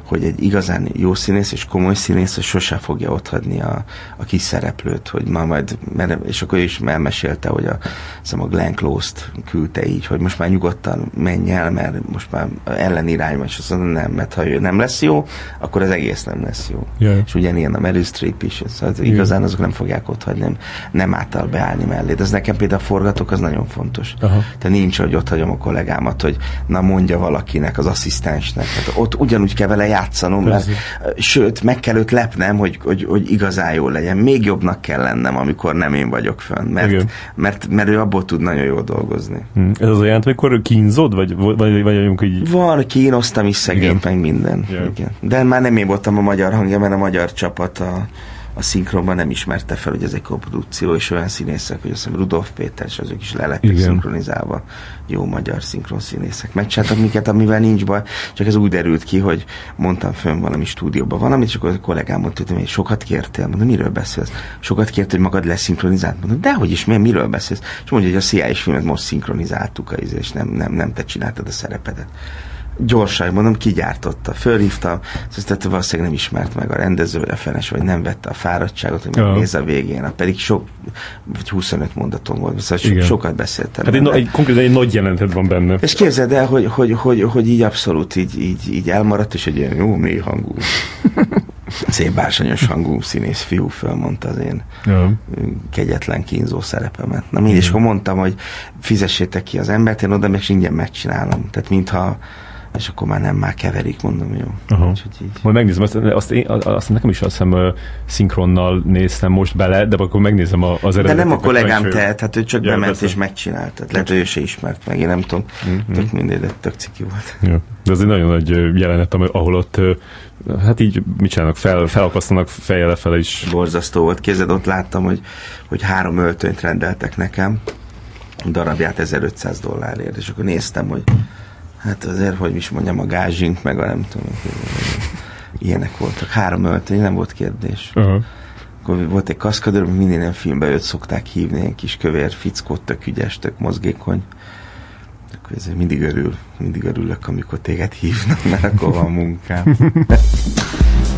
[SPEAKER 2] hogy egy igazán jó színész és komoly színész, az sose fogja otthagyni a, a kis szereplőt, hogy ma majd, mert, és akkor ő is elmesélte, hogy a, hiszem a Glenn Close-t küldte így, hogy most már nyugodtan menj el, mert most már ellenirányban, és azt mondta, nem, mert ha ő nem lesz jó, akkor az egész nem lesz jó.
[SPEAKER 1] Ja.
[SPEAKER 2] És ugyanilyen a Meryl Streep is, szóval igazán azok nem fogják otthagyni, nem, nem által beállni mellé. De ez nekem például a forgatók az nagyon fontos.
[SPEAKER 1] Aha.
[SPEAKER 2] Te nincs, hogy ott hagyom a kollégámat, hogy na mondja valakinek, az asszisztensnek. Hát ott ugyanúgy kell vele játszanom, mert sőt, meg kell őt lepnem, hogy, hogy, hogy igazán jó legyen. Még jobbnak kell lennem, amikor nem én vagyok fönn, mert,
[SPEAKER 1] Igen.
[SPEAKER 2] mert, mert ő abból tud nagyon jól dolgozni.
[SPEAKER 1] Hm. Ez az jelent, amikor kínzod, vagy, vagy, vagy, vagy amikor így...
[SPEAKER 2] Van, kínoztam is szegényt,
[SPEAKER 1] Igen.
[SPEAKER 2] meg minden.
[SPEAKER 1] Ja.
[SPEAKER 2] Igen. De már nem én voltam a magyar hangja, mert a magyar csapat a, a szinkronban nem ismerte fel, hogy ez egy koprodukció, és olyan színészek, hogy azt hiszem Rudolf Péter, és azok is le lettek
[SPEAKER 1] Igen.
[SPEAKER 2] szinkronizálva. Jó magyar szinkron színészek. Megcsináltak minket, amivel nincs baj, csak ez úgy derült ki, hogy mondtam fönn valami stúdióban valamit, és akkor a kollégám mondta, hogy sokat kértél, mondom, miről beszélsz? Sokat kért, hogy magad leszinkronizált? Mondom, dehogy is, miért, miről beszélsz? És mondja, hogy a CIA-s filmet most szinkronizáltuk, izé, és nem, nem, nem te csináltad a szerepedet gyorsan, mondom, kigyártotta. Fölhívtam, tehát valószínűleg nem ismert meg a rendező, vagy a fenes, vagy nem vette a fáradtságot, hogy
[SPEAKER 1] Ja.
[SPEAKER 2] a végén. Hát Pedig sok, vagy 25 mondatom volt, szóval so,
[SPEAKER 1] Igen.
[SPEAKER 2] sokat beszéltem.
[SPEAKER 1] Hát egy, no- egy, konkrétan egy nagy jelentet van benne.
[SPEAKER 2] És képzeld el, hogy, hogy, hogy, hogy így abszolút így, így, így elmaradt, és egy ilyen jó mély hangú, [laughs] szép bársonyos hangú színész fiú fölmondta az én
[SPEAKER 1] Ja.
[SPEAKER 2] kegyetlen kínzó szerepemet. Na mindig, és akkor mondtam, hogy fizessétek ki az embert, én oda meg ingyen megcsinálom. Tehát mintha és akkor már nem, már keverik, mondom, jó.
[SPEAKER 1] Aha.
[SPEAKER 2] Úgyhogy így.
[SPEAKER 1] Majd megnézem, azt, azt, én, azt nekem is azt hiszem szinkronnal néztem most bele, de akkor megnézem az
[SPEAKER 2] De
[SPEAKER 1] eredetet.
[SPEAKER 2] nem a kollégám tehet, hát ő csak
[SPEAKER 1] Ja,
[SPEAKER 2] bement
[SPEAKER 1] persze.
[SPEAKER 2] és megcsinált. Tehát lehet, hogy ő se ismert meg, én nem tudom.
[SPEAKER 1] Mhm.
[SPEAKER 2] Tök mindegy, de tök ciki volt.
[SPEAKER 1] Ja. De ez egy nagyon nagy jelenet, ahol ott hát így mit csinálnak, fel, felakasztanak fejjel lefele is.
[SPEAKER 2] Borzasztó volt. Kézed ott láttam, hogy, hogy három öltönyt rendeltek nekem, darabját 1500 dollárért, és akkor néztem, hogy hát azért, hogy is mondjam, a gázsink, meg a nem tudom, ilyenek voltak. Három öltöny, nem volt kérdés.
[SPEAKER 1] Aha.
[SPEAKER 2] Akkor volt egy kaszkadőr, minden ilyen filmben őt szokták hívni, egy kis kövér fickó, tök ügyes, tök mozgékony. Akkor ezért mindig örül, mindig örülök, amikor téged hívnak, mert akkor van munkám. [laughs]